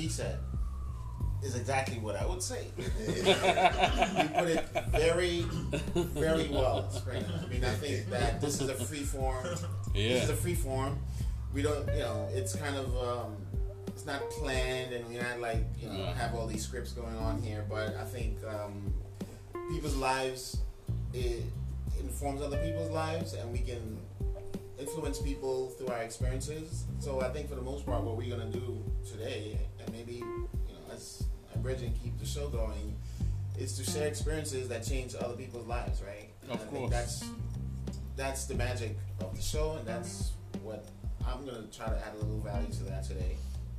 he said is exactly what I would say. you put it very, very well, Springer. I mean, I think that this is a free form. Yeah. This is a free form. We don't, you know, it's kind of, um, it's not planned, and we're not like, you know, Yeah. have all these scripts going on here. But I think um, people's lives it informs other people's lives, and we can influence people through our experiences. So I think for the most part, what we're gonna do today, and maybe you know, as I Bridget keep the show going, is to share experiences that change other people's lives, right? And of I course. that's that's the magic of the show, and that's what I'm gonna try to add a little value to that today.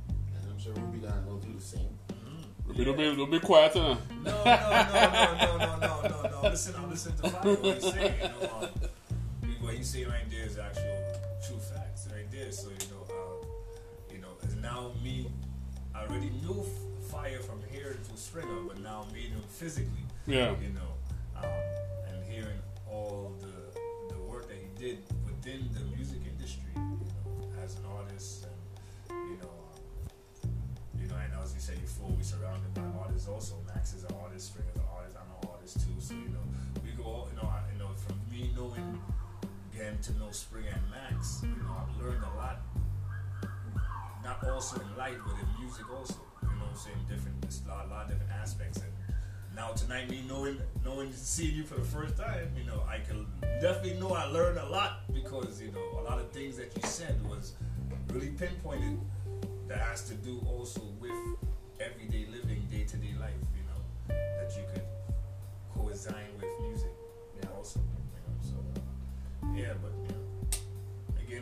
And I'm sure Rupee Don will do the same. Mm-hmm. Rupee, don't, be, don't be quiet now. No, no, no, no, no, no, no, no. Listen, I'm listening to what you're saying. You know, um, what you say right there is actual true facts right there. So now me, I already knew Fire from here to Springer, but now meeting him physically. Yeah. You know, um, and hearing all the the work that he did within the music industry, you know, as an artist, and you know. Um, you know, and as you said before, we're surrounded by artists also. Max is an artist, Spring is an artist, I'm an artist too. So, you know, we go all, you know, I, you know, from me knowing, getting to know Springer and Max, you know, I've learned a lot, not also in life, but in music also. You know what I'm saying? Different, there's a lot, lot of different aspects. And now tonight, me knowing, knowing, seeing you for the first time, you know, I can definitely know I learned a lot because, you know, a lot of things that you said was really pinpointed that has to do also with everyday living, day to day life, you know, that you could coincide with music, yeah, also, you know, so, yeah, but, you know,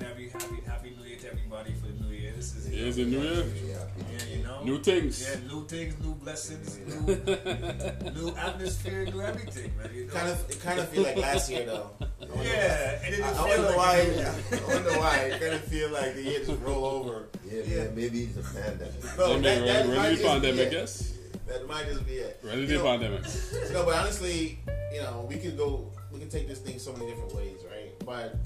again, happy, happy, happy New Year to everybody for the New Year. This is, Yeah, it's a new year. yeah, you know, New things. yeah, new things, new blessings, new, new atmosphere, new everything, man, you know. Kind of, it kind of feel like last year though. I wonder- yeah, and it I, didn't I feel wonder like why. it. I wonder why. It kind of feel like the year just roll over. Yeah, Yeah. man, maybe it's a pandemic. No, Yeah, that, man, that ready, might ready just the be pandemic, it. yes? That might just be it. Ready You the know, pandemic. No, but honestly, you know, we could go, we can take this thing so many different ways, right? But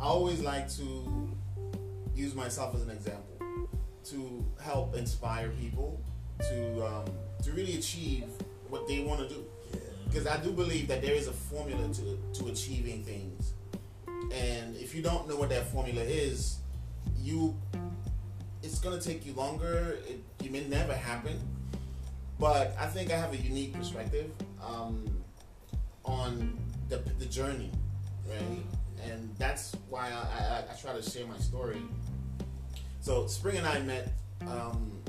I always like to use myself as an example to help inspire people to um, to really achieve what they want to do. Because I do believe that there is a formula to to achieving things, and if you don't know what that formula is, you it's gonna take you longer. It, it may never happen, but I think I have a unique perspective um, on the, the journey, right? And that's why I, I, I try to share my story. So Spring and I met, um,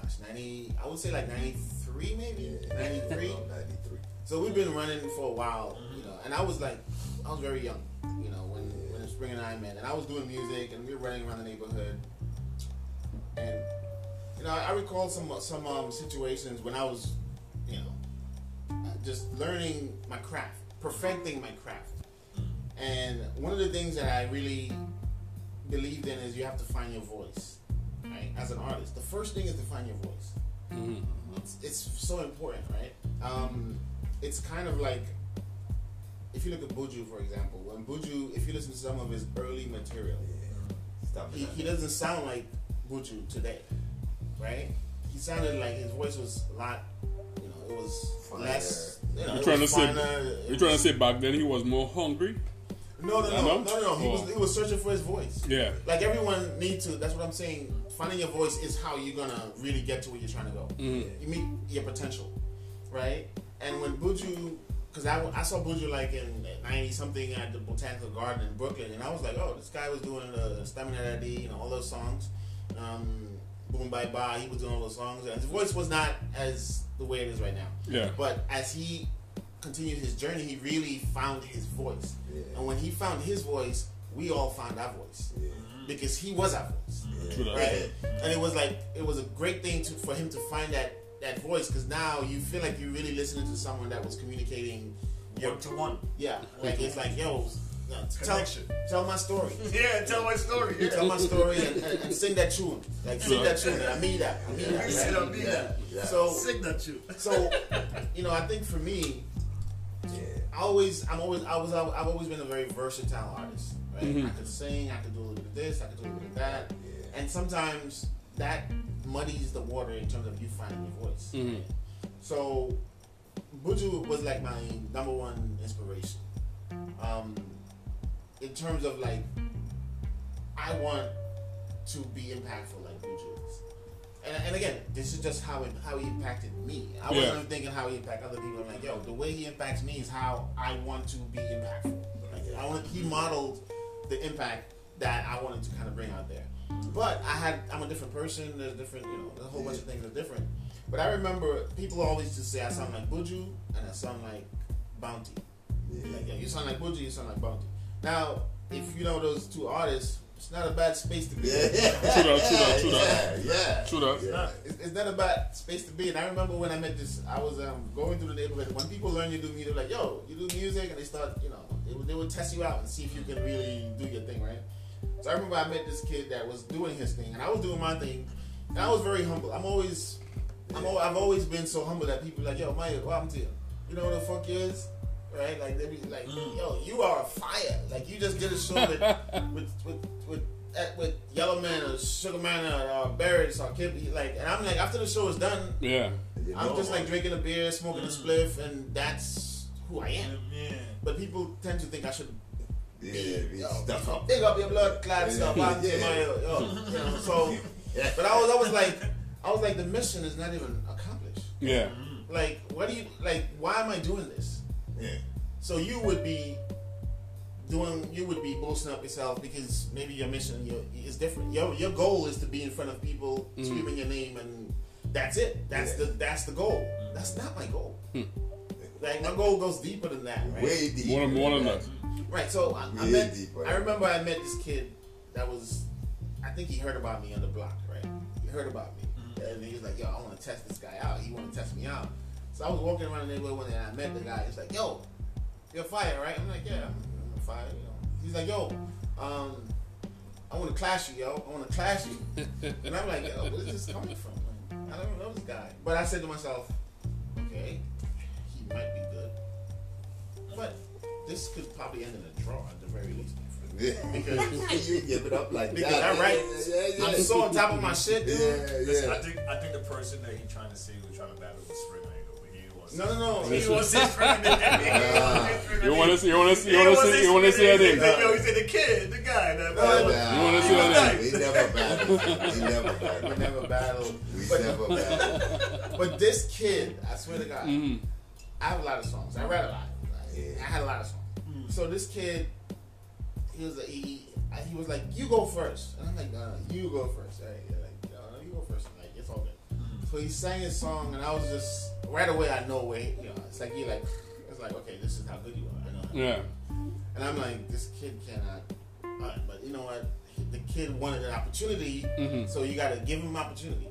gosh, ninety. I would say like ninety three, maybe ninety three. Ninety three. So we've been running for a while, you know, and I was like, I was very young, you know, when when Spring and I met, and I was doing music, and we were running around the neighborhood, and you know, I recall some some um, situations when I was, you know, just learning my craft, perfecting my craft, and one of the things that I really believed in is you have to find your voice, right? As an artist, the first thing is to find your voice Mhm. it's, it's so important, right? Um, it's kind of like if you look at Buju, for example. When Buju, if you listen to some of his early material, Stop he, he doesn't sound like Buju today, right? He sounded like his voice was a lot, you know, it was Finer. less. You know, You it trying to was say? finer, it You trying to say back then he was more hungry? No, no, I no, no, no. He was he was searching for his voice. Yeah. Like everyone needs to. That's what I'm saying. Finding your voice is how you're gonna really get to where you're trying to go. Mhm. You meet your potential, right? And when Buju, because I, I saw Buju like in '90 something at the Botanical Garden in Brooklyn, and I was like, oh, this guy was doing the Stamina you know, all those songs. Um, Boom Bye Bye, he was doing all those songs, and his voice was not as the way it is right now. Yeah. But as he continued his journey, he really found his voice. Yeah. And when he found his voice, we all found our voice Yeah. because he was our voice, True that. right? And it was like it was a great thing to, for him to find that that voice because now you feel like you're really listening to someone that was communicating. Your, One to one. yeah, like it's like yo, uh, tell, Connection. tell my story. Yeah, tell my story. Yeah. Tell my story and, and, and sing that tune. Like sing that tune. I mean that. I mean that. You said right? I mean that. Yeah. So Signature. so you know, I think for me, Yeah. I always, I'm always, I was, I've always been a very versatile artist. Right? Mhm. I could sing, I could do a little bit of this, I could do a little bit of that, Yeah. and sometimes that muddies the water in terms of you finding your voice. Mhm. So, Buju was like my number one inspiration. Um, in terms of like, I want to be impactful like Buju is. And, and again, this is just how it, how he impacted me. I Yeah. wasn't thinking how he impacted other people. I'm like, yo, the way he impacts me is how I want to be impactful. Like, I want he modeled the impact that I wanted to kind of bring out there. But I had I'm a different person. There's different, you know, a whole bunch of things are different. But I remember people always just say I sound like Buju and I sound like Bounty. Like, yeah, you sound like Buju, you sound like Bounty. Now, if you know those two artists, it's not a bad space to be. Yeah, yeah. True that, true that, true that. Yeah, yeah. True that. It's not, it's, it's not a bad space to be. And I remember when I met this, I was um, going through the neighborhood. When people learn you do music, they're like, yo, you do music, and they start, you know, they, would- they would test you out and see if you can really do your thing, right? So I remember I met this kid that was doing his thing, and I was doing my thing, and I was very humble. I'm always, I'm, al- I've always been so humble that people are like, yo, Maya, what happened to you? You know what the fuck is? Right? Like they be like, mm. yo, you are a fire. Like you just did a show with with with with, with Yellowman or Sugar Man or, or Barrett or Kid. Like, and I'm like, after the show is done, Yeah. I'm just like drinking a beer, smoking a mm. spliff, and that's who I am. Yeah. But people tend to think I should Yeah, be yo, stuff up. Big up your blood clot stuff. I'm Yeah. my, yo, you know, so, Yeah. but I was, I was like, I was like, the mission is not even accomplished. Yeah. Like, what do you like? Why am I doing this? Yeah. So you would be doing, you would be boasting up yourself because maybe your mission your, is different. Your your goal is to be in front of people, mm. screaming your name, and that's it. That's Yeah. the that's the goal. That's not my goal. Hmm. Like my goal goes deeper than that. Right? Way deep. More more than that. Right. So I, I met. deeper. I remember I met this kid that was. I think he heard about me on the block. Right. He heard about me, mm-hmm. and he was like, "Yo, I want to test this guy out. He want to test me out." So I was walking around the neighborhood one day, and I met the guy. He's like, "Yo, you're fire, right?" I'm like, "Yeah, I'm, I'm fire." You know. He's like, "Yo, um, I want to clash you, yo. I want to clash you." and I'm like, "Yo, where is this coming from? Like, I don't know this guy." But I said to myself, "Okay, he might be good, but this could probably end in a draw at the very least." my. Because you give it up like Because that. I'm right. Yeah, yeah, I'm so on top of my shit, dude. Yeah, Listen, I think I think the person that he trying to see was trying to battle was Spring Angle, but he was No, no, no. He was ah. his friend. You want to see? You want to see? You want to see? You want to see a thing? Yo, he said the kid, the guy. That, No, You wanna see that We never battled. We never battled. We never battled. We never battled. but this kid, I swear to God, Mhm. I have a lot of songs. I read a lot. Yeah. I had a lot of songs. Mm-hmm. So this kid, he was like, he, he was like, you go first. And I'm like, no, no, you go first. Hey, like, no, no, you go first. I'm like, it's all good. Mm-hmm. So he sang his song, and I was just right away. I know where, you know, it's like he like, it's like, okay, this is how good you are. I know. How Yeah. And I'm like, this kid cannot. Uh, but you know what? The kid wanted an opportunity, Mhm. so you got to give him opportunity.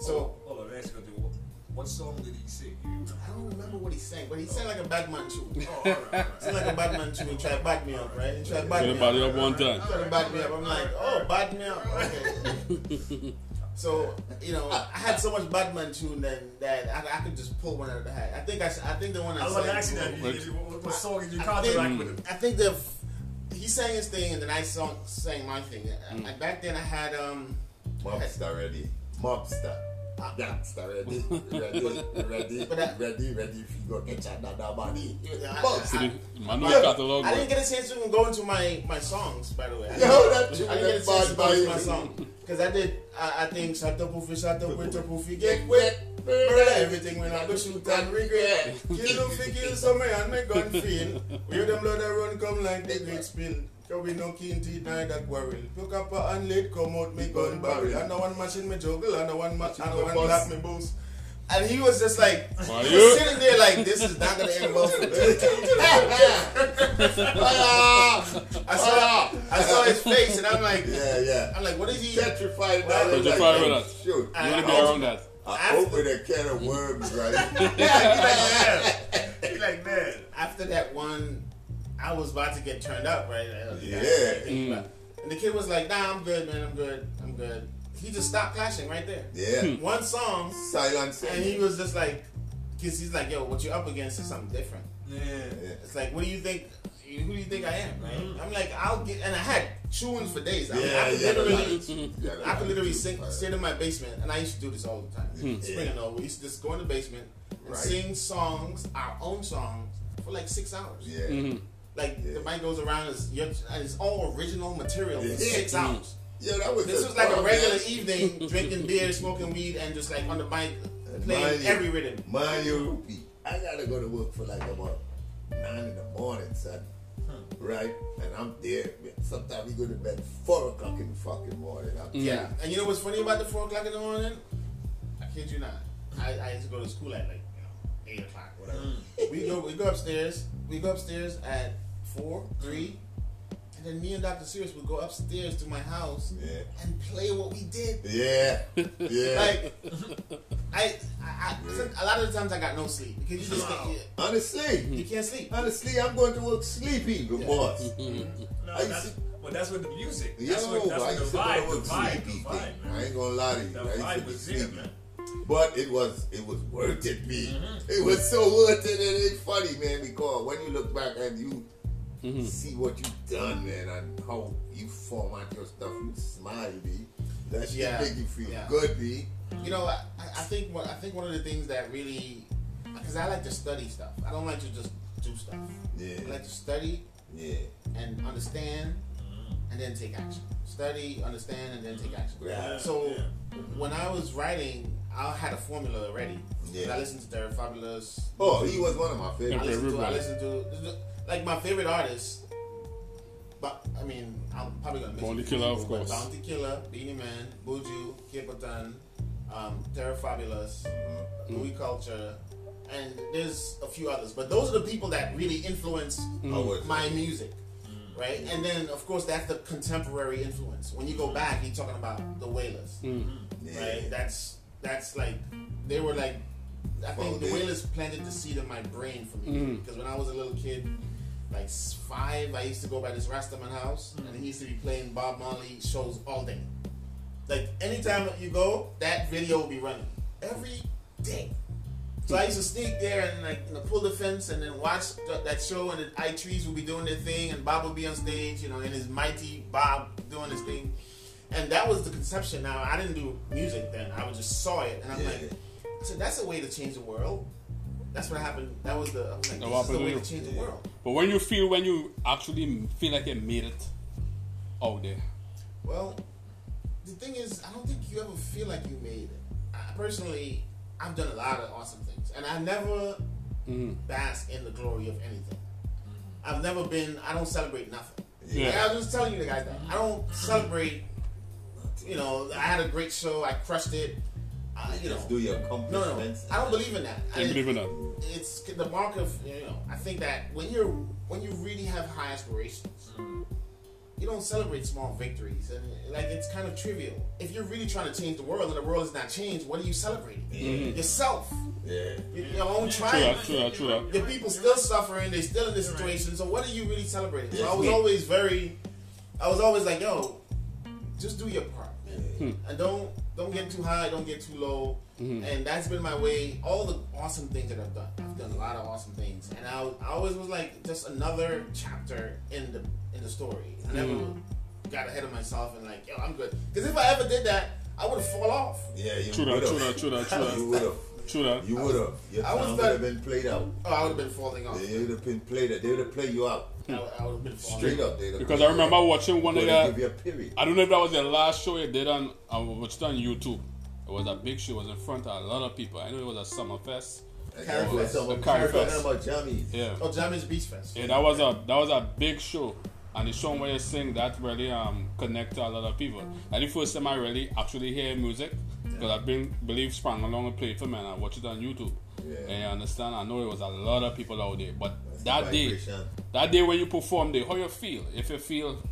So hold on, let's go do what, what song did he sing? You remember? I don't remember what he sang, but he sang like a Batman tune. Oh, all right, all right. Sang like a Batman tune and tried to back me up, right? He tried to back Get me the body up. up one time. Tried to back me up. I'm like, oh, back me up. Okay. So you know, I had so much Batman tune that that I, I could just pull one out of the hat. I think I, s- I think the one I, I was sang asking that. before- you- you- What, what song did you I contract think, with him? I think the he sang his thing and then I song, sang my thing. Mm. And back then I had um Mobster ready. Mobster. Gangster ready. Ready. Ready. But I- Ready. Ready. If you go get another money. I- Boss. See the man no Yeah, catalog. I didn't get a chance to even go into my, my songs, by the way. I Yo, that didn't, I didn't get a chance to go into my song. Because I did, I, I think, shut up, poofy, shut up, wait up, poofy, get wet. Murder everything when I go shoot and regret. Kill them, fi kill some and make gun feel. Where them blood run come like the great spill. Cause we no keen teeth nor that quarrel. Pick up a and late come out me gun barrel. And the one machine me juggle and the one match and the one black me boost. And he was just like, Why he you? was sitting there like, this is not gonna end well for me. I saw, I saw his face, and I'm like, Yeah, yeah. I'm like, what is he? Petrified. Well, now, Petrified like, with that. Shoot. I- You want to be around that. I opened a can of worms, right? He like, man. After that one, I was about to get turned up, right? Yeah. Mm. And the kid was like, Nah, I'm good, man. I'm good. I'm good. He just stopped clashing right there. Yeah. One song, Silence. and he was just like, because he's like, Yo, what you're up against is something different. Yeah. Yeah. It's like, what do you think? who do you think I am? Right? I'm like, I'll get, and I had tunes for days. I, mean, I could yeah, literally, yeah, I could literally yeah. sing, sit in my basement, and I used to do this all the time. Hmm. Spring and all, we used to just go in the basement and Right. sing songs, our own songs, for like six hours. Yeah. Mhm. Like Yeah. the mic goes around, it's, and it's all original material for Yeah. six Mm. hours. Yeah, that was This was like a regular man. evening, drinking beer, smoking weed, and just like on the And playing you- every rhythm. Mind you, Rupee, I gotta go to work for like about nine in the morning, son. Right? And I'm there. Sometimes we go to bed four o'clock in the fucking morning. Yeah, and you know what's funny about the four o'clock in the morning? I kid you not. I, I used to go to school at like you know, eight o'clock, whatever. Hmm. We go we go upstairs. We go upstairs at four, three, and then me and Dr. Sirius would go upstairs to my house Yeah. and play what we did. Yeah. Yeah. Like, I, I, I a lot of the times I got no sleep because you just can't, you, Honestly. you can't sleep. Honestly, I'm going to work sleepy, the boss. No, I that's, see- well, that's what the music. Yeah, That's what, that's I what the to vibe, the work vibe, sleepy the vibe, thing. man. I ain't gonna lie to you. The I used to vibe be was there, sleepy. man. But it was it was worth it, me. Mm-hmm. It was so worth it. It ain't funny, man. Because when you look back and you Mhm. see what you've done, man, and how you format your stuff, you smile, B. That shit Yeah. make you feel Yeah. good, B. You know, I, I think what I think one of the things that really, because I like to study stuff. I don't like to just do stuff. Yeah, I like to study yeah, and understand, and then take action. Study, understand, and then take action. Yeah. So Yeah. when I was writing, I had a formula already. Yeah. I listened to Terror Fabulous. Oh, he was one of my I favorites. listened to. I everybody. listened to like my favorite artists. But I mean, I'm probably gonna miss Bounty a few Killer, of people, course. Bounty Killer, Beenie Man, Buju, Capleton, um, Terror Fabulous, Mm-hmm. Louie Culture, and there's a few others. But those are the people that really influence Mm-hmm. My music, right? And then of course that's the contemporary influence. When you go back, you're talking about the Wailers, Mm. Yeah. right? That's that's like they were like I think the Foundation. Wailers planted the seed in my brain for me Mhm. because when I was a little kid, like five, I used to go by this Rastaman house and he used to be playing Bob Marley shows all day. Like anytime you go, that video will be running every day. So I used to sneak there and like you know, pull the fence and then watch th- that show and the I Threes would be doing their thing and Bob would be on stage, you know, in his mighty Bob doing his thing. And that was the conception. Now I didn't do music then. I just saw it and I'm Yeah. like, so that's a way to change the world. That's what happened. That was the. I was like, That this is the way to to you. change the world. But when you feel when you actually feel like you made it out there, Well, the thing is, I don't think you ever feel like you made it. I, personally, I've done a lot of awesome things, and I never Mhm. bask in the glory of anything. I've never been. I don't celebrate nothing. Yeah. Like, I was just telling you the guys that I don't celebrate. You know, I had a great show. I crushed it. I, you know, do your no, no, I don't believe in that. I don't believe in that. it's the mark of you know. I think that when you're when you really have high aspirations, you don't celebrate small victories, and like it's kind of trivial. If you're really trying to change the world and the world is not changed, what are you celebrating? Yourself, Yeah. your, your own True that, triumph. true that, true that. Your people still suffering. They're still in this situation. So what are you really celebrating? So I was always very, I was always like, yo, just do your part, man, Hmm. and don't don't get too high, don't get too low. Mm-hmm. And that's been my way. All the awesome things that I've done, I've done a lot of awesome things, and I, I always was like just another chapter in the in the story. I never Mm-hmm. got ahead of myself and like, yo, I'm good. Because if I ever did that, I would have fall off. Yeah, you True that, would true that, have. true that, true You that. would have. True that. You would have. Your I was time would have been played out. Oh, I would have been falling off. They would have been played out. They would have played you out. I, would have been Straight up. They'd Because I remember watching one of But they your give you a period. I don't know if that was the last show you did on, I watched it on YouTube. It was a big show. It was in front of a lot of people. I know it was a summer fest. And Carry that was Fest. some The of Carry I'm talking Fest. about jammies. Yeah. Oh, Jamaica Beach Fest. Yeah, that was a that was a big show. And the show where you sing that really um connect to a lot of people. And the first time I really actually hear music because I've been believe sprang along and played for me and I watch it on YouTube. Yeah. And you understand, I know it was a lot of people out there. But That's that day that day when you perform there, how you feel? If you feel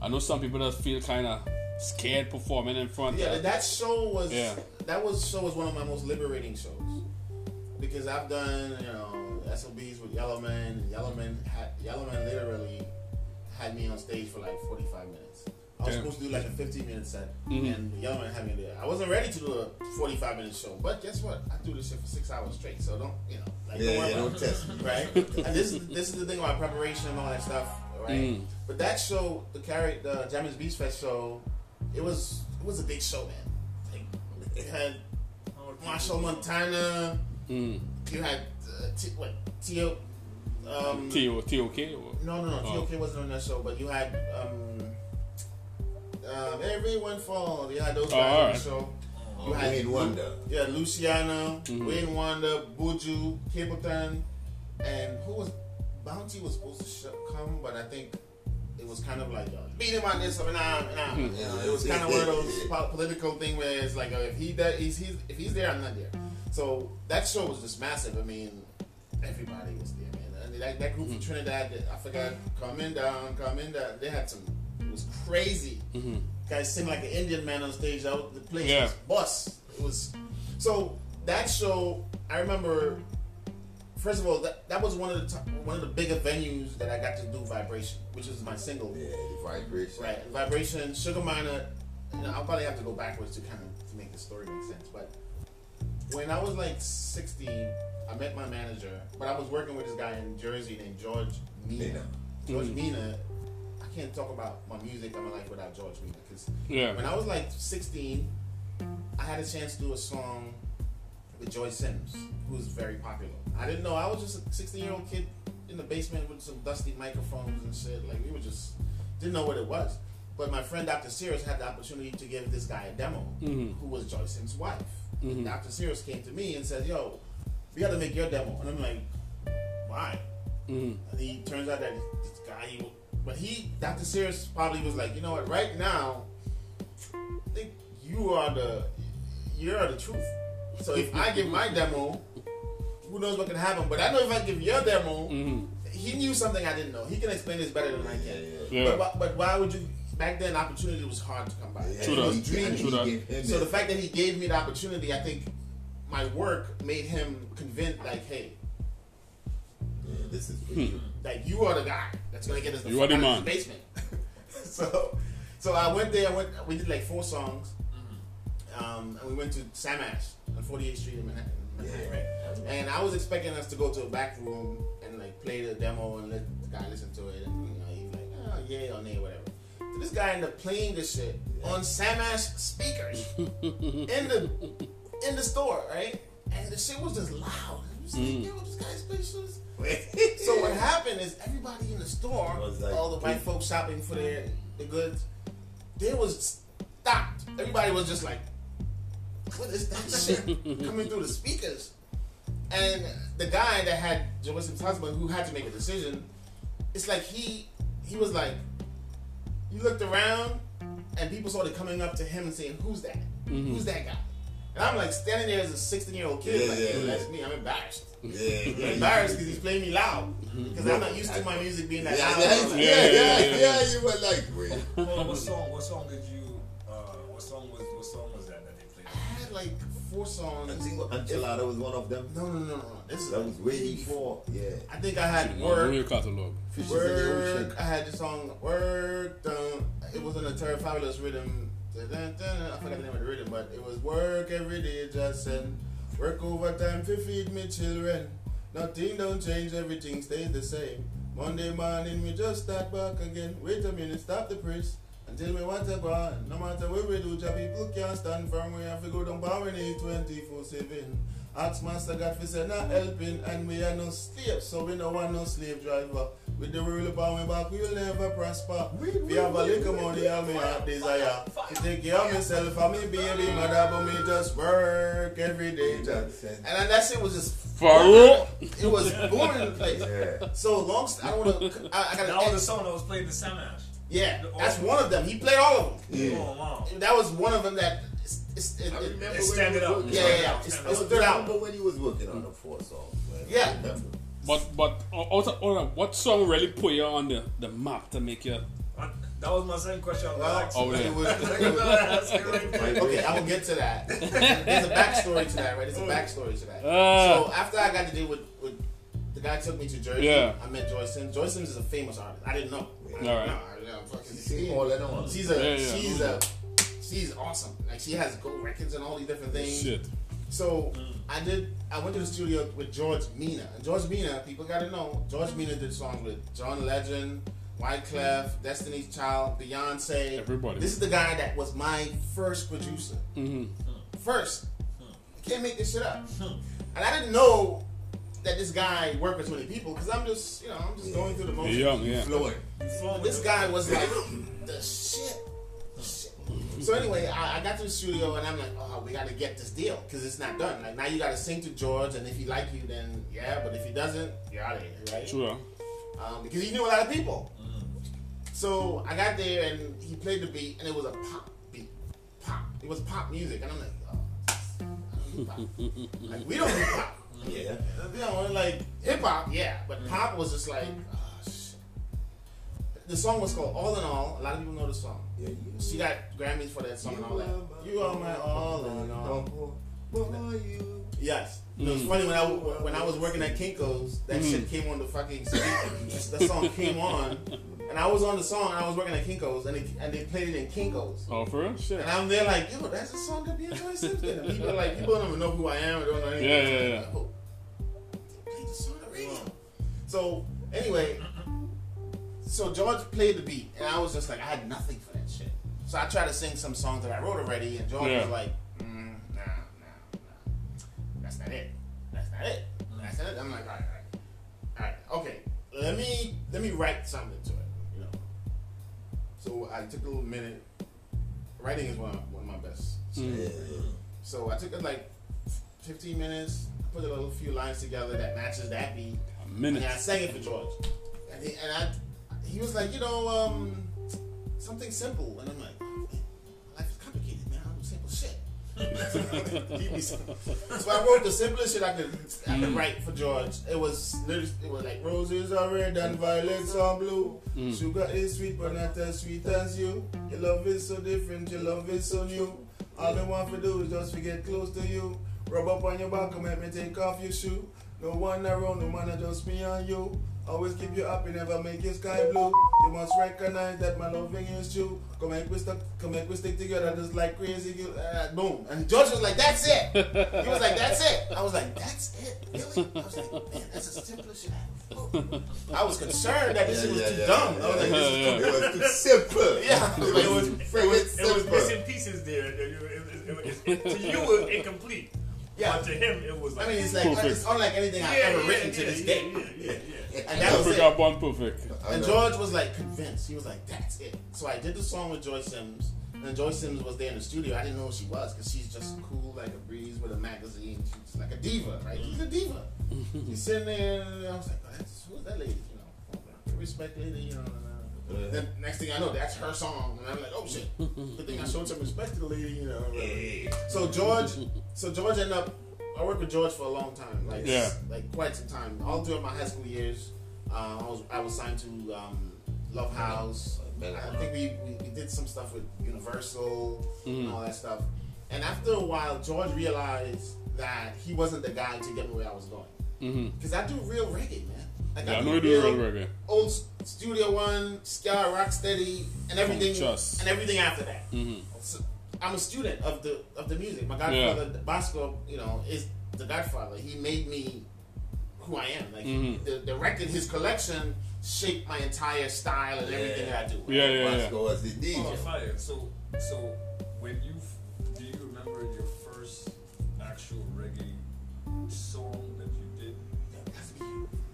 I know some people that feel kinda scared performing in front Yeah, of that show was Yeah. that was show was one of my most liberating shows because I've done you know SOBs with Yellowman. and Yellowman had Yellowman literally had me on stage for like forty five minutes. I I was Yeah. supposed to do like a 15 minute set, Mhm. and the other man had me there. I wasn't ready to do a 45 minute show, but guess what? I do this shit for six hours straight, so don't you know? Like, Yeah, don't worry yeah, about don't test me. right? and this is this is the thing about preparation and all that stuff, right? Mm. But that show, the carry the Jammies Beach Fest show, it was it was a big show, man. Like, it had Marshall Montana, Mm. you had uh, T- what Tio, um, T.O. T.O.K. or- no, no, no. Oh. TOK wasn't on that show, but you had um, um, everyone fall. You had those Oh, guys on alright. the show. Oh, You had Wayne Wonder. Yeah, Luciano, Mhm. Wayne Wonder, Buju, Capleton, and who was Bounty was supposed to show, come, but I think it was kind of like uh, beat him on this, I mean, nah, nah. Hmm. You know, it was kind of one of those po- political thing where it's like uh, if he does, he's, he's if he's there, I'm not there. So that show was just massive. I mean, everybody was there, man. And that, that group from Trinidad, I forgot, coming down, coming down. They had some. It was crazy. Mhm. Guys sing like an Indian man on stage. Out the place Yeah. was bust. It was so that show. I remember. First of all, that, that was one of the top, one of the bigger venues that I got to do vibration, which is my single. Yeah, vibration. Right, vibration, Sugar Minott. You know, I'll probably have to go backwards to kind of to make the story make sense. But when I was like 16, I met my manager, but I was working with this guy in Jersey named George Mina. Mina. George Mhm. Mina. Can't talk about my music and my life without George Mina because Yeah. when I was like 16, I had a chance to do a song with Joy Sims, who's very popular. I didn't know. I was just a 16 year old kid in the basement with some dusty microphones and shit. Like we were just didn't know what it was. But my friend Dr. Sears had the opportunity to give this guy a demo, Mhm. who was Joy Sims' wife. Mhm. Dr. Sears came to me and said, "Yo, we got to make your demo." And I'm like, "Why?" Mhm. And he turns out that this guy, he, but he, Dr. Sears probably was like, you know what, right now, I think you are the, you are the truth. So if I give my demo, who knows what can happen? But I know if I give your demo, Mhm. he knew something I didn't know. He can explain this better than I can. Yeah. But, but, but why would you? Back then, opportunity was hard to come by. Yeah, True It that. was he- True that. So the fact that he gave me the opportunity, I think my work made him convinced, like, hey, Yeah, this is for Hmm. You. like you are the guy that's gonna get us the You fuck are the out of man. this basement. so, so I went there. I went. We did like four songs. Um, and we went to Sam Ash on 48th Street in Manhattan. Manhattan, Yeah. right? And I was expecting us to go to a back room and like play the demo and let the guy listen to it. And you know, he's like, oh, yeah or nay, whatever. So this guy ended up playing this shit on Sam Ash speakers in the in the store, right? And the shit was just loud. It was like, Mm. yo, this guy's playing shit. So what happened is everybody in the store, like- all the white folks shopping for their the goods, they was stopped. Everybody was just like, "What is that shit coming through the speakers?" And the guy that had Joseph's husband, who had to make a decision, it's like he he was like, he looked around, and people started coming up to him and saying, "Who's that? Mhm. Who's that guy?" And I'm like standing there as a 16 year old kid, Yeah, like, yeah, yeah. that's me. I'm embarrassed. Yeah, I'm yeah. embarrassed because he's playing me loud because I'm not used to my music being that yeah, loud. yeah, Like, yeah, yeah, yeah, yeah. You were like, wait. Well, what song? What song did you? Uh, what song was? What song was that that they played? I had like four songs. I think Enchilada was one of them. No, no, no, no. This That was way before. Yeah. I think I had Know work. your catalog. Fishes in the ocean. Work. I had the song Work. Dun. It was on a Terror Fabulous rhythm. Dun, dun, dun. I forgot the name of the rhythm, but it was Work every day, just send. Work overtime to feed me children. Nothing don't change, everything stays the same. Monday morning, we just start back again. Wait a minute, stop the press. And tell me what I want. No matter where we do, job people can't stand firm. We have to go down power need 24 7. Ask Master God for say not helping, and we are no slaves, so we no want no slave driver. With the rule upon we back, we will never prosper. We have a little money, and me heart desire to take care of myself and me baby mother, but me just work every day. Just. And then that shit was just For real? It was booming in the place. Yeah. So long. st- I don't want to. I, I That got was the song that was played in Sam Ash. Yeah, that's one of them. He played all of them. Yeah. Oh wow. That was one of them that. It's, it's, it, I it, remember It when stand you it was up. working yeah, on yeah, it. yeah. It's, Stand it's up. stood out. remember when you was working on the four songs, man. Yeah. I remember. But but uh, out of, out of, what song really put you on the, the map to make you? Uh, That was my same question. I Well. Oh, yeah. it was- You gotta ask it right there. okay, I will get to that. There's a backstory to that, right? There's a backstory to that. Ah. so after I got to deal with, with the guy took me to Jersey. Yeah. I met Joy Sims. Joy Sims is a famous artist. I didn't know. I didn't Alright. know. I didn't know. Fucking see all that on. She's a Yeah, yeah. she's a she's awesome. Like she has gold records and all these different things. Shit. So mm. I did. I went to the studio with George Mina. And George Mina, people got to know. George Mina did songs with John Legend, Wyclef, mm. Destiny's Child, Beyonce. Everybody. This is the guy that was my first producer. Mm-hmm. hmm First, I can't make this shit up. Hmm. And I didn't know that this guy worked with so many people because I'm just, you know, I'm just going through the motions. Young, yeah. Flowing. You This guy was like the shit. The shit. So anyway, I, I got to the studio and I'm like, oh, we got to get this deal because it's not done. Like now you got to sing to George, and if he like you, then yeah. But if he doesn't, you're out of here, right? Sure. Um, because he knew a lot of people. So I got there and he played the beat, and it was a pop beat, pop. It was pop music, and I'm like, oh, I don't do pop. like we don't do pop. Yeah. You know, like hip hop, yeah, but pop was just like, oh, shit. The song was called All in All. A lot of people know the song. Yeah, you She got Grammys for that song and all that. You are my all in all. Yes. It was mm. funny when I when I was working at Kinko's, that shit mm. came on the fucking CD. that song came on, and I was on the song and I was working at Kinko's, and they, and they played it in Kinko's. Oh, for real? Shit. And I'm there like, yo, that's a song that be Joy Simpson. And people are like, people don't even know who I am or don't know anything. Yeah, yeah, yeah. Like, oh, they played the song on the radio. So anyway, so George played the beat, and I was just like, I had nothing for that shit. So I tried to sing some songs that I wrote already, and George Yeah. was like, mm, nah, nah, nah, that's not it. That's not it. That's not it. I'm like, all right, all right, all right, okay. Let me let me write something to it, you know. So I took a little minute. Writing is one of, one of my best. Yeah. So I took it like 15 minutes, put a little few lines together that matches that beat, A minute. then I sang it for George. And he, and I, he was like, you know, um, something simple, and I'm like, oh, man, life is complicated, man. I do simple shit. Give me some. So I wrote the simplest shit I could, I could write for George. It was literally- it was like roses are red and violets are blue. Sugar is sweet but not as sweet as you. Your love is so different, your love is so new. All I want to do is just to get close to you. Rub up on your back and make me take off your shoe. No one around, no man, just me and you. Always keep you up. happy, never make you sky blue. You must recognize that my loving is true. Come make we stick, come make we stick together just like crazy. You, uh, boom. And George was like, "That's it." He was like, "That's it." I was like, "That's it, really?" I was like, "Man, that's the simplest shit I was concerned that this Yeah, was yeah, too yeah, dumb. I was like. "This is too It was too simple. Yeah. It was, It was, it was, it was missing pieces there. It, to you, it was incomplete. Yeah. But to him, it was like. I mean, it's like it's unlike anything I've ever written to this yeah, day. And that was it. Africa born perfect. And. George was like convinced. He was like, "That's it." So I did the song with Joy Sims, and Joy Sims was there in the studio. I didn't know who she was because she's just cool like a breeze with a magazine. She's like a diva, right? She's a diva. She's sitting there, and I was like, oh, "That's who's that lady?" You know, respect lady. You know. Uh, yeah. Then next thing I know, that's her song, and I'm like, "Oh shit!" Good thing I showed some respect to the lady. You know. Yeah. So George, so George ended up. I worked with George for a long time, like Yeah. like quite some time. All throughout my high school years, um, I was I was signed to um, Love House. I think we, we, we did some stuff with Universal and all that stuff. And after a while, George realized that he wasn't the guy to get me where I was going. Mm-hmm. Because I do real reggae, man. Like Yeah, I do know you do real reggae. Old Studio One, Ska, Rocksteady, and everything, Trust. and everything after that. Mm-hmm. So, I'm a student of the of the music. My godfather Bosco, you know, is the godfather. He made me who I am. Like Mhm. the, the record, his collection shaped my entire style and everything that I do. Yeah, yeah, yeah. Vasco was the DJ. Oh, fire. So, so when you do you remember your first actual reggae song that you did?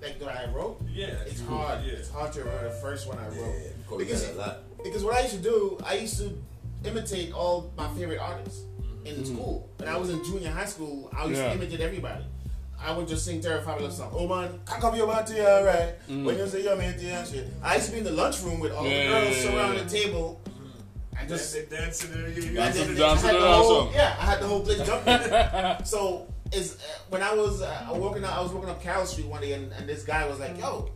Like that I wrote. Yeah, It's hard. Yeah. It's hard to remember the first one I wrote. Yeah, because Because- a lot. Because what I used to do, I used to imitate all my favorite artists in school. When I was in junior high school, I used Yeah. to imitate everybody. I would just sing Terror Fabulous song. Oh man, cock up your body, alright. When you say your matey and shit. I used to be in the lunchroom with all Yeah, the girls yeah, surrounding yeah. the table. And Just just dancing, you- you- I Dancing, did- dancing I had the whole, awesome. yeah, I had the whole place jumping. so is uh, when I was uh, walking up, I was working up Carroll Street one day, and, and this guy was like, "Yo,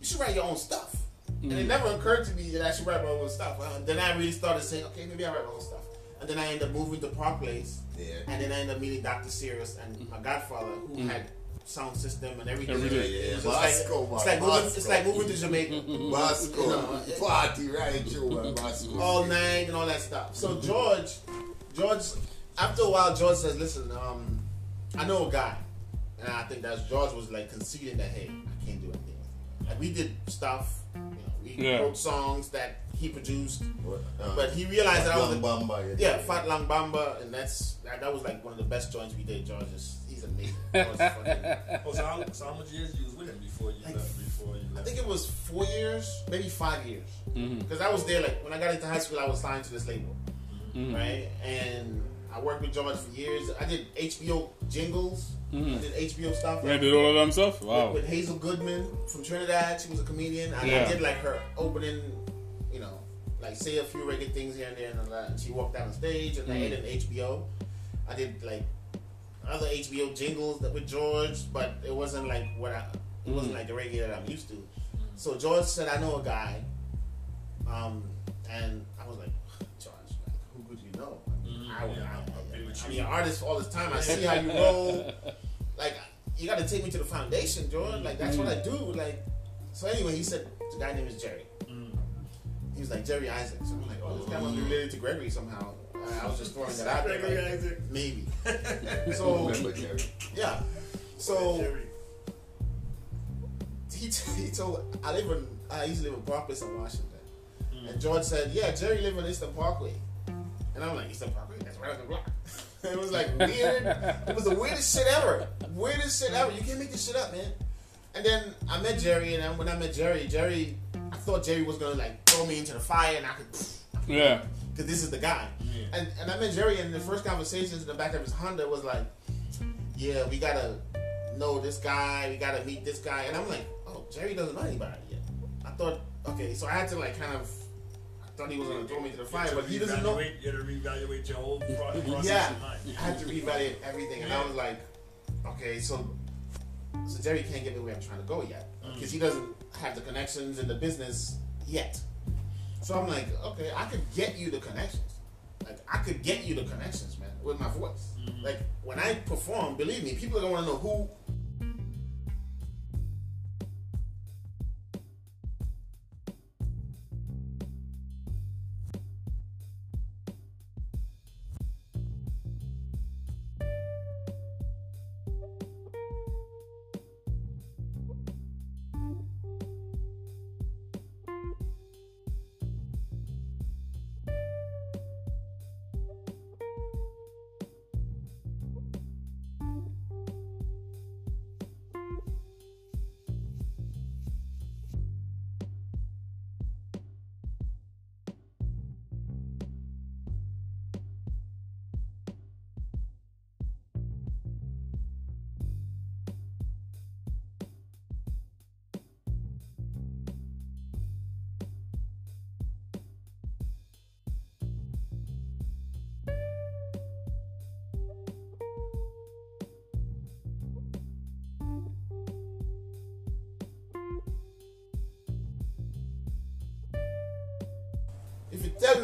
you should write your own stuff." And it never occurred to me that I should write my own stuff. Uh, then I really started saying, "Okay, maybe I write my own stuff." And then I ended up moving to Park Place, Yeah. and then I ended up meeting Dr. Sirius and my godfather, who had sound system and everything. Everything. It Yeah, was yeah, just Moscow, like, it's like moving, it's like moving to Jamaica. Moscow, You know, party right, Joe, man, all night and all that stuff. So George, George, after a while, George says, "Listen, um, I know a guy," and I think that's George was like conceding that, "Hey, I can't do anything." Like we did stuff, you know, we Yeah. wrote songs that he produced, Uh, but he realized that I was, a, Bamba, yeah, Fat Lang Bamba, and that's that, that was like one of the best joints we did. George is he's amazing. George Oh, so how, so how much years you was with him before you Like, left? Before you left? I think it was four years, maybe five years. Because I was there, like, when I got into high school, I was signed to this label. Mhm. Right? And I worked with George for years. I did HBO jingles, I Mhm. did HBO stuff. Yeah, did all of them stuff? Wow. With, with Hazelle Goodman from Trinidad. She was a comedian. And Yeah. I did, like, her opening, you know, like, say a few reggae things here and there and all that. She walked down the stage, and I Mhm. did HBO. I did, like, other HBO jingles that with George, but it wasn't like what I, it wasn't Mhm. like the reggae that I'm used to. So George said, I know a guy. Um, and I was like, George, like, who could you know? Mhm, I, I, yeah, I, I've been with I you. mean, an artist all this time. I see how you roll. Like, you got to take me to the foundation, George. Like, that's what I do. Like, so anyway, he said, the guy name is Jerry. Mm. He was like, Jerry Isaac. So I'm like, oh, this guy must be related to Gregory somehow. I was just throwing that out there. Gregory like, Isaac. maybe. So, yeah. So, he, he told I live in I used to live in Park Place in Washington, Mm. and George said, "Yeah, Jerry live on Eastern Parkway," and I'm like, "Eastern Parkway? That's right on the block." it was like weird. it was the weirdest shit ever. Weirdest shit ever. You can't make this shit up, man. And then I met Jerry, and then when I met Jerry, Jerry, I thought Jerry was gonna like throw me into the fire, and I could, Yeah. because this is the guy. Yeah. And and I met Jerry, and the first conversations in the back of his Honda was like, "Yeah, we gotta know this guy. We gotta meet this guy." And I'm like, "Oh, Jerry doesn't know anybody yet." I thought, okay, so I had to like kind of, He was gonna throw me to the fire, but he doesn't know. You had to reevaluate your whole pro- process Yeah. I had to reevaluate everything, and I was like, okay, so so Jerry can't get me where I'm trying to go yet mm. because he doesn't have the connections in the business yet. So I'm like, okay, I could get you the connections. Like I could get you the connections, man, with my voice. Mm-hmm. Like when I perform, believe me, people are gonna want to know who.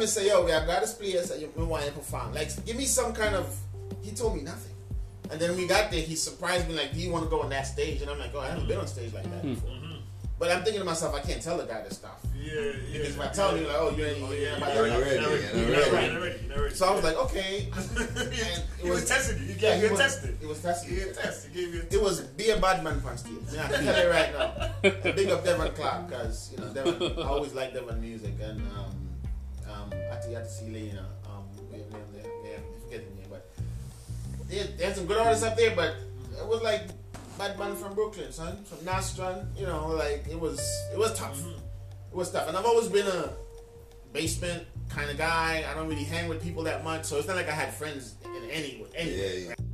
If you tell me, say, yo, we have got this place and you we want to perform, like, give me some kind of. He told me nothing. And then we got there, he surprised me, like, do you want to go on that stage? And I'm like, oh, I haven't been on stage like that before. But I'm thinking to myself, I can't tell the guy this stuff. Yeah, yeah. Because if I tell him, like, oh, you ain't, Oh, you yeah, ain't yeah, about you're that. You're ready, ready, you're you're ready, ready. you're ready, you're ready. So I was like, okay. he was testing you. You Yeah, gave he you a was- tested. It was testing. He gave you a test. He gave you It was be a bad man on stage. Yeah, I can tell you right now. Big up Devon Clark because you know Devon. I always like Devon music and um, um, I had to, I had to see Lena. Um, their name there. Yeah, I forget the name, but there, there's some good artists up there. But it was like bad man from Brooklyn, son, from Nostrand. You know, like it was it was tough. It was tough, and I've always been a basement kind of guy. I don't really hang with people that much, so it's not like I had friends in any anywhere. Yeah, yeah.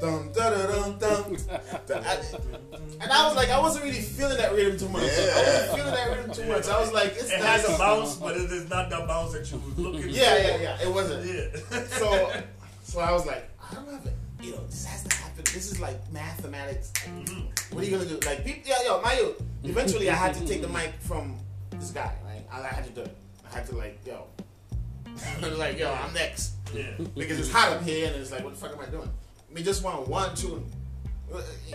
Dum dum dum. And I was like, I wasn't really feeling that rhythm too much. I wasn't feeling that rhythm too much. I was like, it's It nice. has a bounce, but it is not the bounce that you was looking Yeah, for. yeah, yeah. Yeah. It wasn't. Yeah. So, so I was like, I don't have it. You know, this has to happen. This is like mathematics. Mm-hmm. What are you gonna do? Like, people, yeah, yo, my yo. Eventually, I had to take the mic from this guy. Right? I, I had to do it. I had to like, yo, I was like, yo, I'm next yeah. because it's hot up here, and it's like, what the fuck am I doing? We just want one, two.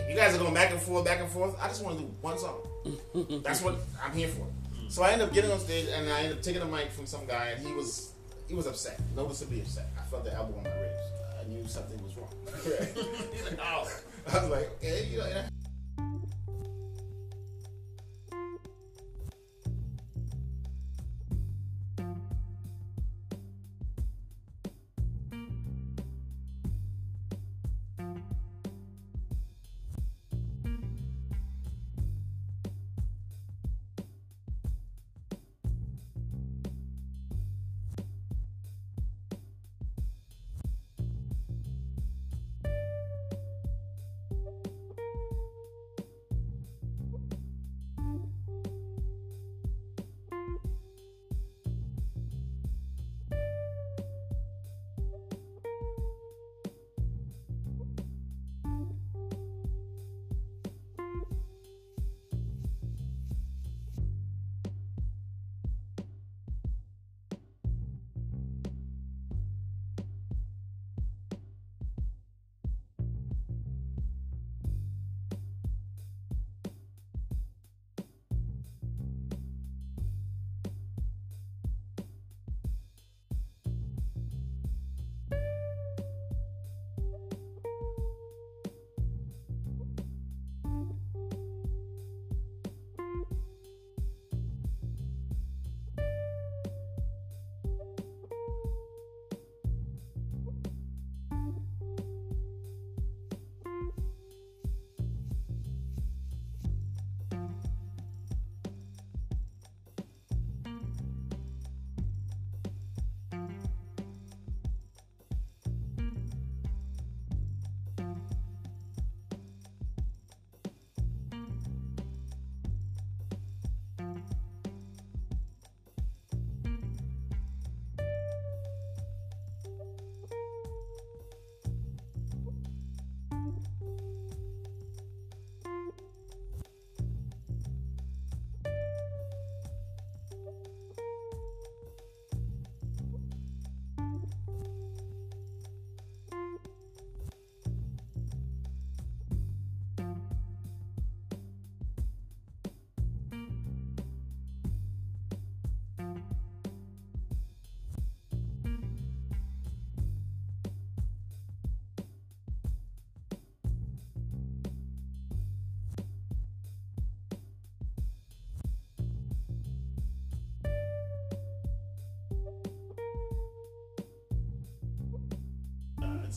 You guys are going back and forth, back and forth. I just want to do one song. That's what I'm here for. So I end up getting on stage, and I end up taking a mic from some guy, and he was he was upset, noticeably upset. I felt the elbow on my ribs. I knew something was wrong. He's like, oh. I was like, okay, you know.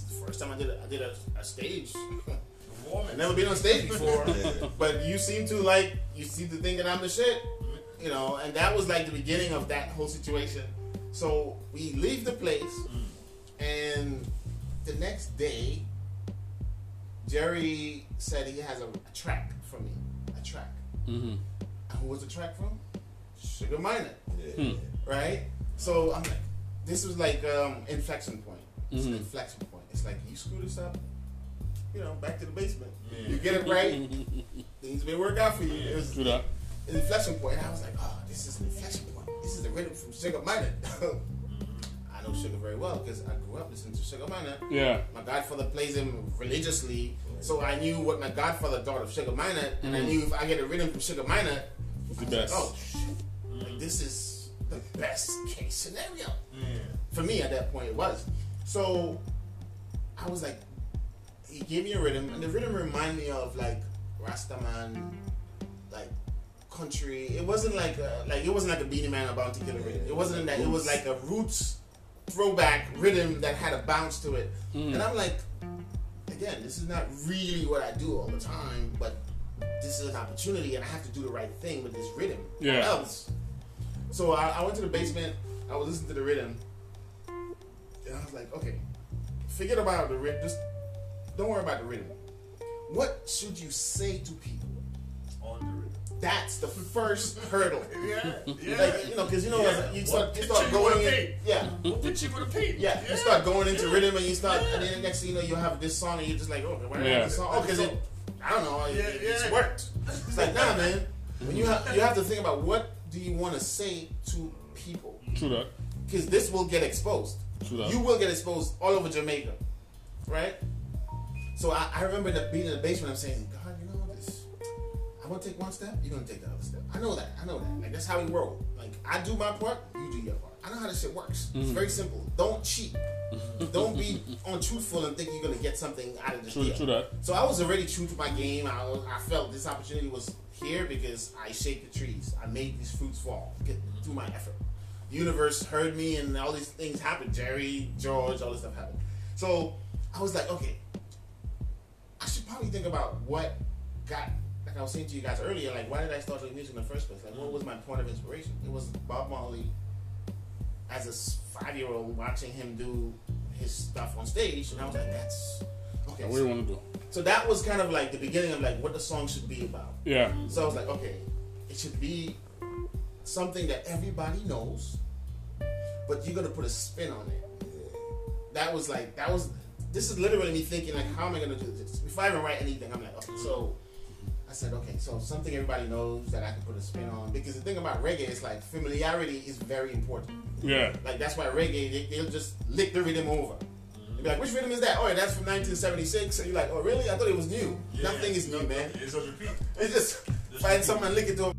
It's the first time I did a, I did a, a stage. I've never been on stage before, but you seem to like you seem to think that I'm the shit, you know. And that was like the beginning of that whole situation. So we leave the place, and the next day, Jerry said he has a, a track for me, a track. Mm-hmm. And who was the track from? Sugar Minott, Yeah. right? So I'm like, this was like um, inflection point. It's an Mhm. inflection point. It's like you screw this up, you know, back to the basement. Yeah. You get it right, things may work out for you. It was True that. an inflection point. I was like, oh, this is an inflection point. This is the rhythm from Sugar Minott. I know Sugar very well because I grew up listening to Sugar Minott. Yeah. My godfather plays him religiously, so I knew what my godfather thought of Sugar Minott, and I Mhm. knew if I get a rhythm from Sugar Minott, It's the I was like, oh shit, like, this is the best case scenario Yeah. for me at that point. It was so. I was like, he gave me a rhythm, and the rhythm reminded me of like Rastaman, like country. It wasn't like a, like it wasn't like a Beenie Man or Bounty Killer rhythm. It wasn't that. It was like a roots throwback rhythm that had a bounce to it. Mm. And I'm like, again, this is not really what I do all the time, but this is an opportunity, and I have to do the right thing with this rhythm. Yeah. else. So I, I went to the basement. I was listening to the rhythm, and I was like, okay, forget about the rhythm. Just don't worry about the rhythm. What should you say to people? On the rhythm. That's the first hurdle. Yeah, yeah. Like, you know, because you know, Yeah. you start, you start picture you wanna going in, paint? yeah, What picture you gonna paint? yeah, you start going into yeah. rhythm and you start, and then the next thing you know, you have this song and you're just like, oh, why Yeah. yeah. this song? Oh, because it, I don't know, it, Yeah, it's worked. It's like, nah, man. When you have, you have to think about what do you want to say to people, True that. because this will get exposed. You will get exposed all over Jamaica, right? So I, I remember the, being in the basement. I'm saying, God, you know this. I'm gonna take one step. You're gonna take the other step. I know that. I know that. Like that's how we roll. Like I do my part. You do your part. I know how this shit works. It's mm-hmm. very simple. Don't cheat. Don't be untruthful and think you're gonna get something out of this True, deal. true that. So I was already true to my game. I, was- I felt this opportunity was here because I shaped the trees. I made these fruits fall through my effort. Universe heard me, and all these things happened. Jerry, George, all this stuff happened. So I was like, okay, I should probably think about what got. Like I was saying to you guys earlier, like why did I start doing music in the first place? Like what was my point of inspiration? It was Bob Marley. As a five-year-old, watching him do his stuff on stage, and I was like, that's okay. What do you want to do? so that was kind of like the beginning of like what the song should be about. Yeah. So I was like, okay, it should be something that everybody knows, but you're gonna put a spin on it. That was like that was this is literally me thinking like how am I gonna do this? Before I even write anything, I'm like, okay, so I said, okay, so something everybody knows that I can put a spin on. Because the thing about reggae is like familiarity is very important. Yeah. Like that's why reggae they, they'll just lick the rhythm over. They'll be like, which rhythm is that? Oh, yeah, that's from 1976. And you're like, oh, really? I thought it was new. Yeah. Nothing is new, man. It's on repeat. It's just find something and lick it to.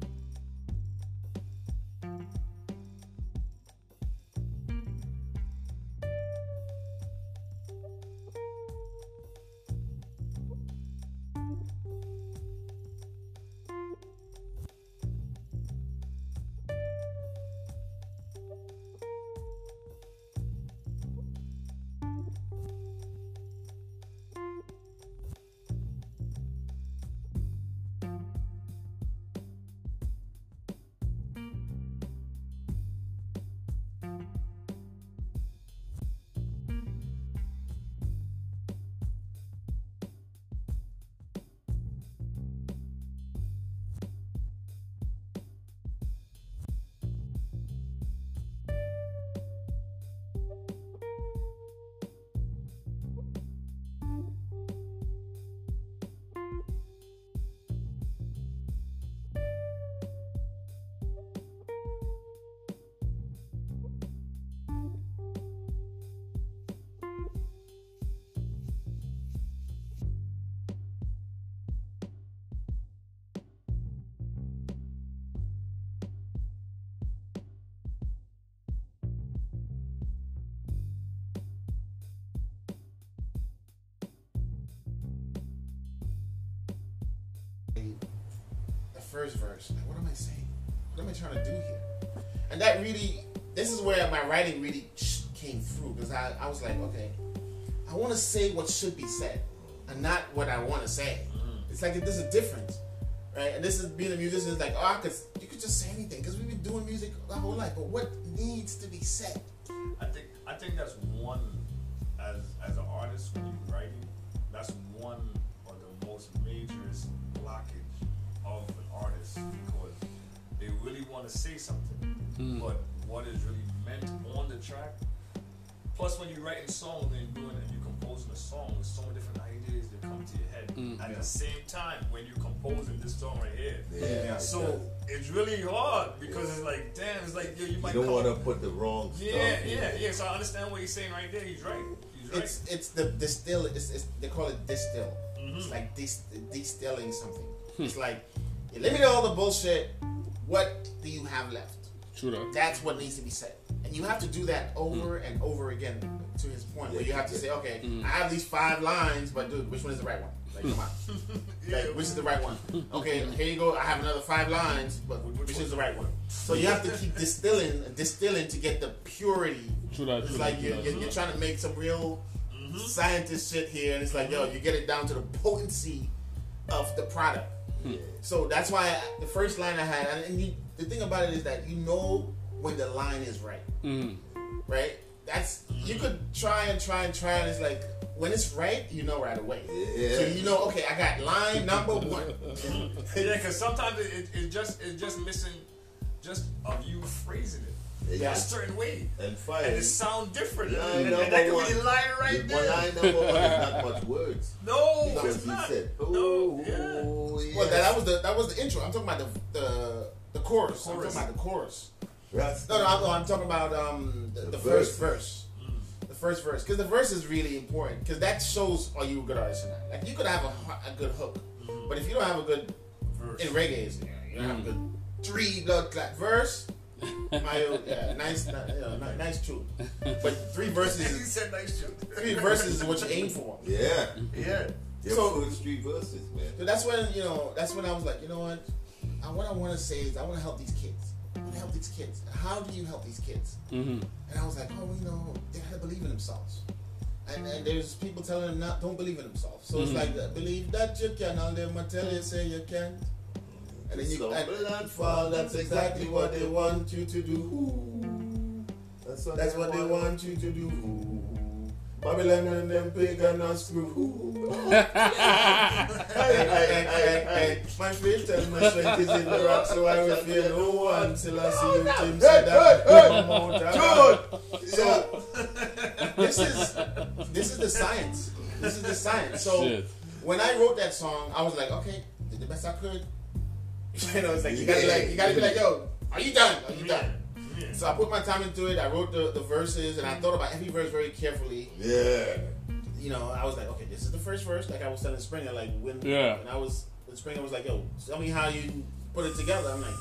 Really, this is where my writing really came through because I, I was like, okay, I want to say what should be said and not what I want to say. Mm-hmm. It's like there's a difference, right? And this is being a musician is like, oh, I could, you could just say anything because we've been doing music our whole life. But what needs to be said? I think I think that's one as as an artist when you're writing, that's one of the most majorest blockage of an artist because they really want to say something, Mm. but what is really meant on the track. Plus, when you're writing songs and doing and you're composing a song, there's so many different ideas that come to your head mm. at the same time when you're composing this song right here. Yeah. So it's really hard because it's like, damn, it's like yo, you might You don't want up- to put the wrong stuff. yeah, in yeah, yeah. So I understand what he's saying right there. He's right. He's right. It's it's the distill. It's, it's they call it distill. Mm-hmm. It's like dis, distilling something. Hmm. it's like you eliminate all the bullshit. What do you have left? True that. That's what needs to be said, and you have to do that over mm. and over again. To his point, where you have to say, okay, mm. I have these five lines, but dude, which one is the right one? Like, come on, like, which is the right one? Okay, here you go. I have another five lines, but which is the right one? So you have to keep distilling, distilling to get the purity True that. it's True like that. you're, True you're, you're trying to make some real mm-hmm. scientist shit here, and it's like, yo, you get it down to the potency of the product. Hmm. So that's why I, the first line I had, and, and you, the thing about it is that you know when the line is right, Mm. right? That's you could try and try and try, and it's like when it's right, you know right away. Yeah. So you know, okay, I got line number one. Yeah, because sometimes it, it, it just it's just missing just of you phrasing it Yeah. a certain way, And fire. and it sound different. Line and, and number that could one. be the line right One there. line number one is not much words. No, Because it's he not. said, no, "Ooh, yeah. yes. Well, that, that was the that was the intro. I'm talking about the the the chorus. I'm talking about the chorus. Rasta. No, no, I'm, I'm talking about um the, The the first verse. verse. The first verse, because the verse is really important, because that shows are you a good artist or not. Like you could have a, a good hook, but if you don't have a good Verse. in reggae, is you don't have a good three blood clot verse. My, yeah, nice, ni- you know, nice tune. But three he verses, said nice shit. three verses is what you aim for. Yeah. Yeah. Your So- first three verses, man. So that's when you know. That's when I was like, you know what? I, what I want to say is, I want to help these kids. I want to help these kids. How do you help these kids? Mm-hmm. And I was like, oh, you know, they gotta believe in themselves. And, and there's people telling them not, don't believe in themselves. So it's Mhm. like, believe that you can, all them will tell you say you can't. And then you Stumble and, and fall, that's exactly what they want you to do. That's what, That's what they want you to do. Babylon and them pagan and screw. hey, hey, hey, hey, My faith and my strength is in the rock, so I will fear no one till I see you, Tim. Say that. Good. So this is this is the science. This is the science. So Shit. when I wrote that song, I was like, okay, did the best I could. You know, it's like you gotta like you gotta be like, yo, are you done? Are you done? Yeah. So I put my time into it. I wrote the, the verses and I thought about every verse very carefully. Yeah. You know, I was like, okay, this is the first verse. Like I was telling Springer, like when Yeah. when I was when Springer was like, yo, tell me how you put it together. I'm like,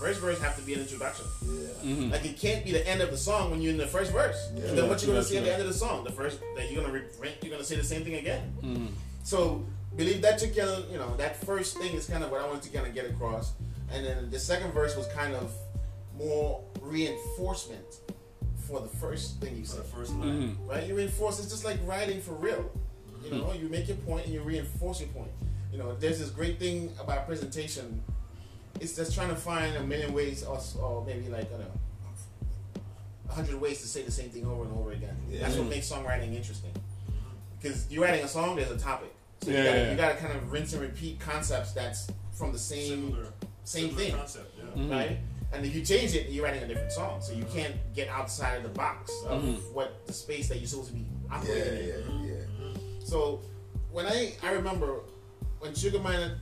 first verse have to be an introduction. Yeah. Mm-hmm. Like it can't be the end of the song when you're in the first verse. Yeah. and then what you're gonna That's see at the end of the song? The first that you're gonna reprint, you're gonna say the same thing again. Mm-hmm. So believe that you can, you know, that first thing is kind of what I wanted to kind of get across, and then the second verse was kind of more reinforcement for the first thing you For said. first line. Mm-hmm. Right? You reinforce. It's just like writing for real. You know, you make your point and you reinforce your point. You know, there's this great thing about presentation. It's just trying to find a million ways, or, or maybe like I don't know, a hundred ways to say the same thing over and over again. Yeah. That's what makes songwriting interesting. Because you're writing a song, there's a topic. So Yeah, you, gotta, yeah, you gotta kind of rinse and repeat concepts that's from the same Similar, same similar thing, concept. Yeah. Mhm. right? And if you change it, you're writing a different song. So you can't get outside of the box of Mhm. what the space that you're supposed to be operating yeah, in. yeah. So when I I remember when Sugar Minott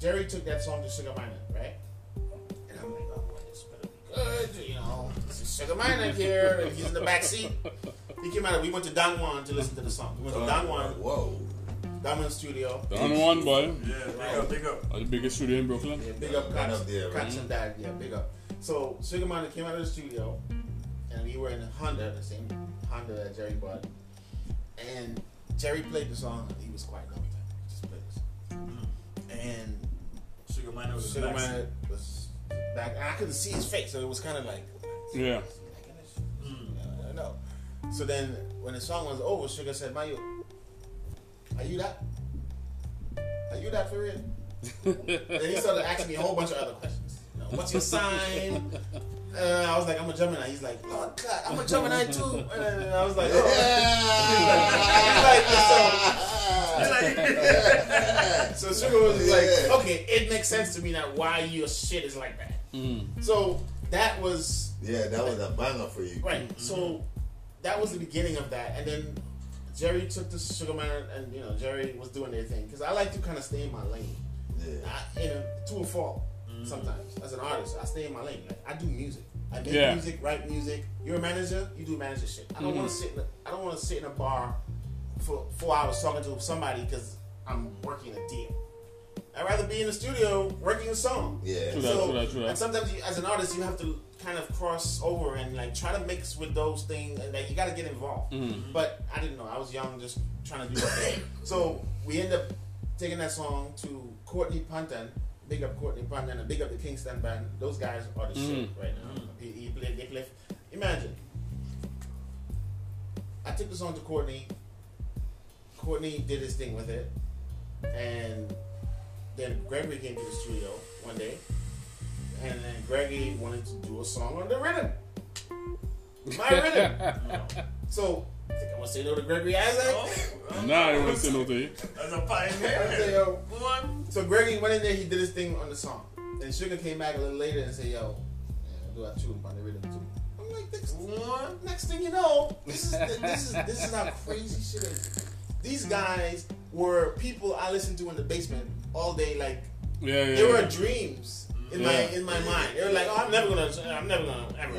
Jerry took that song to Sugar Minott, right? And I'm like, oh boy, this better be good, you know. This is Sugar Minott here, and he's in the back seat. He came out. We went to Don Juan to listen to the song. We went to Don Juan, Whoa. Don Juan studio. Don Juan boy, Yeah, big up, big up. the biggest studio in Brooklyn. Yeah, big up Right Cox, up there, right? Cox and Dad. Yeah, big up. So Sugar Minott came out of the studio, and we were in a Honda, the same Honda that Jerry bought. And Jerry played the song. He was quiet. No, he just played this. And Sugar Minott was Sugar the backseat. Minott was back, and I couldn't see his face, so it was kind of like, Yeah. I don't know. So then, when the song was over, Sugar said, "Mayu, are you that? Are you that for real?" then he started asking me a whole bunch of other questions. You know, What's your sign? Uh, I was like, I'm a Gemini. He's like, Lord God, I'm a Gemini too. And I was like, oh. So Sugar was like, okay, it makes sense to me now why your shit is like that. Mm-hmm. So that was Yeah, that was a banger for you. right. So that was the beginning of that, and then Jerry took the Sugar Man, and you know Jerry was doing their thing because I like to kind of stay in my lane. Yeah. I, you know, to a fault sometimes as an artist, I stay in my lane. Like I do music. I make Yeah. music, write music. You're a manager, you do manager shit. I don't want to sit. In a, I don't want to sit in a bar for four hours talking to somebody because I'm working a deal. I'd rather be in the studio working a song. Yeah. True that, true that, true that. and sometimes you, as an artist, you have to kind of cross over and like try to mix with those things, and like you got to get involved. Mhm. But I didn't know. I was young, just trying to do my thing. So we end up taking that song to Courtney Panton. Big up Courtney Panton and big up the Kingston band. Those guys are the mm. shit right now. Mm. He, he play, they play. Imagine. I took the song to Courtney. Courtney did his thing with it, and then Gregory came to the studio one day, and then Gregory wanted to do a song on the rhythm. My rhythm. So, think I'm gonna say no to Gregory Isaac? Oh, Nah, I don't want to say no to you. As a I say, pioneer. yo, So Gregory went in there, he did his thing on the song. And Sugar came back a little later and said, yo, yeah, do that tune on the rhythm too. I'm like, next, One. next thing you know, this is this is this is how crazy shit is. These guys were people I listened to in the basement all day, like Yeah, yeah. they were yeah. dreams in Yeah. my in my mind. They were like, oh, I'm never gonna, I'm never gonna ever,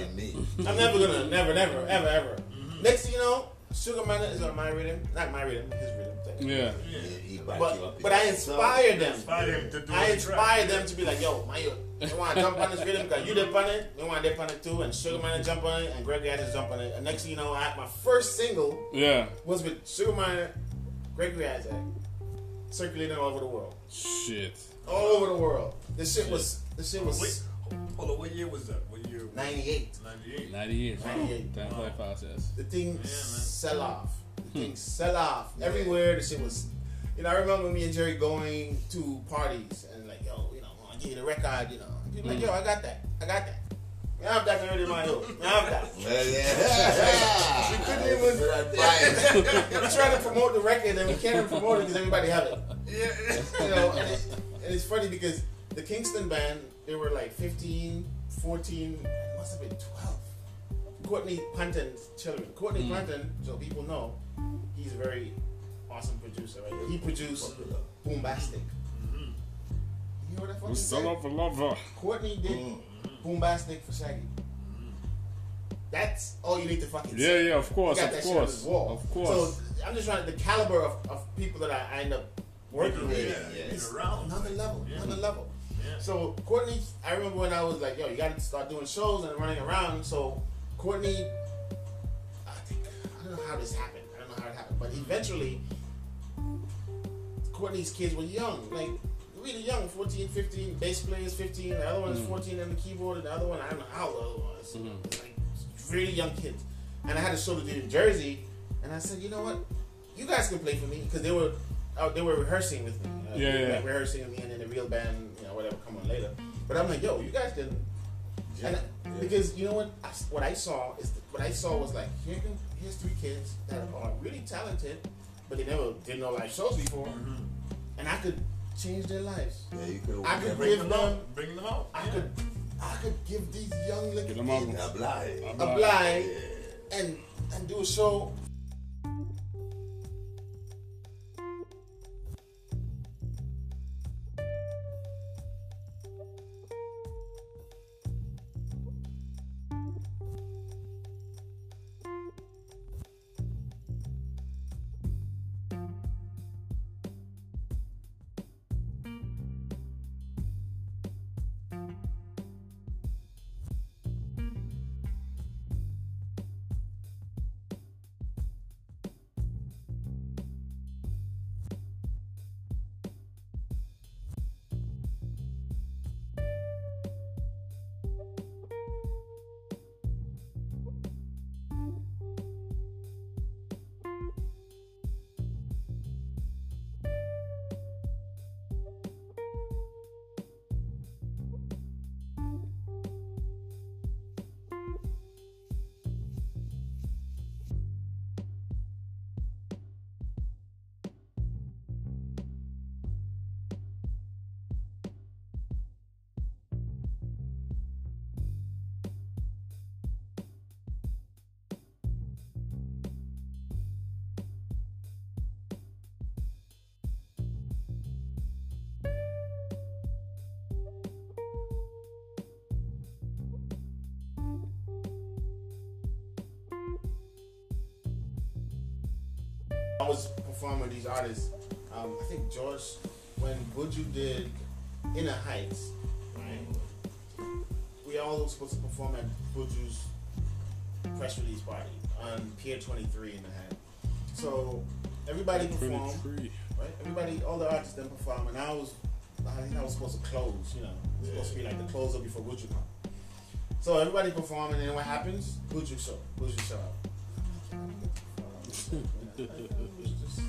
I'm never gonna, never, never, ever, ever. Next thing you know, Sugar Man is on my rhythm, not my rhythm, his rhythm. Thing. Yeah. Yeah, he back you But up but I the inspired them. Inspired him to do I the inspired track. them to be like, yo, man, you, you want to jump on this rhythm because you dip on it, you want to dip on it too, and Sugar Man to jump on it, and Gregory had jump on it. And next thing you know, I, my first single Yeah. was with Sugar Man, Gregory Isaac, circulating all over the world, Shit. all over the world. This shit was, this shit was Wait, hold on. What year was that? What year? '98. 98. 98. 98. Time fly fast, yes. The thing man. sell off. The thing hmm. sell off everywhere. The shit was. You know, I remember me and Jerry going to parties and like, yo, you know, I give you the record, you know. And people like, yo, hmm. I got that, I got that. I have that already in my hood. I have that. Yeah, yeah. We couldn't even- we trying to promote the record and we can't even promote it because everybody have it. Yeah. You know, and, it, and it's funny because the Kingston band, they were like 15, 14, it must have been 12. Courtney Panton's children. Courtney hmm. Panton, so people know, he's a very awesome producer. Right? He produced Boombastic. Mm-hmm. You hear what I fucking sell up a lover. Courtney did Mm. Boombastic for Shaggy. Mm-hmm. That's all you need to fucking Yeah, say. yeah, of course, of that course. Of course. So I'm just trying to, the caliber of, of people that I, I end up working Yeah, with. yeah, It's yeah. Around. another level, Yeah. another level. Yeah. So Courtney, I remember when I was like, yo, you got to start doing shows and running around. So Courtney, I think I don't know how this happened. I don't know how it happened, but eventually, Courtney's kids were young, like really young, 14, 15. Bass players 15. The other one is mm. 14 on the keyboard, and the other one I don't know how old it was. It's Like really young kids. And I had a show to do in Jersey, and I said, you know what, you guys can play for me because they were. Oh, they were rehearsing with me. Uh, Yeah, yeah. like rehearsing with me, and then the real band, whatever, come on later. But I'm like, yo, you guys can and I- because you know what, I, what I saw is what I saw was like here, can, here's three kids that mm-hmm. are really talented, but they never did no live shows before, mm-hmm. and I could change their lives. Yeah, you could I could Bring give them them, out. Bring them out. I Yeah. could, I could give these young little Get 'em out. kids apply. a blind and and do a show. George, when Buju did Inna Heights, right? We all were supposed to perform at Buju's press release party on Pier 23 in the Manhattan. So everybody performed, right? Everybody, all the artists then perform, and I was, I think I was supposed to close. You know, it was supposed to be like the closer before Buju come. So everybody perform, and then what happens? Buju show. Buju show up.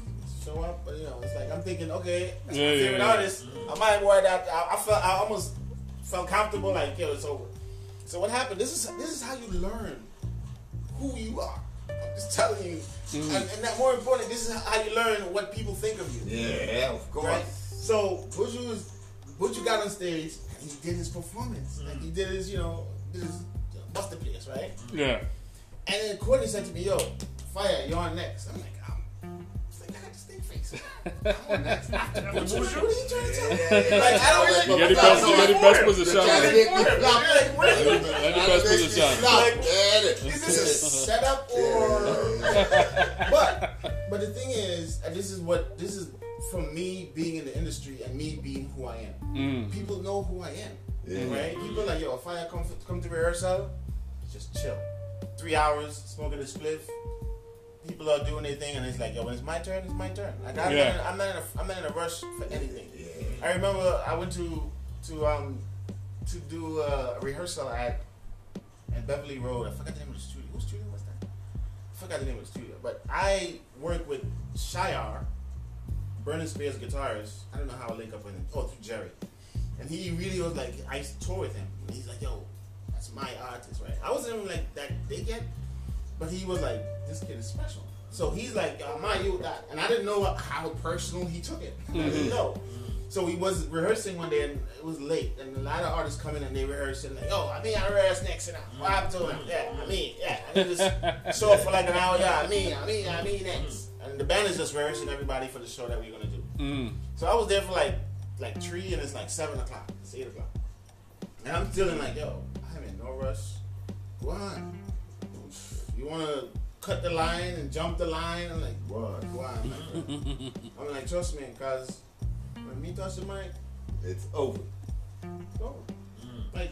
just show up, but you know, it's like I'm thinking, okay, that's Yeah, my yeah, favorite yeah. artist. I might worry that I, I felt I almost felt comfortable, like yo, it's over. So what happened? This is this is how you learn who you are. I'm just telling you, Mm. And, and that more important, this is how you learn what people think of you. Yeah, of course. Right? So Buju was Buju got on stage and he did his performance. Like he did his, you know, did his bust place, right? Yeah. And then Courtney said to me, "Yo, fire, you're on next." I'm like, I'm, thing on next. After Buju, what are you trying to tell me? Like I don't really. get the best, you get the best position. Trying to man. make me flop. Like, what are you? Get the best position. Get this a setup or? but but the thing is, and this is what this is from me being in the industry and me being who I am. Mm. People know who I am, Yeah. right? People like, yo, if I come come to rehearsal, just chill, three hours smoking a spliff. People are doing their thing, and it's like, yo, when it's my turn, it's my turn. Like I'm, Yeah. not, I'm not in a, I'm not in a rush for anything. Yeah. I remember I went to to um to do a rehearsal at at Beverly Road. I forgot the name of the studio. What studio was that? I forgot the name of the studio. But I work with Shire, Burning Spears guitarist. I don't know how I link up with him. Oh, through Jerry. And he really was like, I used tour with him. And he's like, yo, that's my artist, right? I wasn't even like that big yet, but he was like, this kid is special. So he's like, uh, my you that, and I didn't know how personal he took it. I didn't know. So he was rehearsing one day and it was late, and a lot of artists come in and they rehearse and like, oh, I mean, I rehearse next, and I, what happened to him? Yeah, I mean, yeah, and they just show up for like an hour. Yeah, I mean, I mean, I mean next, and the band is just rehearsing everybody for the show that we're gonna do. Mm. So I was there for like like three, and it's like seven o'clock. It's eight o'clock, and I'm feeling like, yo, I'm in no rush. Go on. You wanna cut the line and jump the line? I'm like, what? Go on. my friend. I'm like, trust me, cause when me touch the mic, It's over. go. Mm. Like,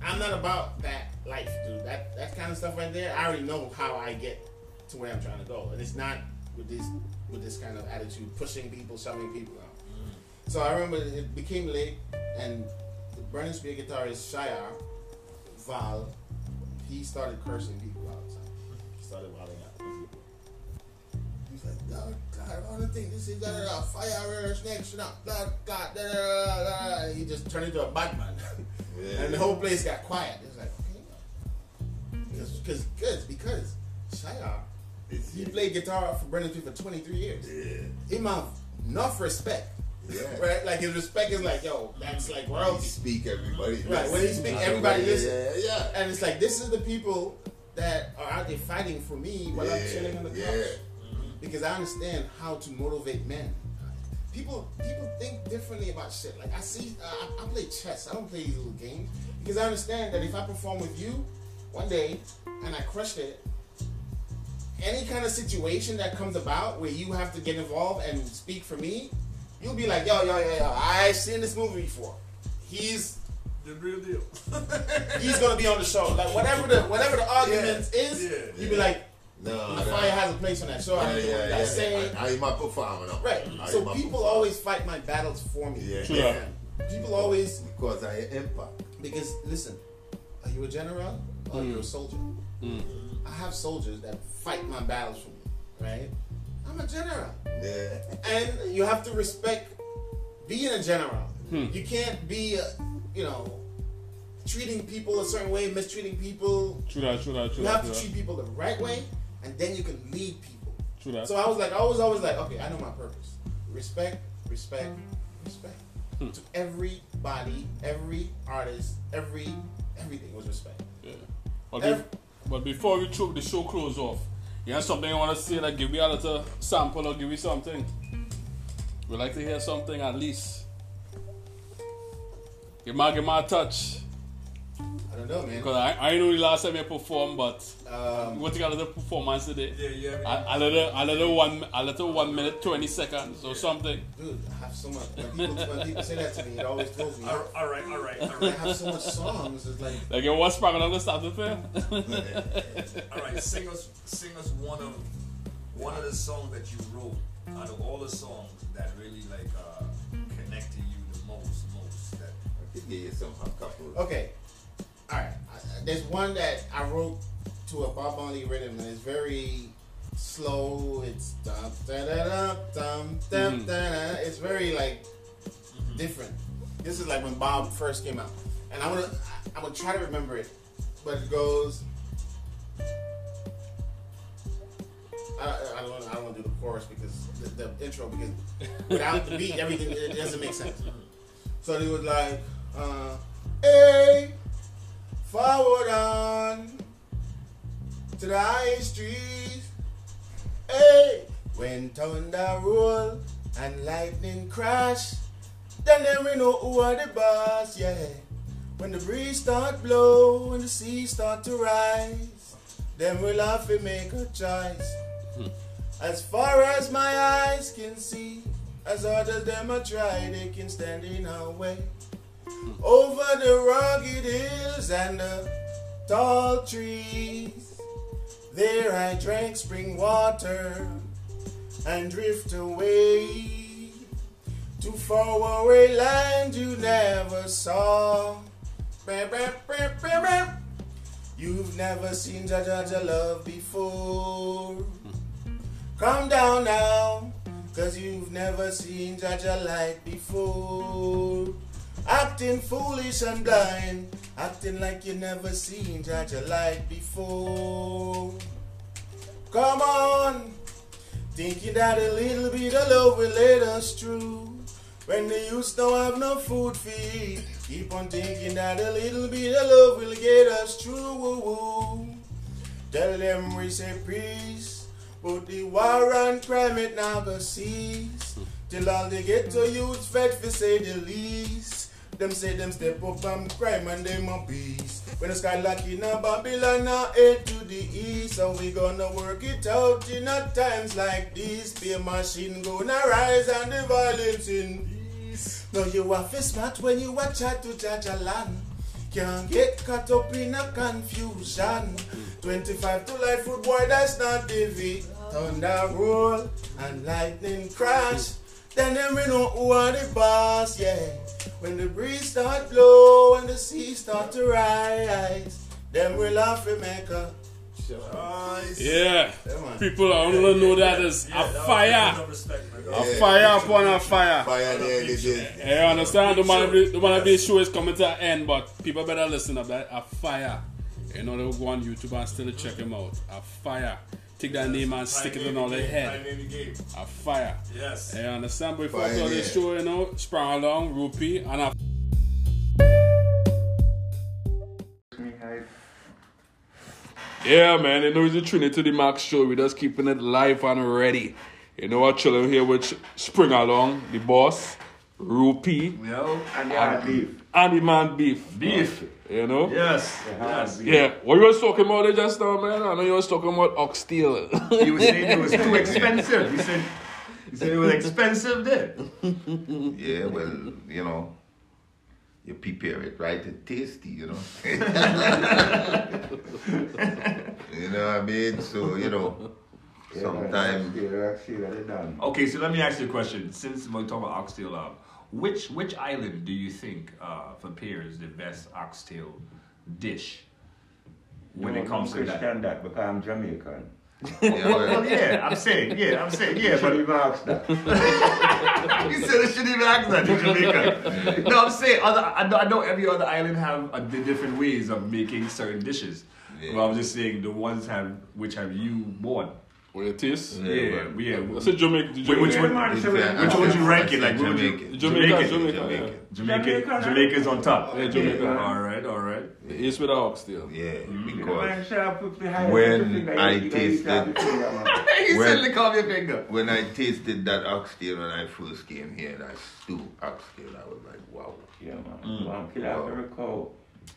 I'm not about that life, dude. That that kind of stuff right there. I already know how I get to where I'm trying to go, and it's not with this with this kind of attitude, pushing people, shoving people out. Mm. So I remember it became late, and the Burning Spear guitarist Shire Val, he started cursing people all the time. He started wilding out. people. He's like, God, God, I don't think this is da da fire next, blah blah blah da da da da. da." He just turned into a Batman, Yeah. and the whole place got quiet. It was like, okay, because because because because he played guitar for Burning Spear for 23 years. yeah. He have enough respect. Yeah. Right? Like his respect is like, yo, that's like royalty. speak, everybody. Right, when he speak, everybody yeah, listen. Yeah, yeah. And it's like this is the people that are out there fighting for me while I'm chilling on the couch. yeah. Because I understand how to motivate men. People people think differently about shit. Like I see, uh, I, I play chess. I don't play these little games because I understand that if I perform with you one day and I crushed it, any kind of situation that comes about where you have to get involved and speak for me, you'll be like, yo, yo, yo, yo, I've seen this movie before. He's The real deal. he's gonna be on the show. Like whatever the whatever the argument is, yeah, you be like, No, the no. fire has a place on that show. I Yeah, don't know yeah, what yeah. that's saying. I, I'm a performer now. Right. I So people always fight my battles for me. Yeah. True. Yeah. People always Because I impact. because listen, are you a general or are you a soldier? Mm. I have soldiers that fight my battles for me, right? I'm a general. Yeah. And you have to respect being a general. Hmm. You can't be, uh, you know, treating people a certain way, mistreating people. True that, true that, true You have true to treat people the right way, and then you can lead people. True that. So I was like, I was always like, okay, I know my purpose. Respect, respect, respect. Hmm. To everybody, every artist, every everything was respect. Yeah. But, Ev- be- but before we took the show close off, you have something you want to say? Like, give me a little sample or give me something. We'd like to hear something at least. Give me, give a touch. I don't know, man. Because I, I know the last time you performed, but Um, we take a another performance today. Yeah, yeah. A, a little, a little one, a little one minute twenty seconds or something. dude, I have so much. When people, when people say that to me, it always throws me. All off. all right, right, all I have so much songs. It's like Like you was sprung on the start of it. all right. Sing us, sing us one of one of the songs that you wrote out of all the songs that really like uh, connect to you the most, most. That I could give you some a couple. okay, all right. There's one that I wrote to a Bob Marley rhythm, and it's very slow. It's dum da da da dum dum Mhm. da da. It's very like different. This is like when Bob first came out, and I wanna I, I'm gonna try to remember it, but it goes. I, I don't I don't want to do the chorus because the, the intro because without the beat, everything it doesn't make sense. So they was like, uh, "Hey, forward on to the high street. Hey, when thunder roll and lightning crash, then then we know who are the boss, yeah. When the breeze start blow and the sea start to rise, then we'll have to make a choice. Hmm. As far as my eyes can see, as hard as them a try, they can stand in our way. Over the rugged hills and the tall trees, there I drank spring water and drift away to far away land you never saw. You've never seen Jaja love before. Calm down now, cause you've never seen Jaja light before. Acting foolish and blind, acting like you never seen such a light before. Come on, thinking that a little bit of love will lead us through. When the youth don't have no food eat, keep on thinking that a little bit of love will get us through. Tell them we say peace, but the war and crime it never cease. Till all they get to youth fed for say the least. Them say them step up from crime and them a beast. When the sky lock in a Babylon now head to the east. So we gonna work it out in a times like this. A machine gonna rise and the violence in peace. Now you are to smart when you watch out to judge a land. Can't get caught up in a confusion. 25 to life, foot boy, that's not David. Thunder roll and lightning crash. Then them we know who are the boss, yeah. When the breeze start blow and the sea start to rise, then we'll have to make a choice. Yeah. Yeah, man. People I don't know that is Yeah, a that fire. that was respect, man. A Yeah. fire upon a fire. Fire the early days. You understand? The man, the man of this show is coming to an end, but people better listen up. That a fire. You know, they'll go on YouTube and still check him out. A fire. Take that name and stick it on all their head. Pioneer. A fire. Yes. You understand? Before I Pioneer. this show, you know, sprang along, rupee, and a Yeah, man, you know it's the Trinity the Max show. We're just keeping it live and ready. You know, I'm chilling here with Spring Along, the boss, Rupee, Yo. And the hard beef. and the man Beef. Beef. You know? Yes. Yes. Yeah. What you was talking about there just now, man? I know you was talking about oxtail. You were saying it was too expensive. You said you said it was expensive then. Yeah, well, you know, you prepare it right, it's tasty, you know. you know what I mean? So, you know, sometimes done. Okay, so let me ask you a question. Since we're talking about oxtail, uh, which which island do you think uh, prepares the best oxtail dish when it comes to that? Christian that because I'm Jamaican. yeah, Well, well, yeah, I'm saying, yeah, I'm saying, yeah, Should but even ask that. you said I shouldn't even ask that in Jamaica. no, I'm saying other. I know, I know every other island have uh, the different ways of making certain dishes. Yeah. But I'm just saying the ones have which have you born. What it is? Yeah, Yeah, well, yeah. That's a Jamaican. Wait, which one? it's, Which Which one would you rank it? Like, what would you- Jamaican. Jamaica, Jamaican. Jamaica. Jamaica, Jamaica, Jamaica's on top. Yeah, Jamaica. All right, all right. The East with the oxtail. Yeah, You know, man, because shut up, put the high- When put the finger, I you gotta eat that tasted- finger, he said, "Lick off your finger." when I tasted that oxtail when I first came here, that stew oxtail, I was like, wow. Yeah, man. Mm. One kill out every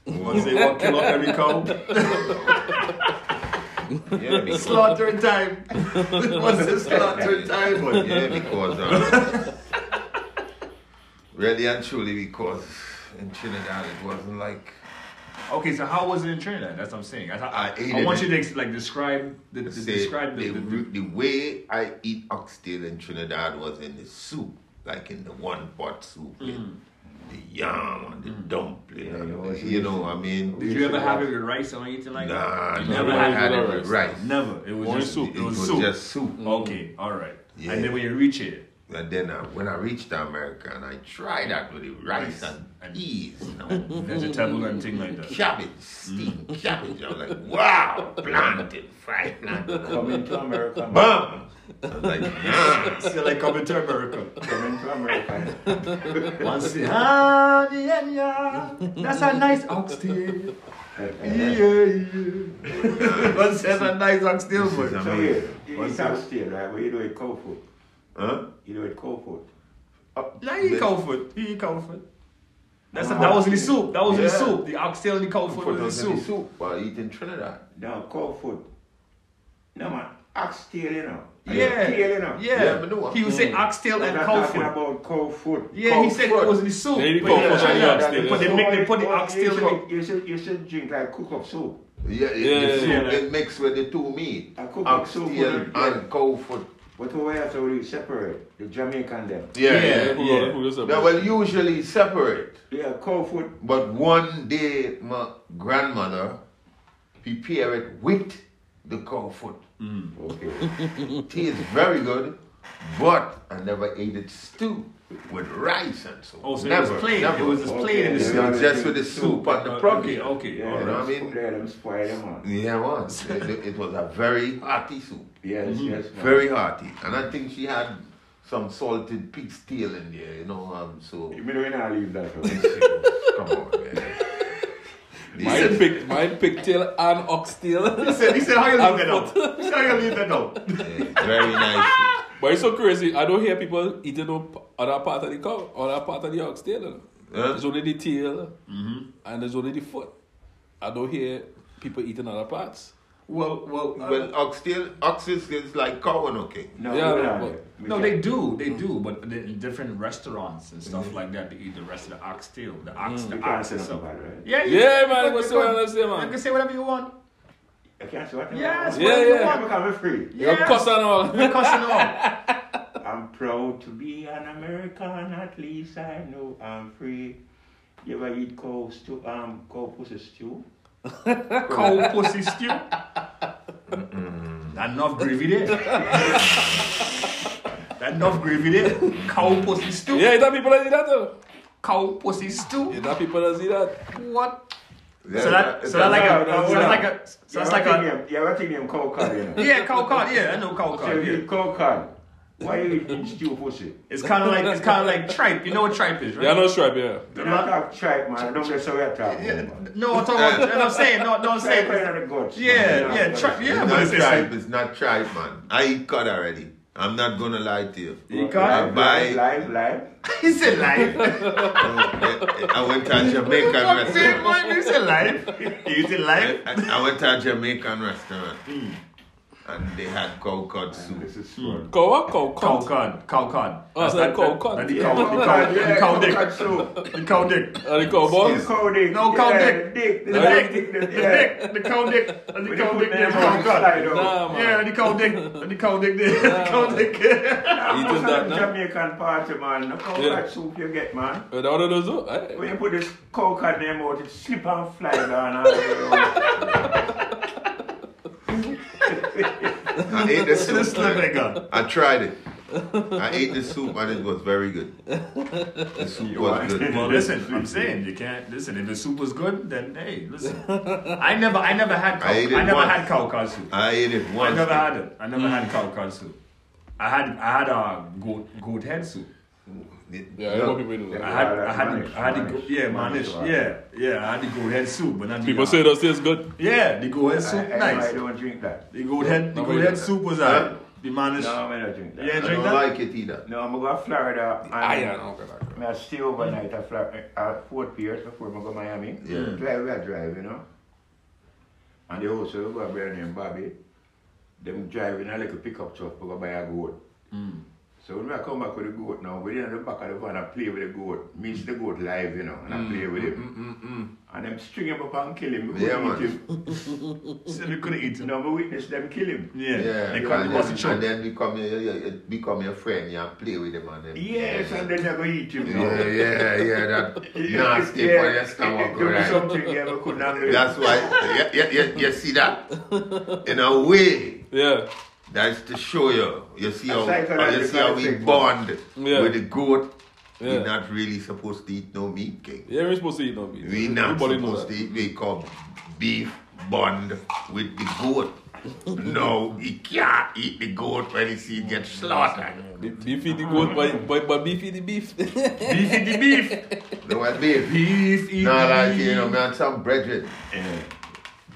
cow. Once they walk kill off every cow, Yeah, because, slaughter time. Once it's slaughter time, but yeah, because uh, really and truly, because in Trinidad it wasn't like Okay, so how was it in Trinidad? That's what I'm saying. I, I, I I want it you to like describe the, the say, describe the, the, the, the way I eat oxtail in Trinidad was in the soup, like in the one pot soup, with Mm. The yam and the hmm. dumpling, Yeah, and you the- you use- know, I mean, Did you ever have it with rice or anything like nah, that? I You never had had it it with with rice. Never. It was Only just soup. It It was, was soup. just soup. Okay, all right. Yeah. And then when you reach it, And then uh, when I reached America and I tried that with the rice and peas, you know, Vegetable and thing like that. cabbage, steamed cabbage. I was like, wow, plantain, fried plantain. Coming to America. man. Bam! I was like, nah. Still like coming to America. Coming to America. One say, ah, yeah, yeah. That's a nice oxtail. Yeah, yeah. One says a nice oxtail, This is but. amazing. So you, you What's eat that? oxtail, right? What you do with cow food? Huh? You do with cow food. Nah, he eat cow food. He eat cow food. That's a, that was in the soup. That was in the Yeah. soup. The oxtail and the food was in in the the soup. soup while eating Trinidad. No, cow food. No man, oxtail, you know. And Yeah. Tail, you know. Yeah. Yeah, but no, he would say oxtail We're and not cow food. about cow food. Yeah, he said food. it was in the soup. Yeah, he But cow yeah, food yeah, They put the, yeah. make, they put the Well, oxtail you in should, you should, you should drink like cook up soup. Yeah, it, Yeah, the yeah, yeah. it mixed with the two meat. I cook Oxtail soup yeah. and cow foot. But we have to really separate the Jamaican them. Yeah, Yeah. yeah. Who- who- who? They will usually separate. Yeah, cow food. But one day, my grandmother prepared it with the cow foot. Mm. Okay. Tastes very good, but I never ate it stew with rice and so. Oh, so never, it was plain. Never. It was just Okay. plain in the Yeah. soup. It just with the soup and the protein. Okay, okay. Yeah, You know what I mean? yeah, them spoil them on. Yeah, man. it, it was a very hearty soup. Yes, yes, man. Very hearty. And I think she had some salted pig's tail in there, you know, um, so. You mean we not leave that out? Come on, man. Mine, pig, mine pigtail and oxtail. He said, he said, how you leave that out? He said, how you leave that out? Yeah, very nice. But it's so crazy. I don't hear people eating up other part of the cow, other part of the oxtail. You know? Huh? There's only the tail and there's only the foot. I don't hear people eating other parts. Well, well, uh, Well, oxtail, oxtail is like cow and okay. No, Yeah, we no, not. but- We no, can't. they do, they do, but the- in different restaurants and stuff like that, they eat the rest of the ox oxtail, the ox, You the can't ox say and nothing stuff. right? Yeah, you- Yeah, you man, what's you the can- one I say, You can say whatever you want. I can't say what I Yes, want. Yeah, whatever you yeah. I'm want. coming free. You're Yes. cuss and all. You're cussing all. I'm proud to be an American, at least I know I'm free. You ever eat cow stew, um, cow pussy stew? Cow pussy stew. That enough gravy there. that enough gravy there. Cow pussy stew. Yeah, is that people that see that though? Cow pussy stew. Is that people that see that? What? Yeah, So that, it's so that like No, a, no, so no. that's like a, so that's like a, You ever think them cow cod, you know? yeah, cow cod. Yeah, I know cow So cod. you Yeah. eat cow cod. Why are you eating stew pussy? It's kind of like it's kind of like tripe. You know what tripe is, right? Yeah, no stripe, yeah. You don't talk tripe, man. Don't get so weird talk. Yeah, man. no, I'm talking about. No, I'm saying no, no, I'm Tripe saying. are the. Yeah, man. yeah, tripe. Yeah, It's but not it's, it's tripe, like, it's not tripe, man. I eat cod already. I'm not gonna lie to you. You Live, can't. buy- live, live. he said live. I went to a Jamaican Fuck, say, restaurant. man, you said live. You said live. I, I went to a Jamaican restaurant hmm. And they had cow cod soup. This is fun. Cow what? Cow Cow cod, cow cod. Oh, That's so that- cow that- cod. that The Yeah, cow, the cow cow, cod, the yeah, cow cow dick, cod soup. the cow dick. The cow balls? Cow dick. No, cow yeah, dick. dick. The The dick, dick. the yeah. dick, the cow dick, and the When you cow dick, them the on cow the cod. slide over. Nah, man. Yeah, the cow dick, and the cow dick there, the cow dick. Nah, Eating most that, of the no? Jamaican party, man. Look how Yeah. much soup you get, man. Uh, That one of those, though? Eh? When you put this cow cod name out, it slip and fly down. The. I ate the soup. man. I tried it. I ate the soup and it was very good. The soup was good. Well, listen, I'm saying you can't listen. If the soup was good, then hey, listen. I never, I never had cow. I I, never once. had cow soup. I ate it once. I never had it. I never had mm. cow cod soup. I had, I had a goat, goat head soup. Yeah, I know people do I that. had, I had, Mannish, I had the, Mannish, go- yeah, Mannish, mannish, yeah, yeah. I had the goat head soup, but not People uh, say those taste good. yeah, the goat head I, soup, I, nice. I don't drink that. The goat head, the No, goat wait. head soup was Huh? uh, the mannish. No, I don't drink that. Yeah, I don't that. like it either. No, I'm going to Florida. And Ah, yeah, no, okay, okay. I stay overnight at, Florida, at Fort Pierce before I go to Miami. Yeah. Drive where I drive, you know. And they also got a brother named Bobby. Them driving I like a little pickup truck to go buy a goat. So when I come back with the goat now, we in the back of the van and play with the goat. Meets the goat live, you know, and mm, I play with him. Mm, mm, and them string him up and kill him. We yeah, couldn't man. eat him. so they couldn't eat him. No, but witness them kill him. Yeah. yeah they can't bust it And then become your, your, your, become your friend, you and play with him and then. Yes, yeah. and then they go eat him. No? Yeah, yeah, yeah. That nasty yeah, for your stomach, do right? something yeah, we couldn't do. That's why, you, you, you, you see that? In a way. Yeah. That's to show you. You see how, oh, you see how we bond yeah. with the goat. Yeah. We're not really supposed to eat no meat, King. Yeah, we're supposed to eat no meat. We're not Everybody supposed to eat. We call beef bond with the goat. no, he can't eat the goat when he see it get slaughtered. The beef eat the goat, but, but, but beef eat the beef. beef eat the beef. No, what beef? Beef eat the beef. No, like, you know, man, some brethren, yeah.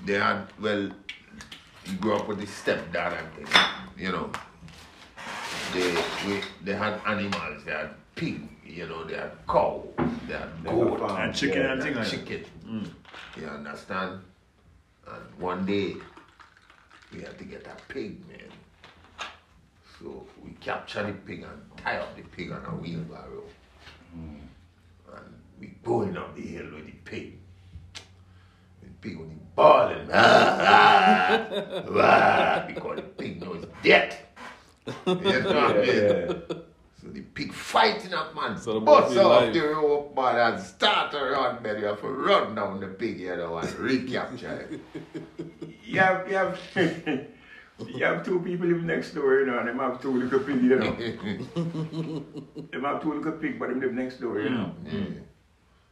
they had, well, he grew up with his stepdad and things, you know. They, we, they had animals, they had pig, you know, they had cow, they had They goat, farm. And chicken Yeah, and thing had like that. chicken. Mm. You understand? And one day, we had to get a pig, man. So we capture the pig and tie up the pig on a wheelbarrow. Mm. And we going up the hill with the pig. The pig only bawling. Ah, ah, ah, because the pig knows death. You know what I mean? Yeah. So the pig fighting up, man. So the Bust boy feel off live. the rope, man, and start to run, man. You have to run down the pig, you know, and recapture it. You have, you have, you have two people live next door, you know, and them have two little pig, you know. them have two little pig, but them live next door, you know. Yeah.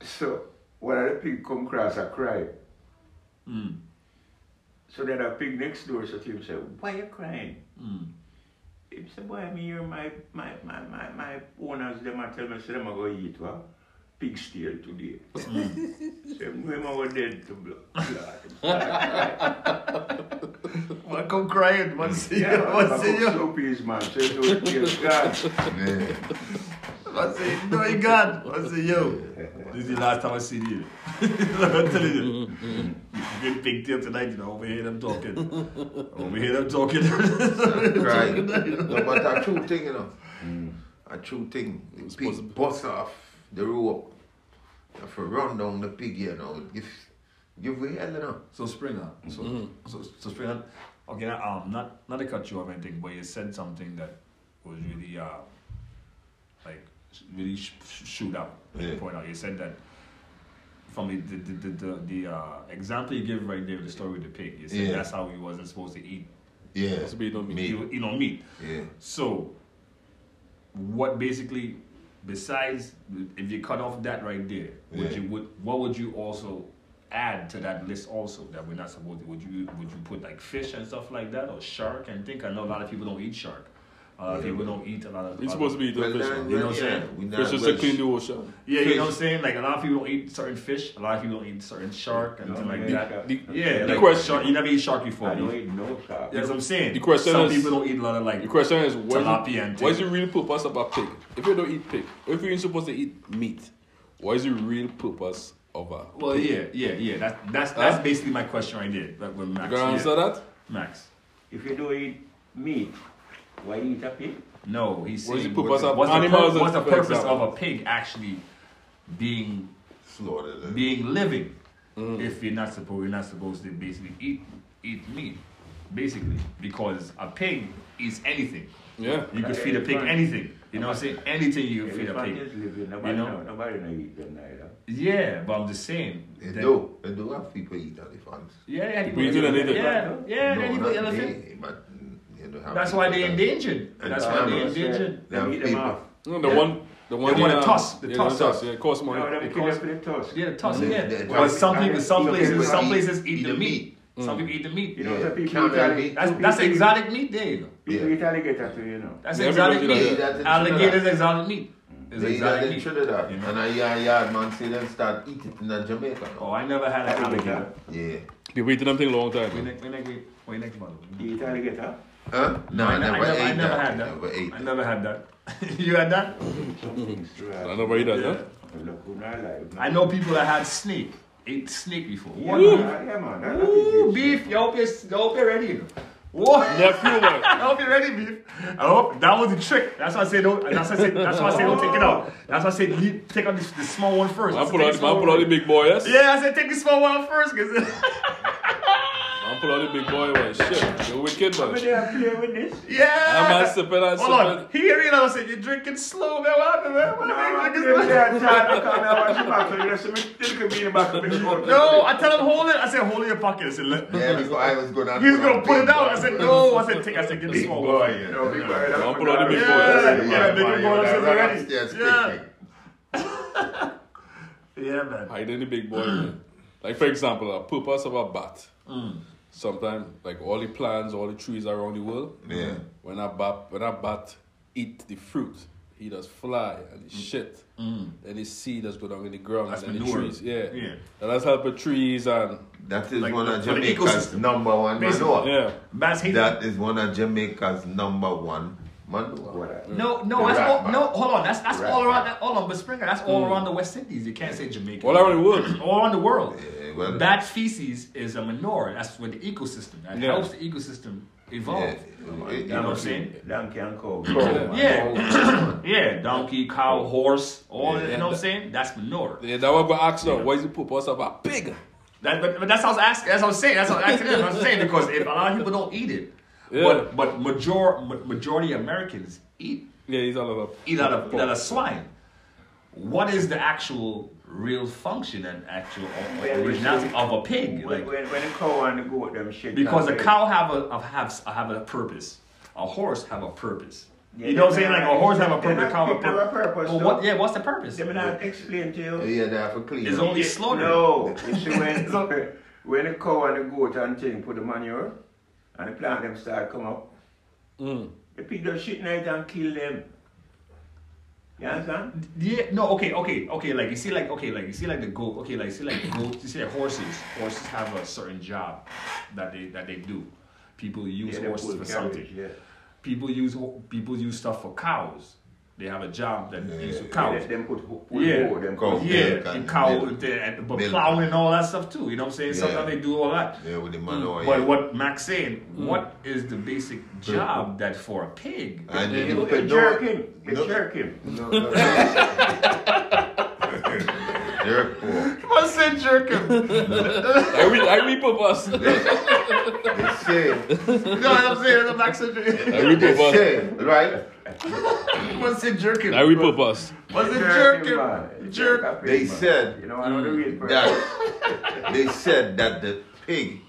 So, one of the pig come across a cry. Mm. So that a pig next door said to him, say, why you crying? Mm. He said, boy, I'm here, my, my, my, my, my owners, them are telling me, say, them are going to eat, what? Pig's tail today. Mm. say, them are dead to blood. Man come crying, man see yeah, you, man see you. Yeah, man come soap is, man. Say, those tails, God. Yeah. Man say, no, you God. Man say, yo. This is the last time I see you. I'm telling you. Good pigtail tonight, you know. Over here them talking. Over here them talking. Cry. No, but a true thing, you know. A true thing. The supposed to pig bust off the rope. You have to run down the pig, you know. Give, give way hell, you know. So Springer, so Mm-hmm. so, so Springer, okay, now, um, not not to cut you off or anything, but you said something that was really uh, like really sh- sh- shoot out. Yeah. Point out. You said that from the the the, the, the uh, example you give right there, the story with the pig. You said Yeah. that's how he wasn't supposed to eat. Yeah. Supposed to be no meat. He, Meat. you know meat. Yeah. So, what basically, besides if you cut off that right there, would you would what would you also add to that list also that we're not supposed to? Would you would you put like fish and stuff like that or shark and think? I know a lot of people don't eat shark. Uh, a lot of Yeah. people don't eat a lot of. It's supposed to be eating Well, fish. then, man. You know what I'm yeah, saying? we not- Fish is well, to clean the ocean. Yeah, you know what I'm saying. Like a lot of people don't eat certain fish. A lot of people don't eat certain shark and No, things like no, that. The, Yeah, the like question, shark. You never eat shark before. I don't You- eat no shark. That's what I'm saying. The question Some is- people don't eat a lot of like. the question is, what Tilapia is, and what is the thing. real purpose of a pig? If you don't eat pig, if you're supposed to eat meat, what is the real purpose of a Well, pig? yeah, yeah, yeah. That, that's that's Huh? basically my question right there. That with You Max. gonna yeah. answer that? Max. If you don't eat meat, why you eat a pig? No, he's What is saying the purpose what's, of what's the, animals pur- what's the for purpose example? of a pig actually being Slaughtered. eh? being living Mm. if you're not supposed you're not supposed to basically eat eat meat basically because a pig eats anything. Yeah. You could feed a pig anything. You know what I'm saying? Anything you could feed a Elephant pig. living. Nobody, You know? know? nobody no eat them neither. Yeah, but I'm just saying. They that- do. They do have people eat elephants. Yeah, yeah. We do anything. Yeah, yeah. no, they eat not elephant. they, but you know, have That's why they're endangered. And That's why they're endangered. They have Eat them off. No, the Yeah. one, the one, The one, in, the um, tusk, the yeah, tusk. tusk. Yeah, it costs money. No, It costs- for the toast. Yeah, the tusk. They- Yeah, they- but some people, some they- places, some places eat eat the the meat. Mm. Some people eat the meat. You know, Yeah. some people Camel eat alli- meat. That's that's people eat- exotic meat there. You know. People Yeah. eat alligator too, you know. That's Yeah, exotic meat. that. Yeah, Alligator is exotic meat. It's They eat that exotic in meat. Trinidad. You know? And a yard, yard man see them start eat it in a Jamaica Oh. I never had an alligator. Yeah. They waited them thing long time. We man. next, we next, we next month. You eat alligator? Huh? No, I, I, never, I, never, ate I never that. had that. Never ate I that. never had that. you had that? Some things to I have. never eat that, Yeah. huh? Look, who not alive. I know people that had snake. Ate snake before. Yeah, What? man. Yeah, man. That- that Ooh, beef. You hope you're, you hope you're ready. You know. What? Nephew, man. I hope you're ready, beef. I hope that was the trick. That's why I say don't. That's why I say. That's why I say don't take it out. That's why I say leave, take out the, the small one first. I That's put take out, the I put one out the big boy, yes? Yeah, I said take the small one first cause. I'm pull out the big boy one. Shit, you're wicked, I'm man. there play with this. Yeah. I'm not sipping and Hold on. sipping. He you know said you're drinking slow, man. What happened, man? What No, the I'm fuck is there this? play and chat. I come here, watch the back, so you know, so me still could be in the back of the. No, I tell him hold it. I said hold it in your pocket. I said let. Yeah, because I was gonna. He was gonna put it big down. I said no. I said take. I said get the Big small boy, one. you know, big boy. I'm pull out the big boy. Yeah, Yeah, yeah, big boy you upstairs run already. upstairs Yeah. quickly. Yeah, man. Hiding the big boy, man. Like for example, a purpose of a bat. Mm. Sometimes, like all the plants, all the trees around the world. Yeah. When a bat, when a bat eat the fruit, he does fly and he mm. shit. Mm. Then the seed does go down in the ground That's and manure. the trees. Yeah. Yeah. And that's help with trees and That is Like one of Jamaica's number one Basically, manure. yeah. Bats hate That is one of Jamaica's number one manure. What? No, no, The that's all, man. no. Hold on, that's that's Rat all around. man. That, hold on, but Springer, that's all mm. around the West Indies. You can't say Jamaica. All around the world. all around the world. Yeah, well, Bat feces is a manure. That's with the ecosystem. That Yeah. helps the ecosystem evolve. yeah, You know what I'm saying? Donkey and cow. Yeah, yeah. Donkey, cow, horse, all Yeah. you know what I'm saying. That's manure. Yeah, that was ask now. Why is the purpose of a pig? That, but, but that's what I was asking. That's what I was saying. That's what I was asking. I was saying because if a lot of people don't eat it, Yeah. but but major ma- majority of Americans eat Yeah, he's all about. eat out of, eat out of swine. What is the actual real function and actual or- or originality of a pig? When, Like, when, when the cow and the goat them shit. because a and cow have a of- have have a purpose. A horse have a purpose. Yeah, you know what I'm saying? Like a horse have a purpose. not A cow have a give them a purpose. purpose, Well, what? Yeah, what's the purpose? Let me not explain to you. yeah, they have to clean. It's up. only slaughter. No, you when, So- when the cow and the goat and thing put the manure and the plant them start come up, Mm. the pig just shit night and kill them. You understand? Yeah, no, okay, okay, okay. Like you see, like okay, like you see, like the goat. Okay, like you see, like the goat. You see, like horses. Horses have a certain job that they that they do. People use Yeah, horses for carriage, something. Yeah. People use people use stuff for cows. They have a job that they use for Yeah, them put, put Yeah. more, them Cow. Yeah, and cow, milk. the- and, but Milk. plowing and all that stuff too. You know what I'm saying? Yeah. Sometimes they do all that. Yeah, with the manure. Mm. But yeah. what Max saying, mm. what is the basic job that for a pig? And You, you, you, put jerk no, him. You no- jerk him. no, no, Jerk poor. I said jerk him. I read, I read purpose. They say, you know what I'm saying? The Max said jerk I read they purpose. say, right? What's it jerk him? I read purpose. What's it Jerk jerk him, him? man. You Jerk. a pig, They said You know, I know the real person. that they said that the pig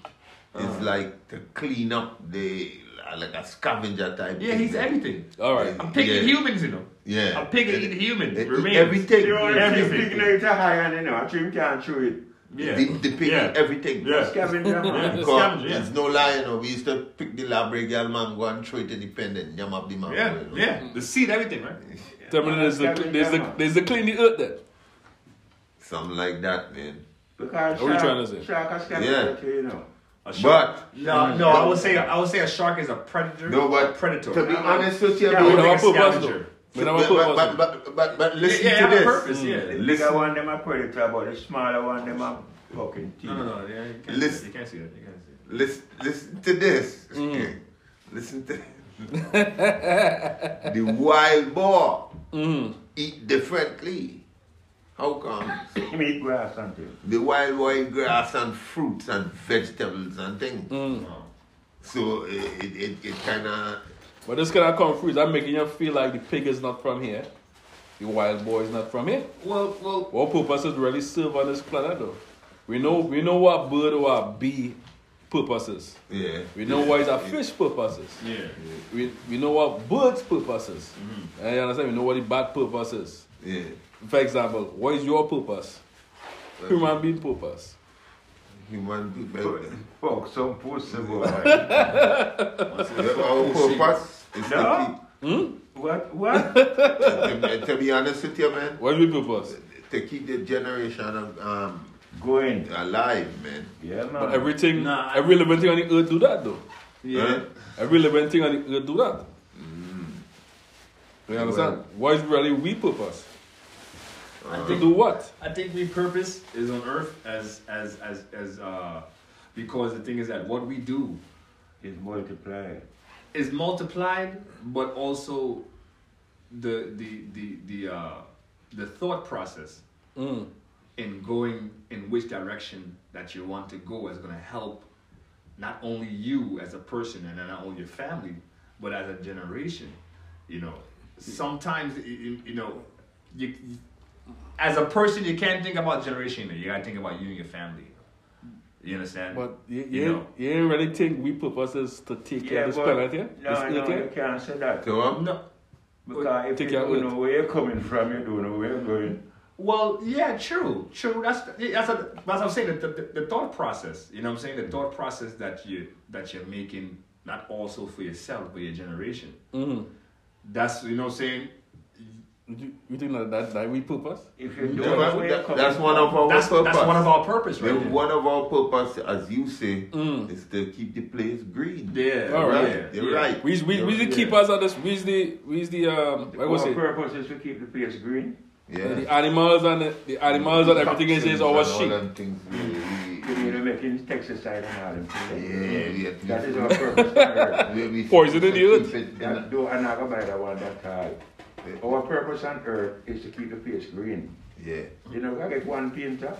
Uh-huh. is like to clean up the like a scavenger type. Yeah, thing, he's man. everything. All right. A pig Yeah. humans, you know. Yeah. A pig eat humans. They remains. everything. You know, Everything. everything. Pig know it's a high and you know, a trim can't chew it. Yeah. The, the pig Yeah. everything. Yeah. Scavenger, Yeah. Scavenger, yeah. It's no lie, you know. We used to pick the labre girl mango and throw it in the pen and yam up the mango. Yeah, you know. yeah. The seed, everything, right? Tell me there's the, there's the, there's the clean the earth then. Something like that, man. Because What are you trying to say? Shark a scavenger Yeah. you know. Shark. But No, no, I would say I would say a shark is a predator. no, but predator. to be honest with you, Yeah, bro, We So but, but, but, but, but, but listen yeah, to this. Purpose, yeah. Mm. The bigger one, them are predator, but the smaller one, them are fucking teeth. No, no, no. Yeah, you, can't, listen, you can't see it. You can't see it. Listen, listen to this. Mm. Listen to The wild boar mm. eat differently. How come? Him eat grass and things. The wild boar eat grass and fruits and vegetables and things. Mm. So it, it, it kind of... But this kind of confused. I'm making you feel like the pig is not from here. The wild boar is not from here. Well, well. What purposes really serve on this planet though? We know we know what bird or what bee purposes. yeah. We know what is a fish purposes. Yeah. We, we know what birds purposes. Mm-hmm. And you understand? We know what the bad purpose is. Yeah. For example, what is your purpose? Human being purpose. Human people. Fuck some pussy boy. Our purpose is No. to keep. Hmm? what? What? To, to be honest with you, man, What is your purpose? to keep the generation um, um, Going. alive, man. Yeah, man. But everything, Nah, every living thing on the earth do that though. Huh? Every living thing on the earth do that. Mm. You understand? What is really we purpose? I To think do what? I think we purpose is on earth as as as as uh because the thing is that what we do It's multiplied. is multiplied, but also the the the the uh the thought process Mm. in going in which direction that you want to go is going to help not only you as a person and not only your family, but as a generation. You know, sometimes you, you- you know, you, as a person you can't think about generation. You gotta think about you and your family. You understand? But you, You you, know. you ain't really think we purpose is to take care of this planet here? No, this no, you can't say that. So um, no. Because if Take you don't oath. know where you're coming from, you don't know where you're going. Well, yeah, true, true. That's that's a, that's what I'm saying. The, the, the thought process. You know, what I'm saying the thought process that you that you're making not also for yourself but your generation. Mm-hmm. That's you know, what I'm saying You, you think that, that that we purpose? If you don't Yeah, know but where you're that- that's one of our that's purpose. that's one of our purpose, right? The- there. one of our purpose, as you say, Mm. is to keep the place green. Yeah, All right. yeah, You're yeah. right. We we we the Yeah. keepers of this. We's the we's the um. What was Our purpose is to keep the place green. Yeah. The animals and the, the animals and everything is, is our Toxins and sheep. them You we- need to make and all them Yeah, things. we That is our purpose. on earth. we- we- Poison in the keep earth. That do I'm not gonna buy that one that tall. The- Our purpose on earth is to keep the place green. Yeah. You know, I get one painter.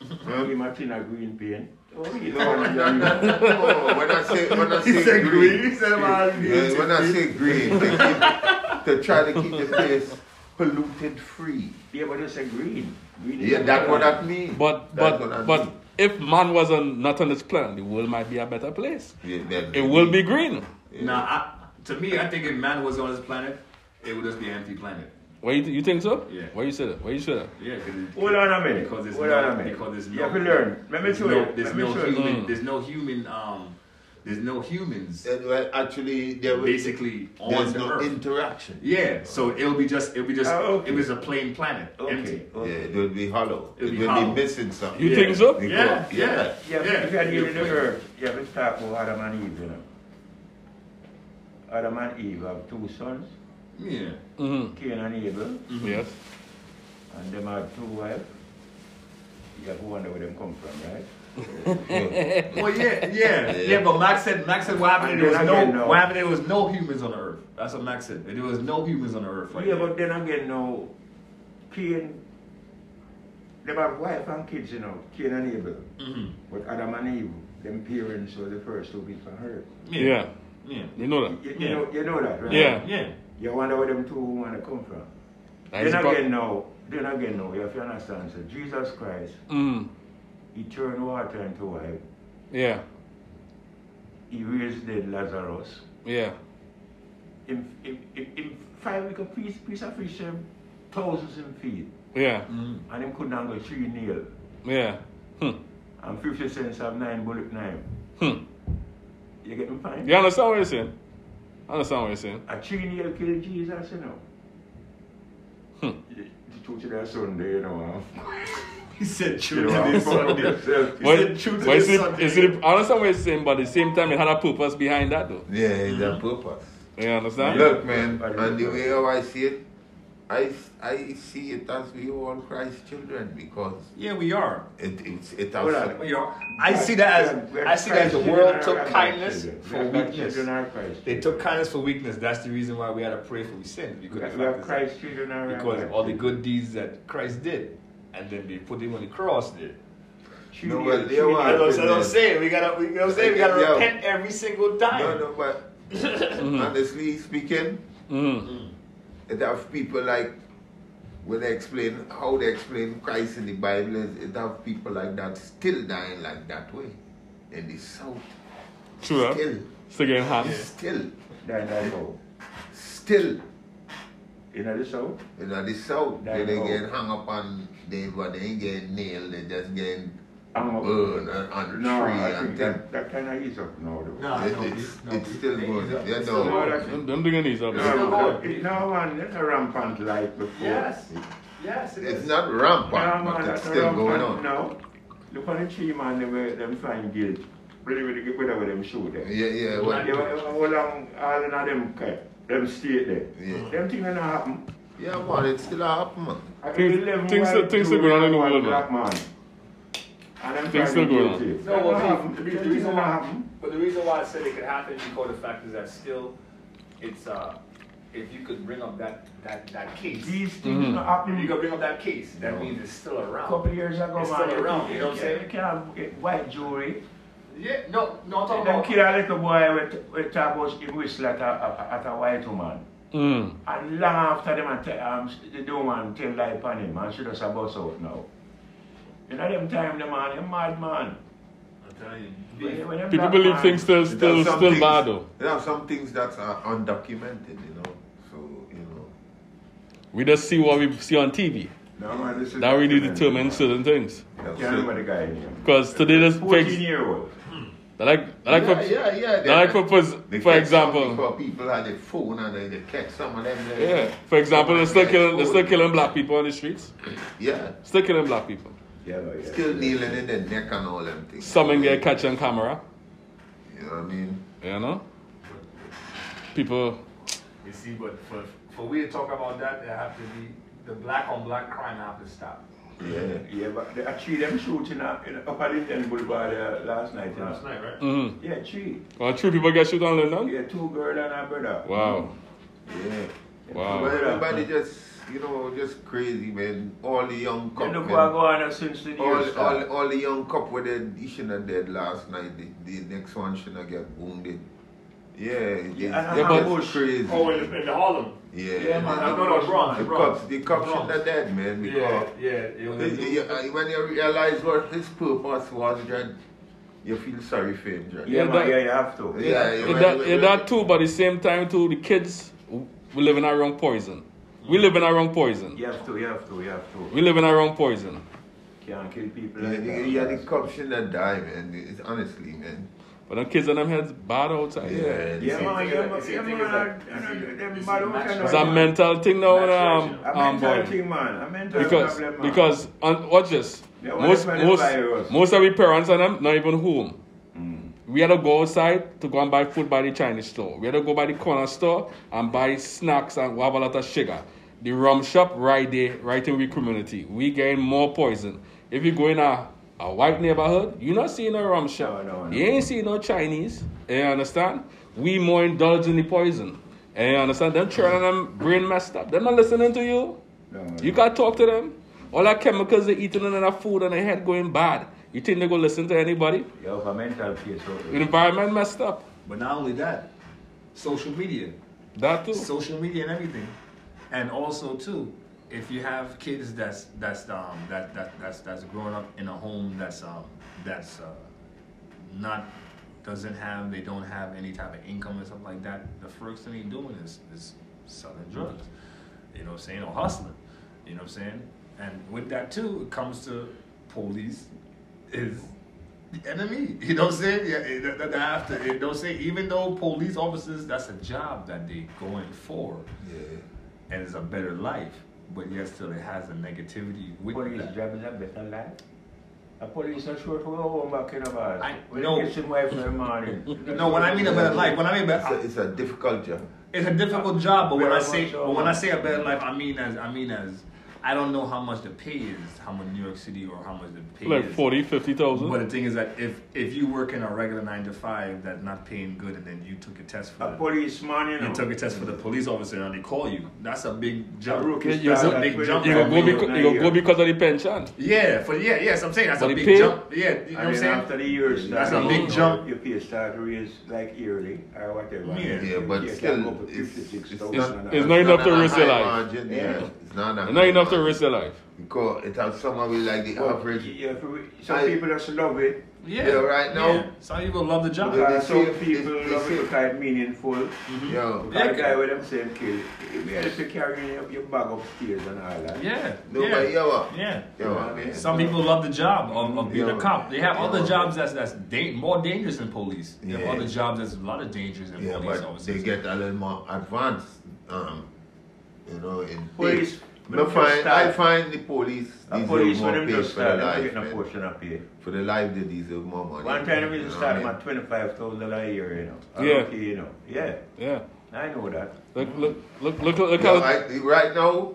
Give him a tin of green paint. Oh, you know what I'm Oh, when I say when I He say green, green. Said yeah, when I say green, to, keep, to try to keep the place polluted free. Yeah, but it's a green. green Yeah, a that's what that means. But That's but but mean. if man wasn't not on this planet, the world might be a better place. Yeah, that- It will be green. Yeah. Nah, I, to me, I think if man was on this planet, it would just be an empty planet. Why you, you think so? Yeah. Why you say that? Why you say that? Yeah, because Hold on a minute. Because there's Hold no, on a minute. because there's You have to learn. Let me there's show no, you. There's Let me no show you. human. Mm. There's no human. Um, there's no humans Uh, well, actually, there was basically on there's the no earth. interaction. yeah, so it'll be just. It'll be just. Ah, okay. It was a plain planet, Okay. empty. Yeah, it will be hollow. It'll it be hollow. be missing something. You Yeah. think so? Because- Yeah, yeah, Yeah, yeah. but if you had You're given the plain. earth, you have to talk about Adam and Eve, you know. Adam and Eve have two sons, Yeah. Mm-hmm. Cain and Abel, Yes. and them had two wives. You have to wonder where them come from, right? Well, yeah, yeah, yeah. But Max said, Max said, what happened? And There was no, no. what happened? There was no humans on the earth. That's what Max said. There was no humans on the earth. Right yeah, there. but then again, no, Cain, they have wife and kids, you know, Cain and Abel. Mhm. But Adam and Eve, them parents were the first two be on earth. Yeah. Yeah. Yeah. You know that. You, you Yeah. know, you know that, right? Yeah. Yeah. You wonder where them two women come from. That then again, now, then again, now, you have to understand, so Jesus Christ, Mm. He turned water into wine. Yeah. He raised dead Lazarus. Yeah. In, in, in, in five weeks, a piece, piece of fish, thousands in feet. Yeah. Mhm. And him couldn't go three nail. Yeah. Hmm. And 50 cents have nine bullet knife. Hmm. You get me fine? You understand what you're saying? I understand what you're saying. A three nail killed Jesus, you know. Hmm. The the truth of that Sunday, you know. He said You know, to this Sunday. He But, said true to but you this see, Sunday. you see, I understand what you're saying, but at the same time, it had a purpose behind that, though. Yeah, it's a purpose. You understand? Look, man, and the way how I see it, I, I see it as we all Christ children because Yeah, we are. it it's it Hold has on. We are. I see that as I see that as the world took kindness for weakness. They took kindness for weakness. That's the reason why we had to pray for we sinned because, the We have fact is Christ children that- because all the good deeds that Christ did, and then they put him on the cross there. No, well, they were- I know, so I'm saying we gotta, we, you know what I'm saying we gotta Yeah. repent every single time. no no but honestly speaking, Mm. It have people like when they explain how they explain Christ in the Bible is it have people like that still dying like that way in the south. True. Still, Still getting hands. still, That, that's all. still. You know the south? In the south, That they, they how- get hung up on, they, but they ain't getting nailed, they just getting I'm up. burned on, on No, tree I think thing. that, that kind of ease up now. Though. No, It- no, it's, no, it's still it- going. it's- Yeah, it's no. still going. Don't, don't bring up. No, man. still no, going. it- man, that's a rampant like before. Yes, yes, it It's is. not No, rampant, man, but it's that's a still going on. now. Look on the tree, man, they were them find guilt. Really, really good whatever them shoot them. Yeah, yeah, And they were how long all of them cut, them stay there. Yeah. Them things not happen. yeah, man, it's still happen, man. Things- things things still doing going on in the world, man. And them Things still find going on. guilty. No, That well, not the- the- Them the reason why- happen. But the reason why I said it could happen because the fact is that still, it's uh, if you could bring up that that that case, These things Mhm. not if happen. you could bring up that case, that means it's still around. A around. couple of years ago, It's man, still around, you know what I'm saying? can't- You can't get white jewelry. Yeah, no, no, I'm talking Them about. kill a little boy with, with talk about him whistle at a, at a white woman. Mm. And long after them, and te- um, the do man tell life on him, and she just a bust out now. You know them time, the man, a mad man. I'm telling you. When- when them People black believe man- things still There still are still things- bad though. There are some things that are undocumented, you know. So you know. We just see what we see on TV. No, man, this is That really documented, determines certain things. yeah, Can't so- remember the guy name. Because today, this for 14 ex- year old. I like I like yeah, for, yeah, yeah. I like for pos- They for example. People, people had their phone and they, they catch some of them. They, Yeah. For example, they're still killing they're still killing black people on the streets. Yeah. Still killing black people. Yeah, but yeah. Still kneeling in the neck and all them things. Some in get catch on camera. You know what I mean? You know? People You see, but for for we to talk about that, there have to be the black on black crime have to stop. Yeah, yeah, but the, actually them shooting up in, up at Linden Boulevard uh, last night. You? Last night, right? mm Yeah, three. Well three people get shot on London? Yeah, two girl and a brother. Wow. Yeah. Wow. But everybody just, you know, just crazy, man. All the young Then couple. look what go on since the all, year all, all the young couple were dead, he shouldn't have dead last night. The, the next one shouldn't have get wounded. Yeah, it's, Yeah, and it's just crazy. Oh, in, in the Harlem. yeah, Yeah, man, No, no, no, Bronx. The Bronx. cops, the cops shouldn't have dead, man. Yeah, Because yeah. It was You- you- uh, when you realize what his purpose was, John, you feel sorry for him, John. Yeah, Yeah, man, that- yeah, you have to. Yeah, Yeah, yeah, that, yeah, that too, but at the same time too, the kids we live in our wrong poison. We live in our wrong poison. You have to, you have to, you have to. We live in our wrong poison. Can't kill people Yeah, like the, that. yeah, the cops shouldn't have died, man. It's honestly, man. But them kids and them heads bad outside. Yeah, Yeah, See, man, the yeah, thing man, yeah, man. is that- and- and- you see- them you see bad out match and It's a mental thing now, um, A um mental boy. thing, man. A mental Because problem, man. because on, watch this. Yeah, most most most of the parents and them not even home. Mm. We had to go outside to go and buy food by the Chinese store. We had to go by the corner store and buy snacks and have a lot of sugar. The rum shop right there, right in the community. We getting more poison. If you go in a, a white neighborhood, you not seeing a rum shop. No, no, no. You ain't seeing no Chinese. You understand? We more indulge in the poison. And you understand? Them children them brain messed up. They're not listening to you. You can't talk to them. All that chemicals they eating in their food and their head going bad. You think they go listen to anybody? Have a mental case out The environment messed up. But not only that, social media, That too. social media and everything, and also too, if you have kids that's that's um that that that's that's growing up in a home that's um that's uh, not doesn't have they don't have any type of income and stuff like that, the first thing they're doing is is selling drugs. You know what I'm saying? Or hustling. You know what I'm saying? And with that too, it comes to police is the enemy. You know what I'm saying? Yeah, that, that after you know what I'm saying? Even though police officers, that's a job that they going for, Yeah. And it's a better life. But yet still, it has a negativity with Police that. job is a better life. A police are sure to go home back in a bar. I- When no. you get some wife in the morning. No, when I mean a better life, when I mean better, it's a difficult job. it's a difficult job. But when I say, but when I say a better life, I mean as I mean as I don't know how much the pay is, how much New York City or how much the pay Like is. 40, 50,000. But the thing is that if if you work in a regular nine to five that's not paying good, and then you took a test for A the, policeman, you know. you took a test for the police officer and they call you, that's a big A jump. rookie you That's go- a big jump. You for go, go, me. because, you go, go because of the pension. Yeah, for yeah, yes, I'm saying that's But a the big pay- jump. Yeah, you know what And I'm then saying. after the years, That's start, a big you know, jump. Your pay start to raise like yearly or whatever. Yeah. Yeah, but You can still, go up to it's, 56,000 it's, and not, a it's half. not enough to a risk your high life. Margin, yeah. Yeah. It's not a It's not enough to risk your life. Because it has some with like the Well, average. yeah, for- some I- people just love it. Yeah, Yeah, right now- yeah. Some people love the job. Yeah. Uh, some say- people they- they love say- it because it's meaningful. Yo, Yeah. Because the guy with them same kill, you be able to carry your, your bag upstairs and all that. Yeah, no, yeah, but yo, yeah. Yo, what, man. Some people love the job of, of being Yeah. a cop. They have Yeah. other jobs that's that's da- more dangerous than police. They have other jobs that's a lot of dangers than Yeah, police but officers. they get a little more advanced, um, you know, in Police, pay. When I find, I find the police A deserve police when more them pay just for their start, they life, get a man. portion of pay. For the life, they deserve more money. One time we You just know started at twenty-five thousand dollars a year, you know. Yeah. rookie, you know. Yeah, Yeah. I know that. Look, look, look, look, look mean? Yo, how. I, right now,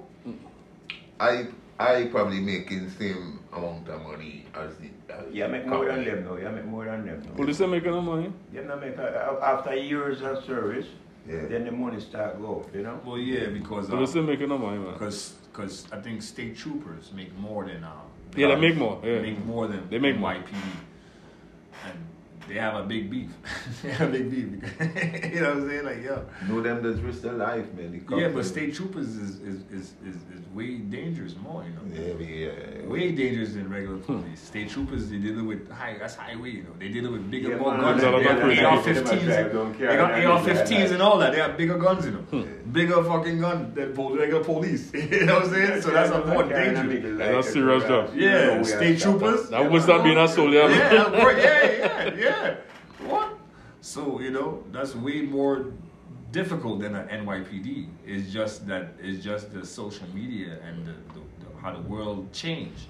I I probably making same amount of money as the. As You make the more than company. them now. You make more than them now. Police are making no money. You know, make a, after years of service, Yeah. then the money start go you know. well, yeah, because Police uh, are making no money, man. because because I think state troopers make more than um Yeah, they make more, yeah. make more than They make. YPD, and they have a big beef. they have a big beef. you know what I'm saying? Like, yo. Know them that's risk their life, man. Yeah, but state troopers is is, is, is, is way dangerous more, you know. Yeah, yeah, yeah. Way dangerous than regular hmm. police. State troopers, they dealing with high. That's highway, you know. They dealing with bigger, Yeah, more man, guns. that's They got. AR-15s. They They got. AR-15s and all that. They have bigger guns, you know. Hmm. Bigger fucking gun than regular police. you know what I'm saying? So that's a more dangerous. That's serious job. Yeah, state troopers. That was not being a soldier. Yeah, bro, yeah, yeah, yeah. What? So you know that's way more difficult than an NYPD. It's just that it's just the social media and the, the, the, how the world changed.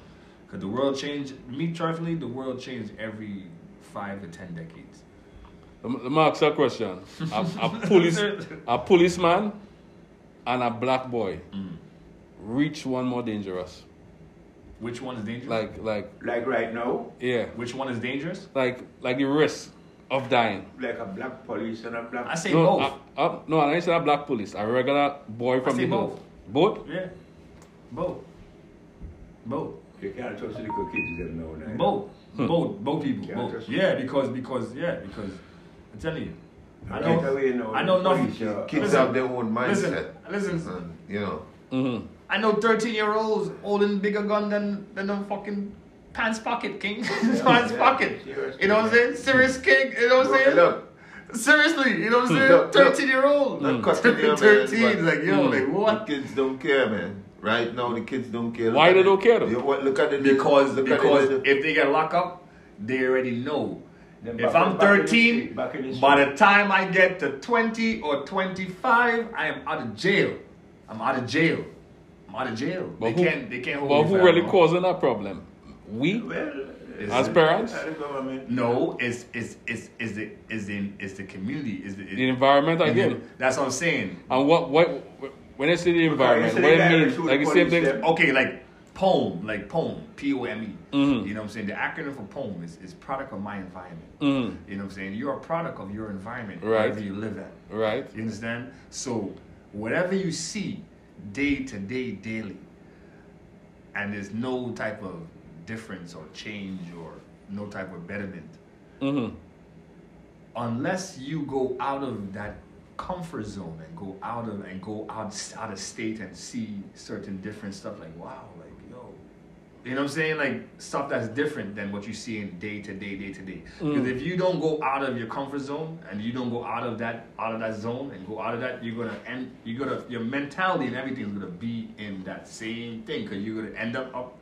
Cause the world changed. Me, truthfully, the world changed every five to ten decades. Let me ask you a question. A, a police, a policeman, and a black boy—reach mm. one more dangerous? Which one is dangerous? Like, like, Like right now, yeah, which one is dangerous? like, like the risk of dying. like a black police and a black. I say no, both. uh, uh, no, I didn't say a black police. A regular boy from say the hood. both. Both? yeah, both, both. You can't trust the little kids them now. now. Both, both, both people, both. just- Yeah, because because yeah, because I'm telling you, I Right know, away now, I know the nothing. police, uh, Kids Listen, have their own mindset. Listen, listen. And, you know, Mm-hmm. I know 13 year olds holding bigger gun than than a fucking pants pocket king, pants yeah. pocket. Seriously, You know what I'm saying? Serious king. You know what I'm saying? look. Seriously, you know what I'm saying? Look, look. 13 year old. Not cutting mm. your man, 13, like yo, mm. like what? The kids don't care, man. Right now, the kids don't care. Look Why they don't care, though? What, look at the Because look at because the, if they get locked up, they already know. Then If back- I'm back in the 13, street, back the by the time I get to 20 or 25, I am out of jail. I'm out of jail. I'm out of jail. But they who- can't. They can't hold But me who really long. causing that problem? We? Well, Is As parents? the government. No, it's it's it's is the is the is the community is the, The environment again. That's what I'm saying. And what, what, when I say the environment, say what the it means, like the same thing. Okay, like POEM, like POEM, P O M E. Mhm. You know what I'm saying? The acronym for POEM is, is product of my environment. Mhm. You know what I'm saying? You're a product of your environment, Right. wherever you live at. Right? You understand? So whatever you see day to day, daily, and there's no type of difference or change or no type of betterment, Mm-hmm. unless you go out of that comfort zone and go out of and go out out of state and see certain different stuff like wow you know what i'm saying? Like stuff that's different than what you see in day to day day to day. Mm. Because if you don't go out of your comfort zone and you don't go out of that out of that zone and go out of that you're gonna end you're gonna your mentality and everything is gonna be in that same thing. Because you're gonna end up up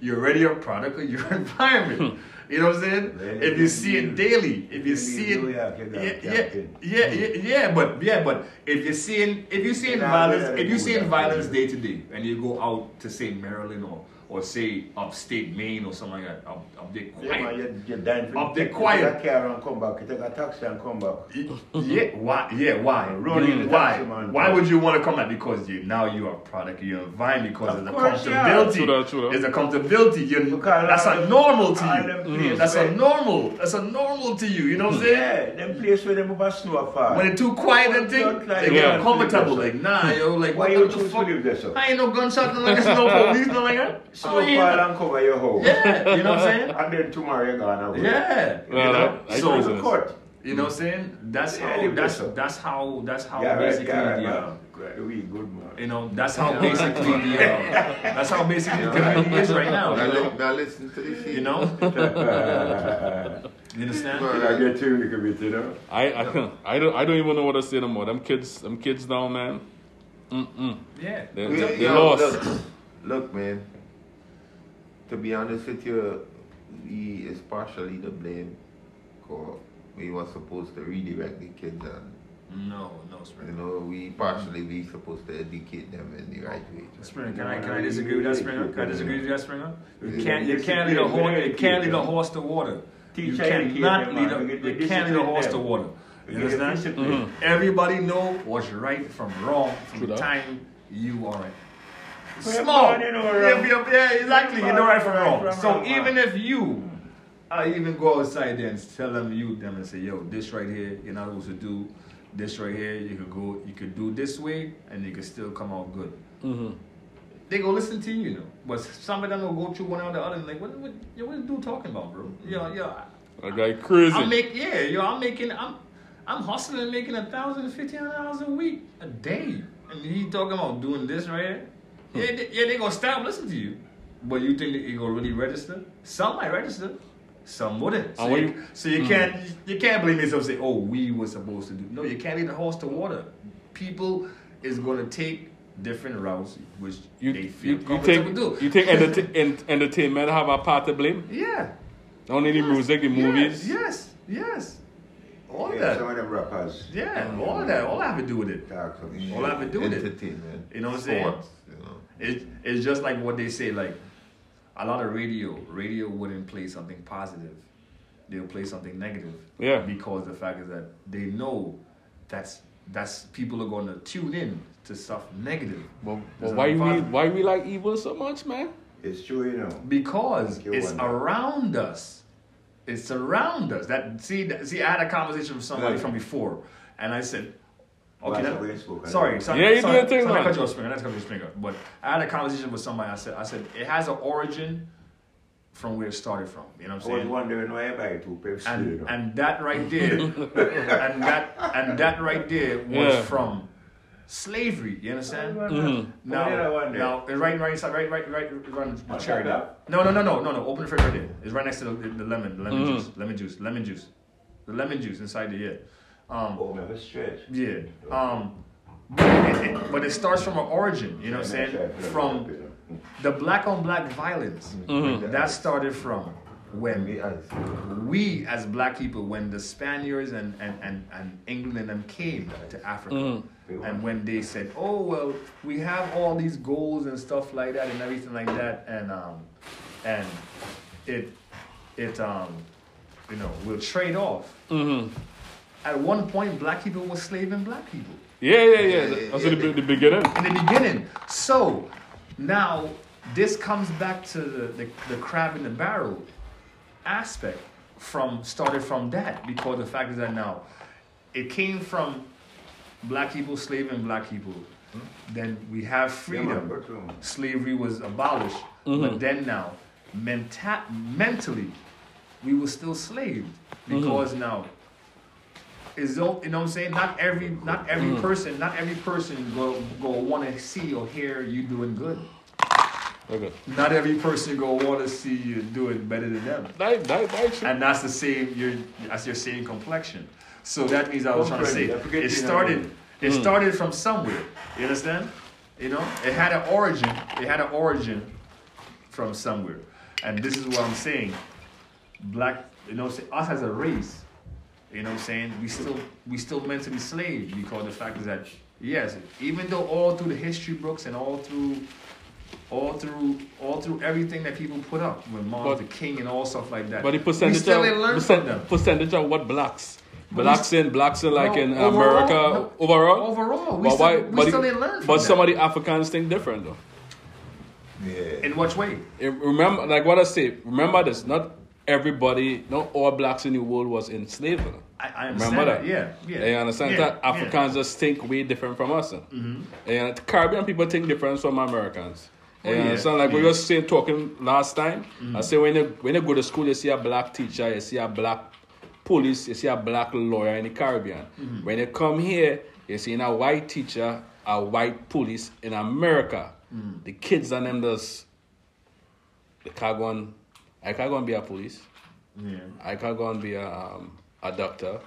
you're already a product of your environment. Hmm. You know what i'm saying? Well, if you see it daily if you you see it New York, you got yeah, yeah, yeah, yeah, yeah, but yeah, but if you're seeing if you're seeing Yeah, violence, yeah, if you're do seeing violence day to day, and you go out to say Maryland or or say upstate Maine or something like that, up up there Yeah, man, quiet. you're, you're dying for Up there you take quiet. a car and come back. You take a taxi and come back. Yeah, why? Yeah, why? Running the why? taxi man. Why would you want to come back? Because you now you are a product of your environment because Of of the course, yeah. comfortability. True that, true that. It's the comfortability. You Because that's all a normal to you. them mm. place That's a where- normal. That's a normal to you. You know what I'm saying? Yeah, them place where them over snow fall. When it's too quiet and thing, Don't like they get Yeah. uncomfortable. Like, nah, hmm. yo, like, Why what you the choose to fuck? live there, sir? I ain't no gunshot, no like this, no police, no like that. Snow Oh, fall yeah. and cover your house. yeah, you know what I'm saying? And then tomorrow you're gone away. Yeah, you know. I- I so, agree with Cut. you know what I'm saying? That's Yeah, how. That's there, that's how. That's how Yeah, basically yeah, right, the. Uh, Good, we good man. you know, that's how basically the. Uh, that's how basically the community is right now. now, You know. now listen to this. You know. You understand? I get you a little bit, you know. I, I, I don't, I don't even know what to say no more. Them kids, them kids down, man. Mm-mm. Yeah. They, they, they yo, lost. Look, look, man. To be honest with you, we is partially to blame. Cause we were supposed to redirect the kids, and No, no, Spring. you know, we partially we supposed to educate them in the right way. Springer, can I can I disagree with that, Springer? Can I disagree with that, Springer? You Yeah. can't you can't lead a horse you can't lead a horse to water. You cannot lead a We get- we you can't lead a horse to water. You get understand? discipline. Everybody know what's right from wrong from the time you are it. Well, Small. you know Yeah, wrong. yeah, yeah, exactly. You know right from wrong. from So even if you I even go outside there and tell them you them and say, yo, this right here, you're not supposed to do this right here, you could go you could do this way and you could still come out good. Mm-hmm. They go listen to you, you know. But some of them will go through one or the other and like, what what, yo, what is dude talking about, bro? Yeah, yeah. That guy crazy. I'm make yeah, yo, I'm making I'm I'm hustling making a thousand, fifteen hundred dollars a week a day. And he talking about doing this right here. Yeah, they, yeah, they gonna stop listening to you. But you think they gonna really register? Some might register, some wouldn't. So And you, you- Hmm. so you can't you can't blame yourself and say, oh, we were supposed to do. No, you can't lead the horse to water. People is gonna take different routes which you, they feel you comfortable think do. you think enterta- en- entertainment have a part to blame? yeah. Not only the music, the movies. Yes, yes. All Yeah, that. some of them rappers. Yeah, all of that. All I have to do with it. Talk. All I have to do with it. Entertainment. You know what I'm saying? Sports, You know. It, it's just like what they say, like a lot of radio, radio wouldn't play something positive. They'll play something negative. Yeah. Because the fact is that they know that's that's people are gonna tune in to stuff negative. But, There's but why nothing we why we like evil so much, man? It's true, you know. Because it's Wanda. around us. It's around us. That see, that, see. I had a conversation with somebody Right. from before, and I said, Well, "Okay, that's that- the spoke. sorry, sorry, Yeah, you sorry, doing thing, sorry, I cut you off, Springer. That's cut you off, Springer. But I had a conversation with somebody. I said, I said it has an origin from where it started from. You know what I'm I was saying? wondering why I buy two Pepsi. and and that right there, and that and that right there was Yeah. from slavery. You understand? Mhm. Now, What did I wonder? now, it's right, right inside, right, right, right, right, the cherry. that? No, no, no, no, no, no. Open the fridge right there. It's right next to the, the lemon, the lemon Mhm. juice, lemon juice, lemon juice, the lemon juice inside the yeah. Um, Oh, man, let's stretch. yeah. Um, but it, it, but it starts from an origin. You know what I'm saying? From the black on black violence. Mhm. That started from when we as black people when the Spaniards and, and, and, and England and them came to Africa Mhm. and when they said, Oh well, we have all these goals and stuff like that and everything like that and um and it it um you know will trade off. hmm At one point black people were slaving black people Yeah, yeah, yeah. yeah, That's yeah. the, the beginning. in the beginning. So now this comes back to the, the, the crab in the barrel aspect from started from that because the fact is that now it came from black people slaving black people. Hmm? Then we have freedom. Um, Slavery was abolished, but mm-hmm. then now menta- mentally we were still slaved mm-hmm. because now is though you know what I'm saying? Not every not every mm. person, not every person go go want to see or hear you doing good. Okay. Not every person go want to see you doing better than them. That, that, that's. And that's the same your that's your same complexion. So that means I was trying to say it started it started from somewhere. You understand? You know, it had an origin. It had an origin from somewhere. And this is what I'm saying. Black, you know, us as a race, you know what I'm saying? We still we still meant to be slaves because the fact is that yes, even though all through the history books and all through all through all through everything that people put up with Martin But- Luther King and all stuff like that. But the we percentage still of learn percent- from them. percentage of what blacks, But we blacks in blacks in like No, in overall, America no. overall. Overall, we But still, why? we but still the- didn't learn from But them. some of the Africans think different though. Yeah. In which way? Eh, Remember, like what I say. Remember this. Not everybody, not all blacks in the world was enslaved. though. I, Remember that. Yeah, yeah. You understand yeah, that yeah. Africans just think way different from us. Mm-hmm. And Caribbean people think different from Americans. Oh, you yeah, understand? Like we yeah. were saying talking last time. I say when you when you go to school, you see a black teacher, you see a black police, you see a black lawyer in the Caribbean. Mm-hmm. When you come here, you see a white teacher, a white police in America. Mm. The kids and them just the can't go and I can't go and be a police. Yeah. I could go and be a, um, a doctor.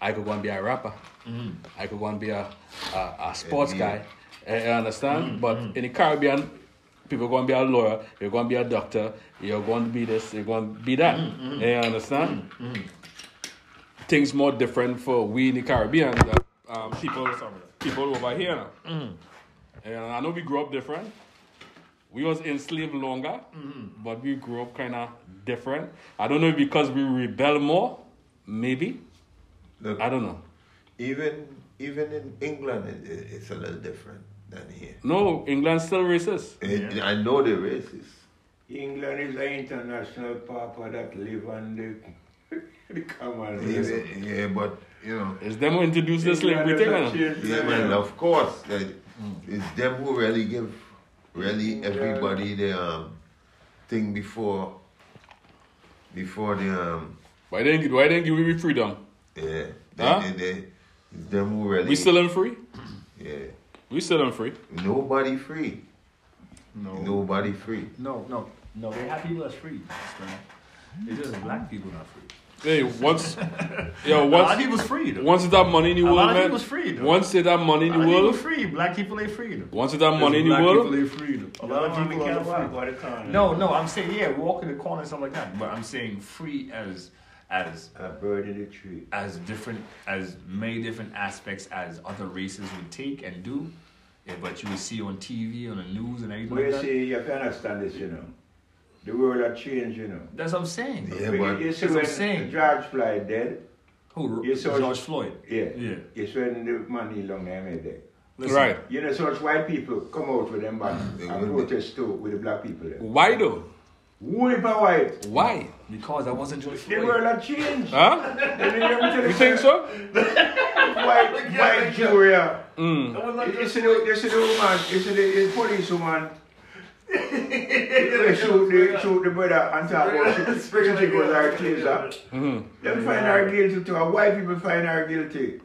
I could go and be a rapper. Mm. I could go and be a, a, a sports Yeah. guy. Eh, You understand? Mm, but mm. in the Caribbean, people are going to be a lawyer, you're going to be a doctor, you're going to be this, you're going to be that. Eh, you understand? Things more different for we in the Caribbean than um, people, people over here now. And I know we grew up different. We was enslaved longer, but we grew up kind of different. I don't know because we rebel more, maybe. Look, I don't know. even even in England, it, it, it's a little different than here. No, England's still racist. It- I know the races. England is an international papa that live on the, the common. Even, yeah, but you know, It's them who introduced the slavery thing. yeah, man, of course, uh, it's them who really give really everybody the um, thing before before the um, Why didn't why didn't give me freedom? Yeah. They, Huh? they, they, them who really. We still in free? Yeah. We still in free. Nobody free. No, Nobody free. no, no, no. They have people that's free. Right? It's just black people not free. Hey, once yo, a lot of once people's free. Though. once that money in the A lot of man. people's free, though. Once they that money in a the lot world, free. Black people ain't free. Once they that money in the black people ain't free. A lot of people are free. No, no, I'm saying yeah, walk in the corner and stuff like that. But I'm saying free as as A bird in the tree. as different as many different aspects as other races would take and do. Yeah, but you would see on TV, on the news, and everything But like you that. see, you have to understand this, you know. The world has changed, you know. That's what I'm saying. Yeah, you, but- you see That's what I'm when saying. George Floyd dead, Who? You saw- George Floyd. yeah. Yeah. It's when the money long time made there. Listen, right? You know, so white people come out with them back and protest too with the black people there. Why though? Who if white? Why? Because that wasn't George The world has changed. Huh? Let me- let me tell You think so? White, white Julia. Mm. You, you see the, you see the woman, you see the, the police woman. They shoot the, shoot the brother and talk about she, she was her taser. Mhm. Them find her guilty too. White people find her guilty.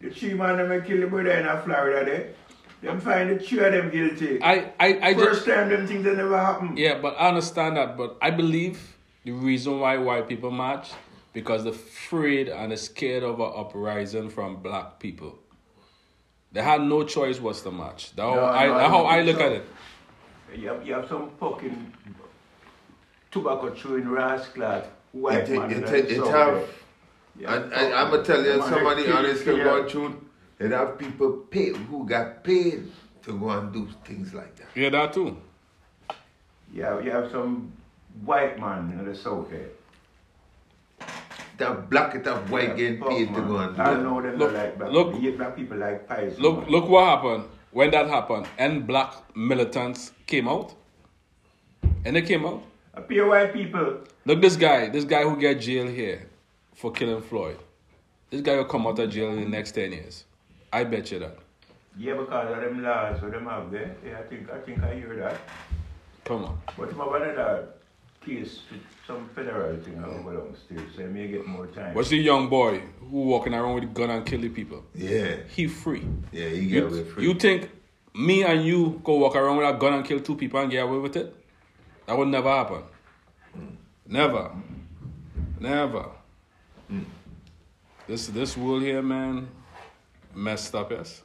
the three man them that kill the brother in Florida there. Them find the three of them guilty. I I I First just time them things that never happen. yeah, but I understand that. But I believe the reason why white people march because they're afraid and they're scared of an uprising from black people. They had no choice but to march. That's how No, I no, that's how I look so. at it. You have, you have some fucking tobacco chewing rascal white It, man. it, it, it have. Yeah, and, and I'm gonna tell you man, somebody they kill- honest to kill God you. truth. It have people paid who got paid to go and do things like that. Yeah, that too. Yeah, you have some white man in the south there. That black it up white getting Fuck, paid to go and do I that. know them Look, not like black look. people. Black people like pies. Look man. look what happened when that happened and black militants came out. And they came out. Appear white people. Look, this guy, this guy who get jail here for killing Floyd. This guy will come out of jail in the next ten years. I bet you that. Yeah, because of them laws so them have there. Yeah, I think I think I hear that. Come on. what's my another case some federal thing I don't belong still, so I may get more time. What's the young boy who walking around with a gun and killing people? Yeah, He free. yeah, you get away free. you think me and you go walk around with a gun and kill two people and get away with it? That would never happen. Mm. Never. Mm. Never. Mm. This this world here, man, messed up, yes?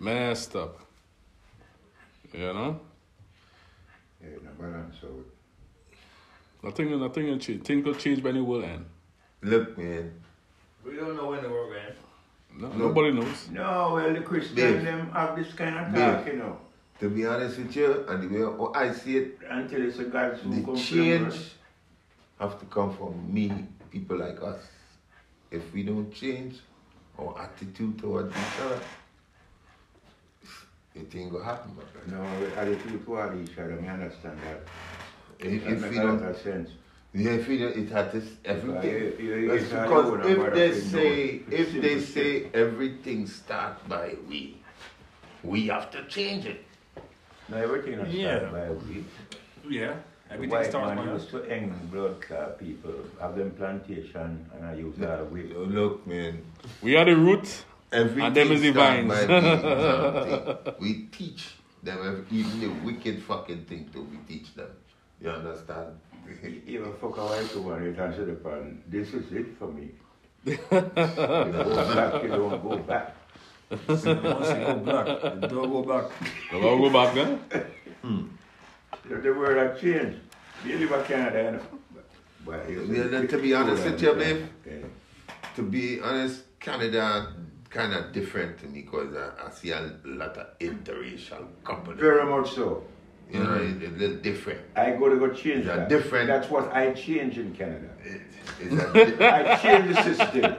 Messed up. You know? Yeah, no balance out. Uh, nothing nothing will change. Things will change when it will end. Look, man, We don't know when the world ends. No, nobody knows. No, well the Christians Dave. them have this kind of Dave. talk, you know. to be honest with you, and the way I see it, Until it's a God who the comes change have to come from me, people like us. If we don't change our attitude towards each other, it ain't gonna happen, my brother. No, we attitude toward each other, I understand that. If, That if makes we don't, of sense. yeah, if we don't, it has this everything. you- you- That's it's because your if they say, don't. if they simple say everything starts by we, we have to change it. No, everything is Yeah. started by we. Yeah. The Everything white starts man by us. used to hang blood clot uh, people, have them plantation, and I use that we. Look, man, We are the root. Everything And them is the start vines. by we, we teach them every, even the wicked fucking thing too. We teach them. You understand? You ever fuck a white woman, you answer the pan, this is it for me. you go back, you don't go back. Once you go black, the door go back. So I'll go back then. Hmm. The, the world has changed. You live in Canada, you know. But Yeah, then to be honest with you, uh, babe, Okay. to be honest, Canada kind of different to me because I, I see a lot of interracial couples. Very much so. You know, mm-hmm. it's a little different. I go to go change Yeah, that. different. That's what I change in Canada. It, it's a, di- I change the system.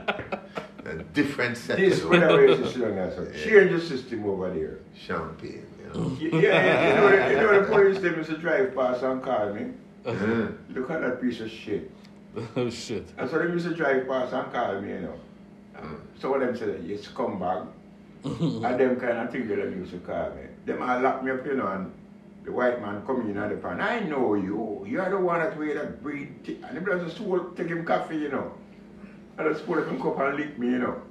a different set This of whatever is the slogan. So change the system over there. champagne. You know? Yeah, yeah, you know, the- you know the police them used to drive past and call me. Yeah. Look at that piece of shit. oh shit. I so they used to drive past and call me, you know. Um, some of them said, you scumbag. and them kind of thing that used to call me. Them all lock me up, you know, and the white man come in at the pan. I know you. You are the one that wear that breed. And the brother stool take him coffee, you know. And the spool him cup and lick me, you know.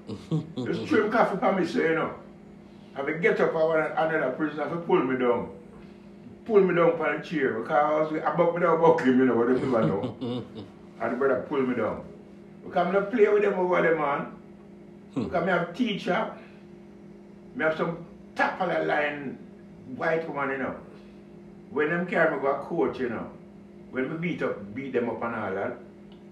Just threw him coffee for me, so you know. I get up, I want another prisoner to pull me down. Pull me down on the chair because I about me down buck him, you know, what the people know. and the brother pull me down. Because I'm not play with them over there, man. Hmm. Because I have teacher. I have some top of the line white woman, you know. When them carry me go a court, you know. When we beat up, beat them up and all that,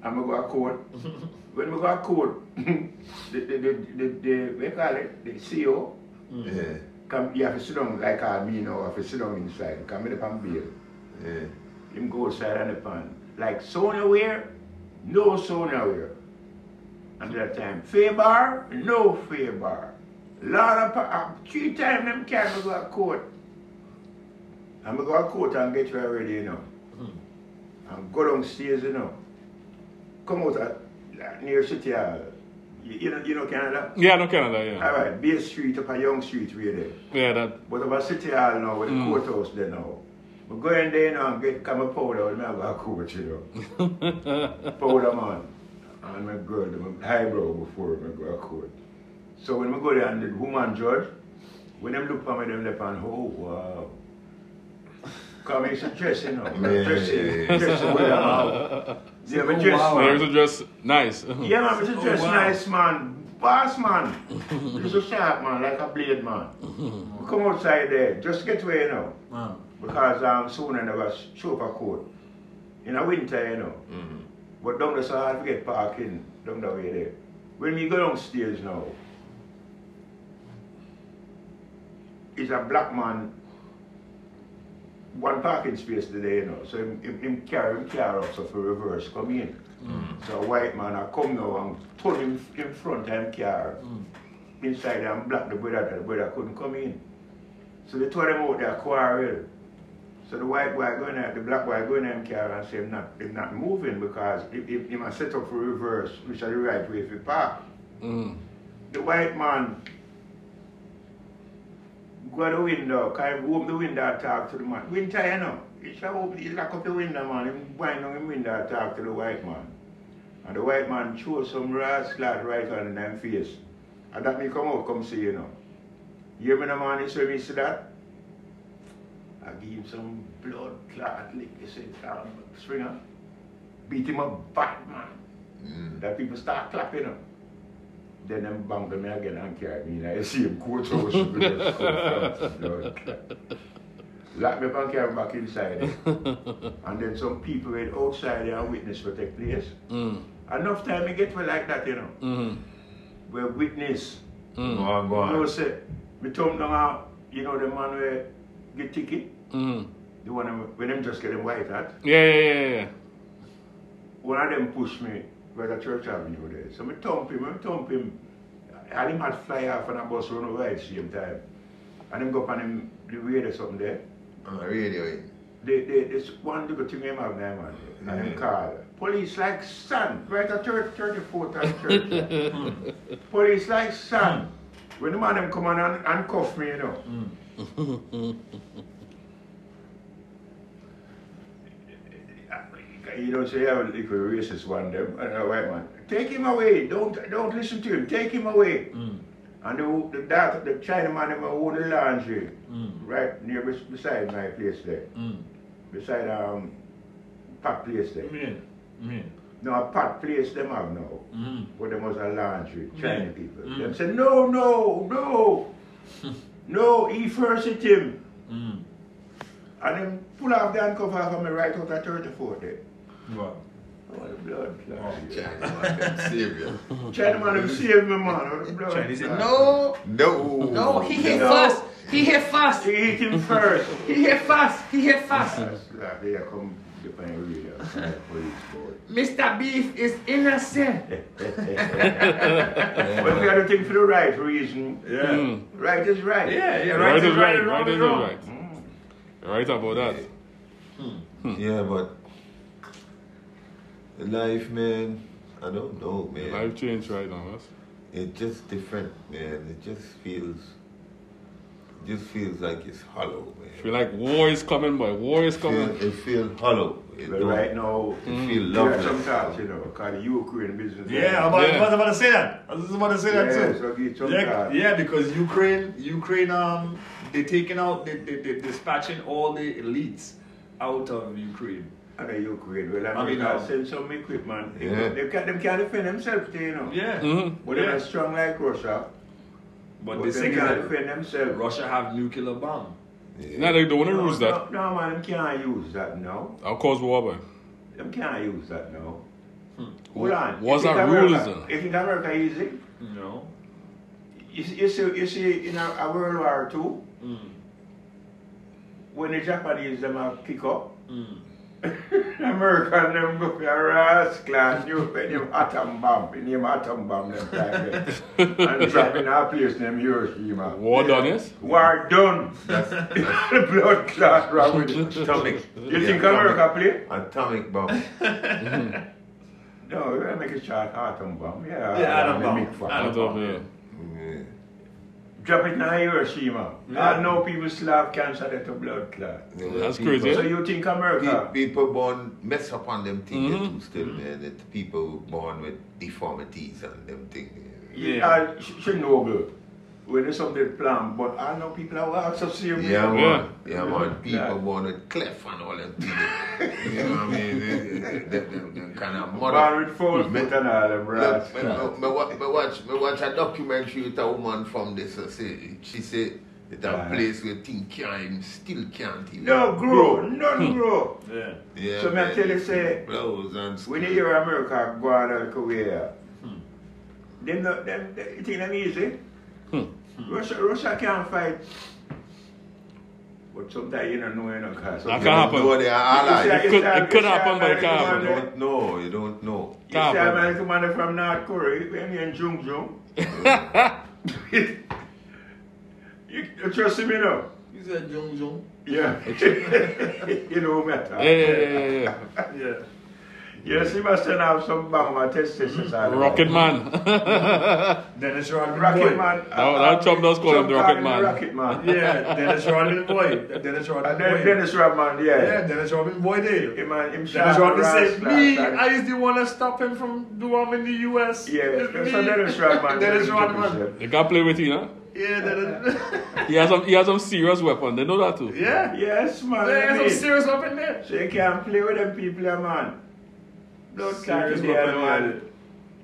and we go a court. when we go a court, the, the, the, the, the, what call it, the CEO, hmm. Yeah. come, you have to sit down like I me now, have to sit down inside, come in the pan bail. Yeah. Him go outside on the pan. Like Sonia wear, no Sonia wear. And that time, fair bar, no fair bar. Lot of, uh, three times them carry me go to court. And me go to court and get you ready, you know. And go downstairs, you know. Come out at, like, near City Hall. You, you know, you know Canada? Yeah, no Canada, yeah. Alright, Bay Street up a Yonge Street really. Yeah, that. But about City Hall now, with the Mm. courthouse there now. We go in there now and get come a powder and I go a coach, you know. powder man. And my girl, my eyebrow before I go a court. So when we go there and the woman judge, when them look for me, them left and oh wow. Come it's a dress, you know. Man. Dressing, dressing well. Yeah, my dress, wow. Yeah, it man. was just nice. Yeah, man, it's a dress Oh, wow. nice, man. Boss, man. It's so sharp, man, like a blade, man. We come outside there, just get away, you know. Man. Because um, soon I never show up a coat. In the winter, you know. Mhm. But down the so hard to get parking down the way there. When we go downstairs now, it's a black man, one parking space today, you know. So him, him, him carry him car up so for reverse come in. Mm. So a white man I come now and turn him in front of him car. Mm. Inside and black the brother, the brother couldn't come in. So they told him out there quarrel. So the white boy going there, the black boy going in car and say him not, him not moving because he, he, he must set up for reverse, which is the right way for park. Mm. The white man go to the window, kind of open the window and talk to the man. Winter, you know. He shall open, he lock up the window, man. He wind down the window and talk to the white man. And the white man throw some rascal right on them face. And that me come out, come see, you know. You hear me, the man, he say me see that? I give him some blood clot lick, he said, um, Springer. Beat him up bad, man. Mm. That people start clapping him. Then them bungle me again and carry me. And I see him coach house with the stuff, blood clot. Lock me up and carry me back inside. and then some people went outside there and witness what take place. Mm. Enough time me get me like that, you know. Mm. Where witness. Mm. Go on, go You know, on. say, me thumb down out, you know the man where get ticket? Mm. The one them- when them just get them white hat. Yeah, yeah, yeah, yeah. One of them pushed me right at Church Avenue there. So me thump him, I thump him. And him had fly off on a bus run over at the same time. And him go up on him the radio something there. On the radio. eh? They, they, there's one little thing him have there, man. And him call. Police like son. Right at third, 34th and church. Police like son. When the man them come on and, and cuff me, you know. You don't say, yeah, if a racist one, them, and a white man. Take him away. Don't don't listen to him. Take him away. Mm. And the, the dark, the China man, them own the laundry, Mm. right near bes- beside my place there. Mm. Beside um, Pat place there. Me. Me. No, a Pat place them have now. Mm. But them was a laundry, Chinese Mm. people. Mm. Them say, no, no, no. no, he first hit him. Mm. And then pull off the handcuff off of me right out at 34 there. Wow. Oh, the blood clot. Oh, China man, them savior. China man, them save me, man. The blood Chinese said, clot. no. No. No, he hit No. first. He hit first. He hit him first. He hit fast. He hit fast. That's come depend police board. Mr. Beef is innocent. but we got to think for the right reason. Yeah. Mm. Right is right. Yeah, yeah, Right, right, is right, and wrong right is wrong. right. Mm. Right about that. Hmm. Yeah, but life, man, I don't know, man. Life changed right now, us. It's just different, man. It just feels just feels like it's hollow, man. Feel like war is coming, boy. War is Feel, coming. it feels hollow. It But right now, it feel you have loveless. some thoughts, you know, because the Ukraine business. Yeah, I'm about, Yeah. I was about to say that. I was about to say that too. so some yeah, thought. yeah, because Ukraine, Ukraine, um, they taking out, they, they, they dispatching all the elites out of Ukraine. And the Ukraine, well, I mean, America uh, send some equipment. Yeah. They, can, them can't defend themselves, you know. Yeah, Mhm. But they're yeah. not strong like Russia. But But the they thing is can't defend themselves. Russia have nuclear bomb. Nah, they don't want to no, use that. No, no, man, them can't use that now. Of course, war, boy. Them can't use that now. Hmm. Hold on. What's You think that America- rules then? You think America easy? No. You see, you see, you see in a, a World War II, Mm. when the Japanese them a kick up, Mm. American them go for a rascal new when them atom bomb, in them atom bomb them time there. and drop in a place named Hiroshima. War done, yes? War done. That's, that's blood clot wrong with it. atomic. You think atomic- America play? Atomic bomb. No, we gotta make a shot atom bomb. Yeah, Yeah, atom they bomb. Atom bomb. Yeah. Drop it in Hiroshima. Yeah. I know people still have cancer that a blood clot. You know, That's people- crazy, So you think America? Pe- People born mess up on them things Mhm. too still, man. It, people born with deformities and them things. Yeah. Uh, sh- Chernobyl. When there's something planned, but I know people are also serious. Yeah, man. Yeah. Yeah, man. People Yeah. born with clef and all that. you know what I mean? They, they, they, they, they kind of mother. Born with false Me- foot and all them Look, rats. me, me, me, wa- me watch, me watch a documentary with a woman from this. Say, she said it's a Uh-huh. place where things can't still can't even No grow, none grow. Yeah. Yeah, So me I man, tell you, it's say, blows and When you hear America go on like Korea, them, not, them, them, you think them easy? Russia, Russia can't fight. But sometimes you don't know, you know, cause That can't don't happen. know they are allies. You It could, you it could happen, but it can't You happen. man, don't know. You don't know. You Can't see happen. American man from North Korea, when you in Jung Jung. you, you trust him, you know? You said Jung Jung. Yeah. you know me. Yeah, yeah, yeah, yeah, yeah. Yeah. Yes, he must have some bang my testis. Rocket Man. Dennis Rodman Rocket boy. man. Now- now Trump does call him the Rocket Man. Rocket man. Yeah, Dennis Rodman boy. Dennis Rodman And boy. Dennis Rodman, yeah. Yeah, Dennis Rodman boy did. Him and him Dennis Rodman said, me. I used to want to stop him from doing in the US. Yeah, It's so. Dennis Rodman. Dennis Rodman. They can't play with you, know? Yeah, Dennis. He has some, he has some serious weapon. They know that too. yeah. Yes, man. There's I some serious up in there. So you can't play with them people, man. Blood clot Serious in there, weapon, man.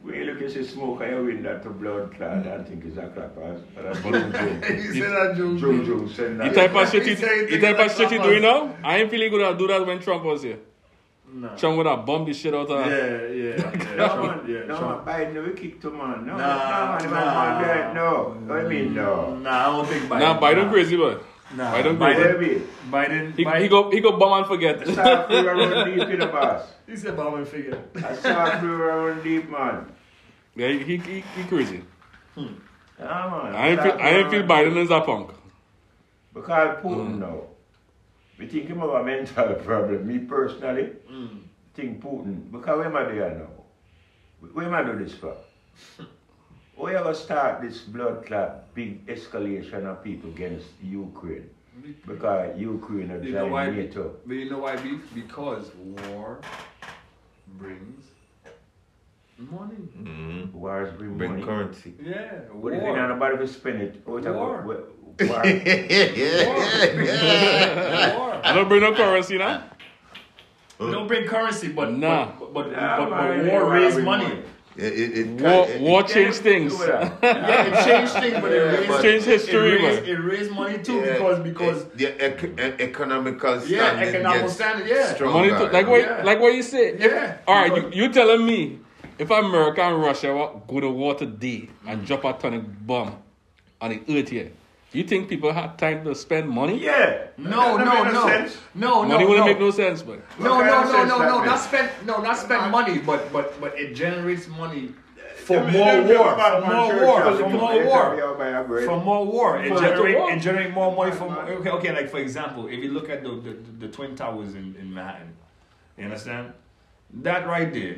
When you look at the smoke and you win that to blood clot, mm. I think it's a clappers. But I'm Jung He said that Jung. Jung Jung Jung The type of shit He he, said he the type of shit he like doing now, I ain't feeling good to do that when Trump was here. No. Trump would have bombed the shit out of Yeah, yeah, yeah. No, Trump, man. yeah, no, Trump. man. Biden never kick to man. No, Nah, no, man. The man, nah. man, behind- no. What do you mean, no? Nah, I don't think Biden. Nah, Biden nah. crazy, boy. Nah, Biden What crazy. do you mean? Biden. He, Biden he go he go bomb and forget. South Florida run deep in the boss. He said bomb and forget. I South Florida run deep, man. yeah, he, he, he, he crazy. Yeah, man. I ain't feel, South I ain't feel Biden is a punk. Because Mm. Putin now, we think him have a mental problem. Me personally, think Putin, because where am I there now? Where am I do this for? Why you ever start this blood clot big escalation of people against Ukraine? Because Ukraine are You know why? joining NATO. But you know why beef? Because war brings money. Mm-hmm. Wars bring, Bring money. currency. Yeah, What if you not war. nobody will spend it? What about- War. what- yeah, war. yeah. war. I don't bring no currency now. We don't bring currency, but Nah. but but, but, Nah, but, man, war war raise money. money. It, it, it, War, it, war it, change things. Yeah, it changed things, but it Yeah, raised but- Change history, It raised, it raised money too yeah, because because it- the ec- economical standing yeah, economic gets standard. Yeah, stronger. Money to, like what Yeah. like what you say. Yeah. all right, you, Because- you telling me if America and Russia wa- go to war today and drop atomic bomb on the earth here, you think people have time to spend money? Yeah. No, That no, no, sense. no, no, money wouldn't no. make no sense, but No, What no, no, no, no, not spend, no, not spend money, but but but it generates money for Them- more war, for more war, for more war. me how buy a bread. For more war, it For generate war. it generate more money from okay, okay. Like for example, if you look at the the, the twin towers in, in Manhattan, you understand that right there.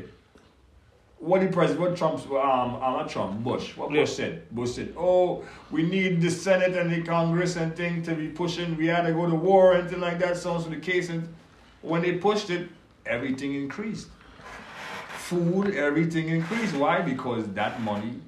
What the president, what Trump's, um, um, not Trump, Bush, what Yeah. Bush said. Bush said, oh, we need the Senate and the Congress and thing to be pushing, we had to go to war and thing like that, so on, so the case. And when they pushed it, everything increased. Food, everything increased. Why? Because that money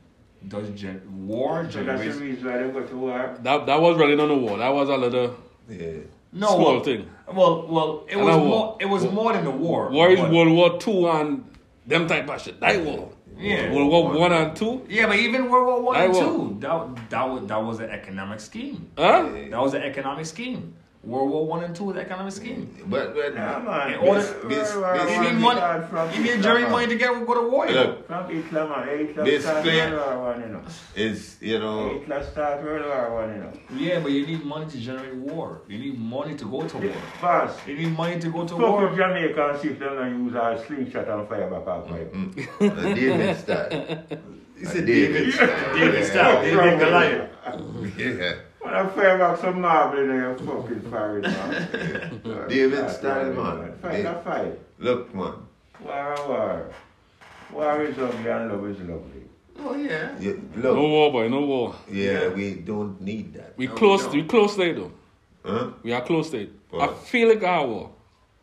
does gen- war So that's the reason why they go to war. That that was really not a war. That was a little Yeah. No, small well, thing. Well, well, it And was war. more. It was more than a war. War is World War Two and them type of shit. That war. Yeah. World War One and two. Yeah, but even World War One and two, that that was that was an economic scheme. Huh? That was an economic scheme. World War One and two was an economic scheme. But, but Yeah, man. In order- This- this- this- You War- need money. start from You need Jerry money to get go to war. Look, From Hitler, man. Hitler This start. World War One, you know. is, you know, Hitler start World War One, you know. Yeah, but you need money to generate war. You need money to go to war. Fast. You need money to go to Fuck war. with Jamaica and see if they don't use our slingshot and fire back our pipe. a David style. He A David style. David yeah. style. David Goliath. Yeah. When I fire back some marble in your fucking forehead, man. David style, man. Fight a fight. Look, man. War a war. War is ugly and love is lovely. Oh yeah. You, No war, boy. No war. yeah, we don't need that. We No, we close. don't. We close state though. Huh? We are close state. I feel like a war.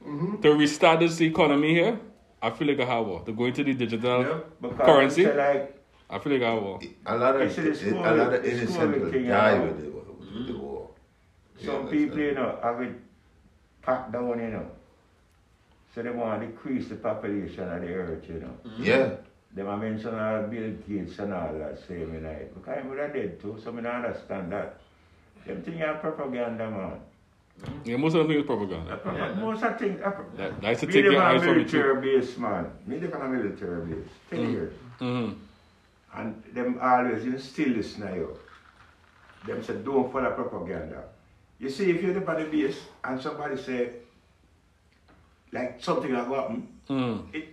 Mm-hmm. To restart this economy here, I feel like a war. To go into the digital Yeah. Currency, like, I feel like a war. A lot of It's the school- a lot of innocent school will die with the, with the war. Some people, you know, have it packed down, you know. So they want to decrease the population of the earth, you know. Yeah. Them I mention all Bill Gates and all that same night. Because I'm with dead too, so I don't understand that. Them thing are propaganda, man. Yeah, most of them things it's propaganda. Propa- Most of things are pro- That, that's to Me take live your on eyes a from the truth. military base, man. Me live on a military base. 10 mm-hmm. years. Mm-hmm. And them always instill this now, yo. them say, don't follow propaganda. You see, if you're on the base and somebody say, like something like happen, mm. it,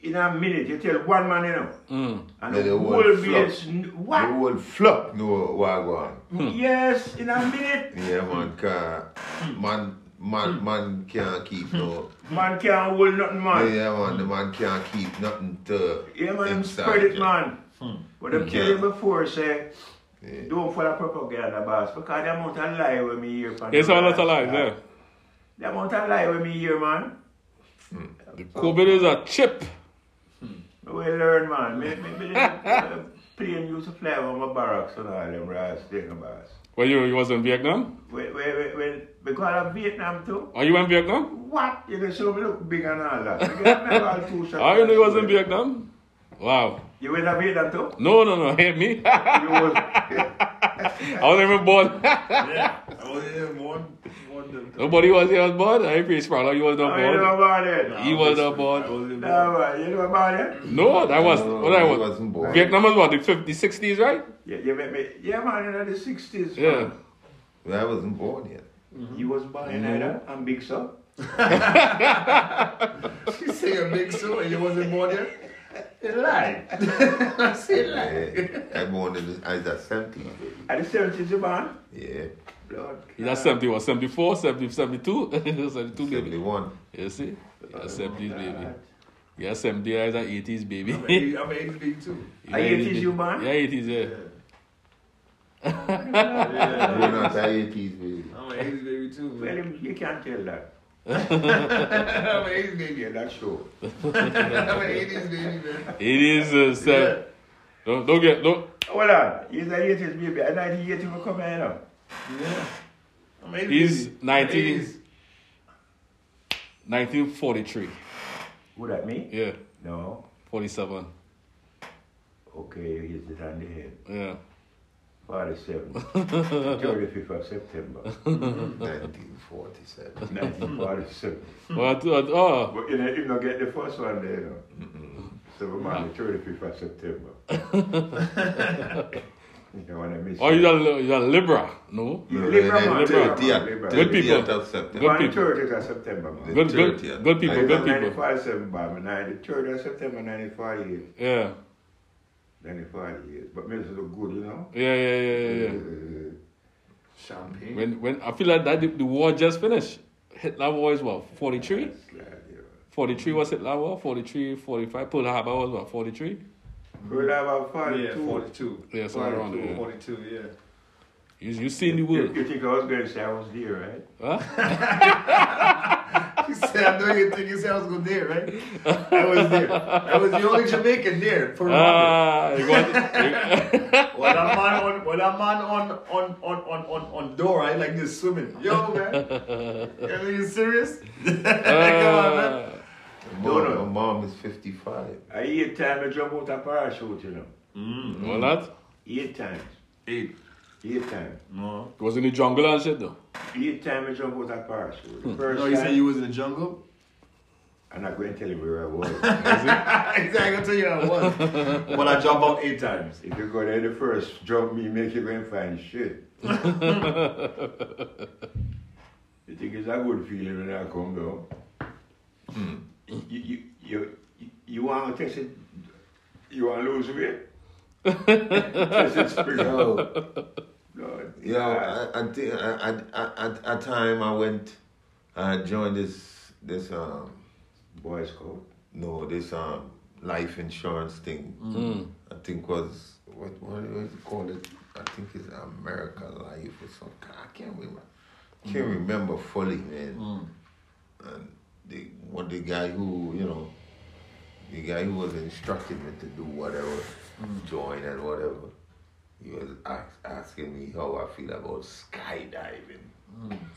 in a minute, you tell one man, you know, mm. and yeah, the, the whole, whole base, what? The whole flop know what go on. Mm. Yes, in a minute. yeah, man, car, hmm. man, man, hmm. man can't keep no... Man can't hold nothing, man. Yeah, man, the man can't keep nothing to Yeah, man, himself, spread it, yeah. man. Hmm. What I've hmm. told you before, say, Don't follow propaganda, boss, because the amount of lie with me hear from Yes, a lot of lies, yeah. The amount of lie with me here, man. Mm. The COVID is a chip. Mm. We learn, man. Me, me, me uh, plane used to fly over my barracks and all them rats thing, boss. Well, you, you was in Vietnam? We, we, we, we, because of Vietnam too. Are you in Vietnam? What? You know, so me look big and all that. I remember all two shots. I knew you was in Vietnam. Wow. You went to Vietnam too? No, no, no. Hit me. You was, I wasn't even born. Yeah. I was in one. One. them- Nobody was here was born. I pretty smart. You was not you know born. about it? He was not I born. wasn't No, born. man, you know about it? No, that was No, what I was. wasn't born. Vietnam was what the 50s, 60s, right? Yeah, you met me. Yeah, man, in the 60s. Yeah. Man. Well, I wasn't born yet. Mm-hmm. You was born in mm-hmm. Ida and Big so. She say a big so and you wasn't born yet? It's live. I say live. I born in the, is that 70? At the 70s you born? Yeah. Lord. Is that 70 what? 74? 70, 72? 72 71. baby. 71. You see? Oh yeah, 70s baby. Yeah, 70 is an 80s baby. I'm an 80s too. Are 80s you born? Yeah, 80s yeah. yeah. yeah. You're not an 80s baby. I'm an 80s baby too. Man. Well, you can't tell that. I'm an 80s baby. Yeah, that's true. I'm an 80s baby, man. 80s, uh, seven. Don't, don't get, don't. Hold on. He's an 80s baby. A 1980 will come here, you. Yeah. I'm 80s He's baby. 19. 80s. 1943. Who that me? Yeah, No. 47. Okay, he's it on the head. Yeah. 47. 35th of September. 1947. 1947. But, uh, oh, But you know, you know, get the first one there, you know. So we're on the 35th of September. you know what I mean? oh, you're a, you're a Libra. No? You Libra, man. Libra. Libra, man, Libra. Good people. of September. Good people. 30th of September, man. Good, good, 30th. good people, good people. 1947, man. The 3rd of September, 1948. Yeah. 1948. But me look good, you know. Yeah, yeah, yeah, yeah, yeah. Uh, Champagne. When, when I feel like that the, the war just finished. Hitler war is what, 43? that's like, you know. 43 was it Lava? 43, 45. Pearl Harbor was what, 43? We'll have a 42. Yeah, 42. Yeah, so around there. 42, yeah. You, you seen the You, world. you think I was going to say I was there, right? Huh? You said, I know you think you said I was going there, right? I was there. I was the only Jamaican there for Ah, you got it. When I'm on, on when I'm on on on on on on, on door, I like this swimming. Yo, man, are you serious? Come on, uh, man. Ah, No, no. My mom is 55. I eight times I jump out a parachute, you know. Mm, mm. What that? Eight times. Eight. Eight times. No. It was in the jungle and shit though. Eight times I jump out a parachute. The first No, you time, said you was in the jungle. I'm not going to tell you where I was. exactly, I can tell you where I was. but I jump out eight times. if you go there the first jump, me make you go and find shit. you think it's a good feeling when I come down? You, you, you, you, you want to test it? You want to lose weight? test it spring out. You know, I, I think I, I, I, at a time I went, I joined this this um Boy Scout. no this um life insurance thing. Mm. I think was what what was it called? It I think it's America Life or something. I can't remember. Can't remember fully, man. And the one the guy who you know, the guy who was instructing me to do whatever, join and whatever. He was ask, asking me how I feel about skydiving.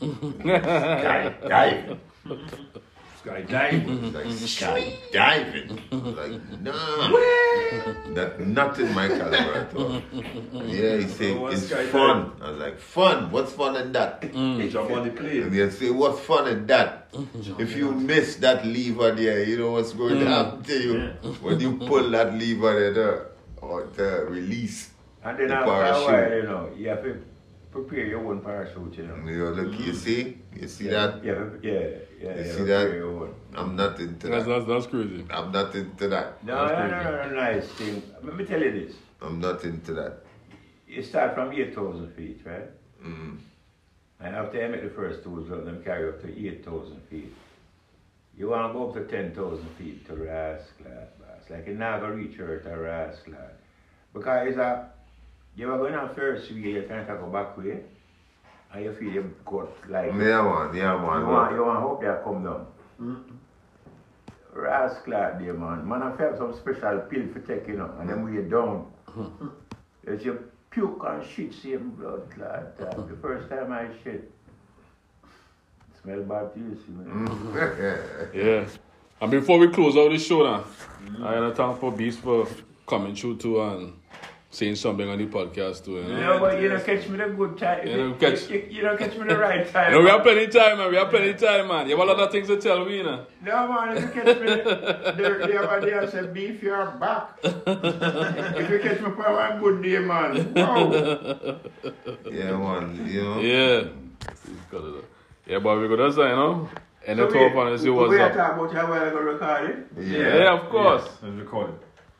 skydiving. skydiving. Mm-hmm. Like mm-hmm. skydiving. Like nah. That nothing my caliber at all. Mm-hmm. Yeah, he said well, it's skydiving? fun. I was like, fun? What's fun in that? Mm. Jump on the plane. And he said, what's fun in that? if you miss that lever there, you know what's going to mm. happen to you yeah. when you pull that lever there or the release. And then the after while, you know, you have to prepare your own parachute, you know. You, look, you see, you see yeah. that? Yeah, yeah. Yeah. You yeah, see that? I'm not into That's, that. that's, that's crazy. I'm not into that. No, no, no, no, no, nice thing. Let me tell you this. I'm not into that. You start from 8,000 feet, right? Mm. And after you make the first two jump, them carry up to 8,000 feet. You want to go up to 10,000 feet to Rasclad, boss. Like you're not going to reach her to Rasclad. Because it's a, you were going on first way, you're trying to go back way, and you feel your gut like, you Yeah, man. Yeah, man. You want, you want hope they come down. Rasclad there, man. Man, I felt some special pill for taking up, and then when you down, there's your puke and shit, same blood clot. Uh, the first time I shit, smell bad to you, see, man. Yeah. And before we close out this show now, I want to thank for Beast for coming through too and saying something on the podcast too. You know? No, but you don't catch me the good time. You don't catch- you, you don't catch me the right time. You know, we have plenty of time, man. We have plenty of time, man. You have a lot of things to tell me, you know. No, man, if you catch me the, the, the other day, I said, beef, you're back. if you catch me for one good day, man. Wow. Yeah, man. You know? Yeah. Yeah, but we got to say, you know. And the So top we- one and see we- what's we are talking about how we're going to record it. Yeah, of course. It's recorded.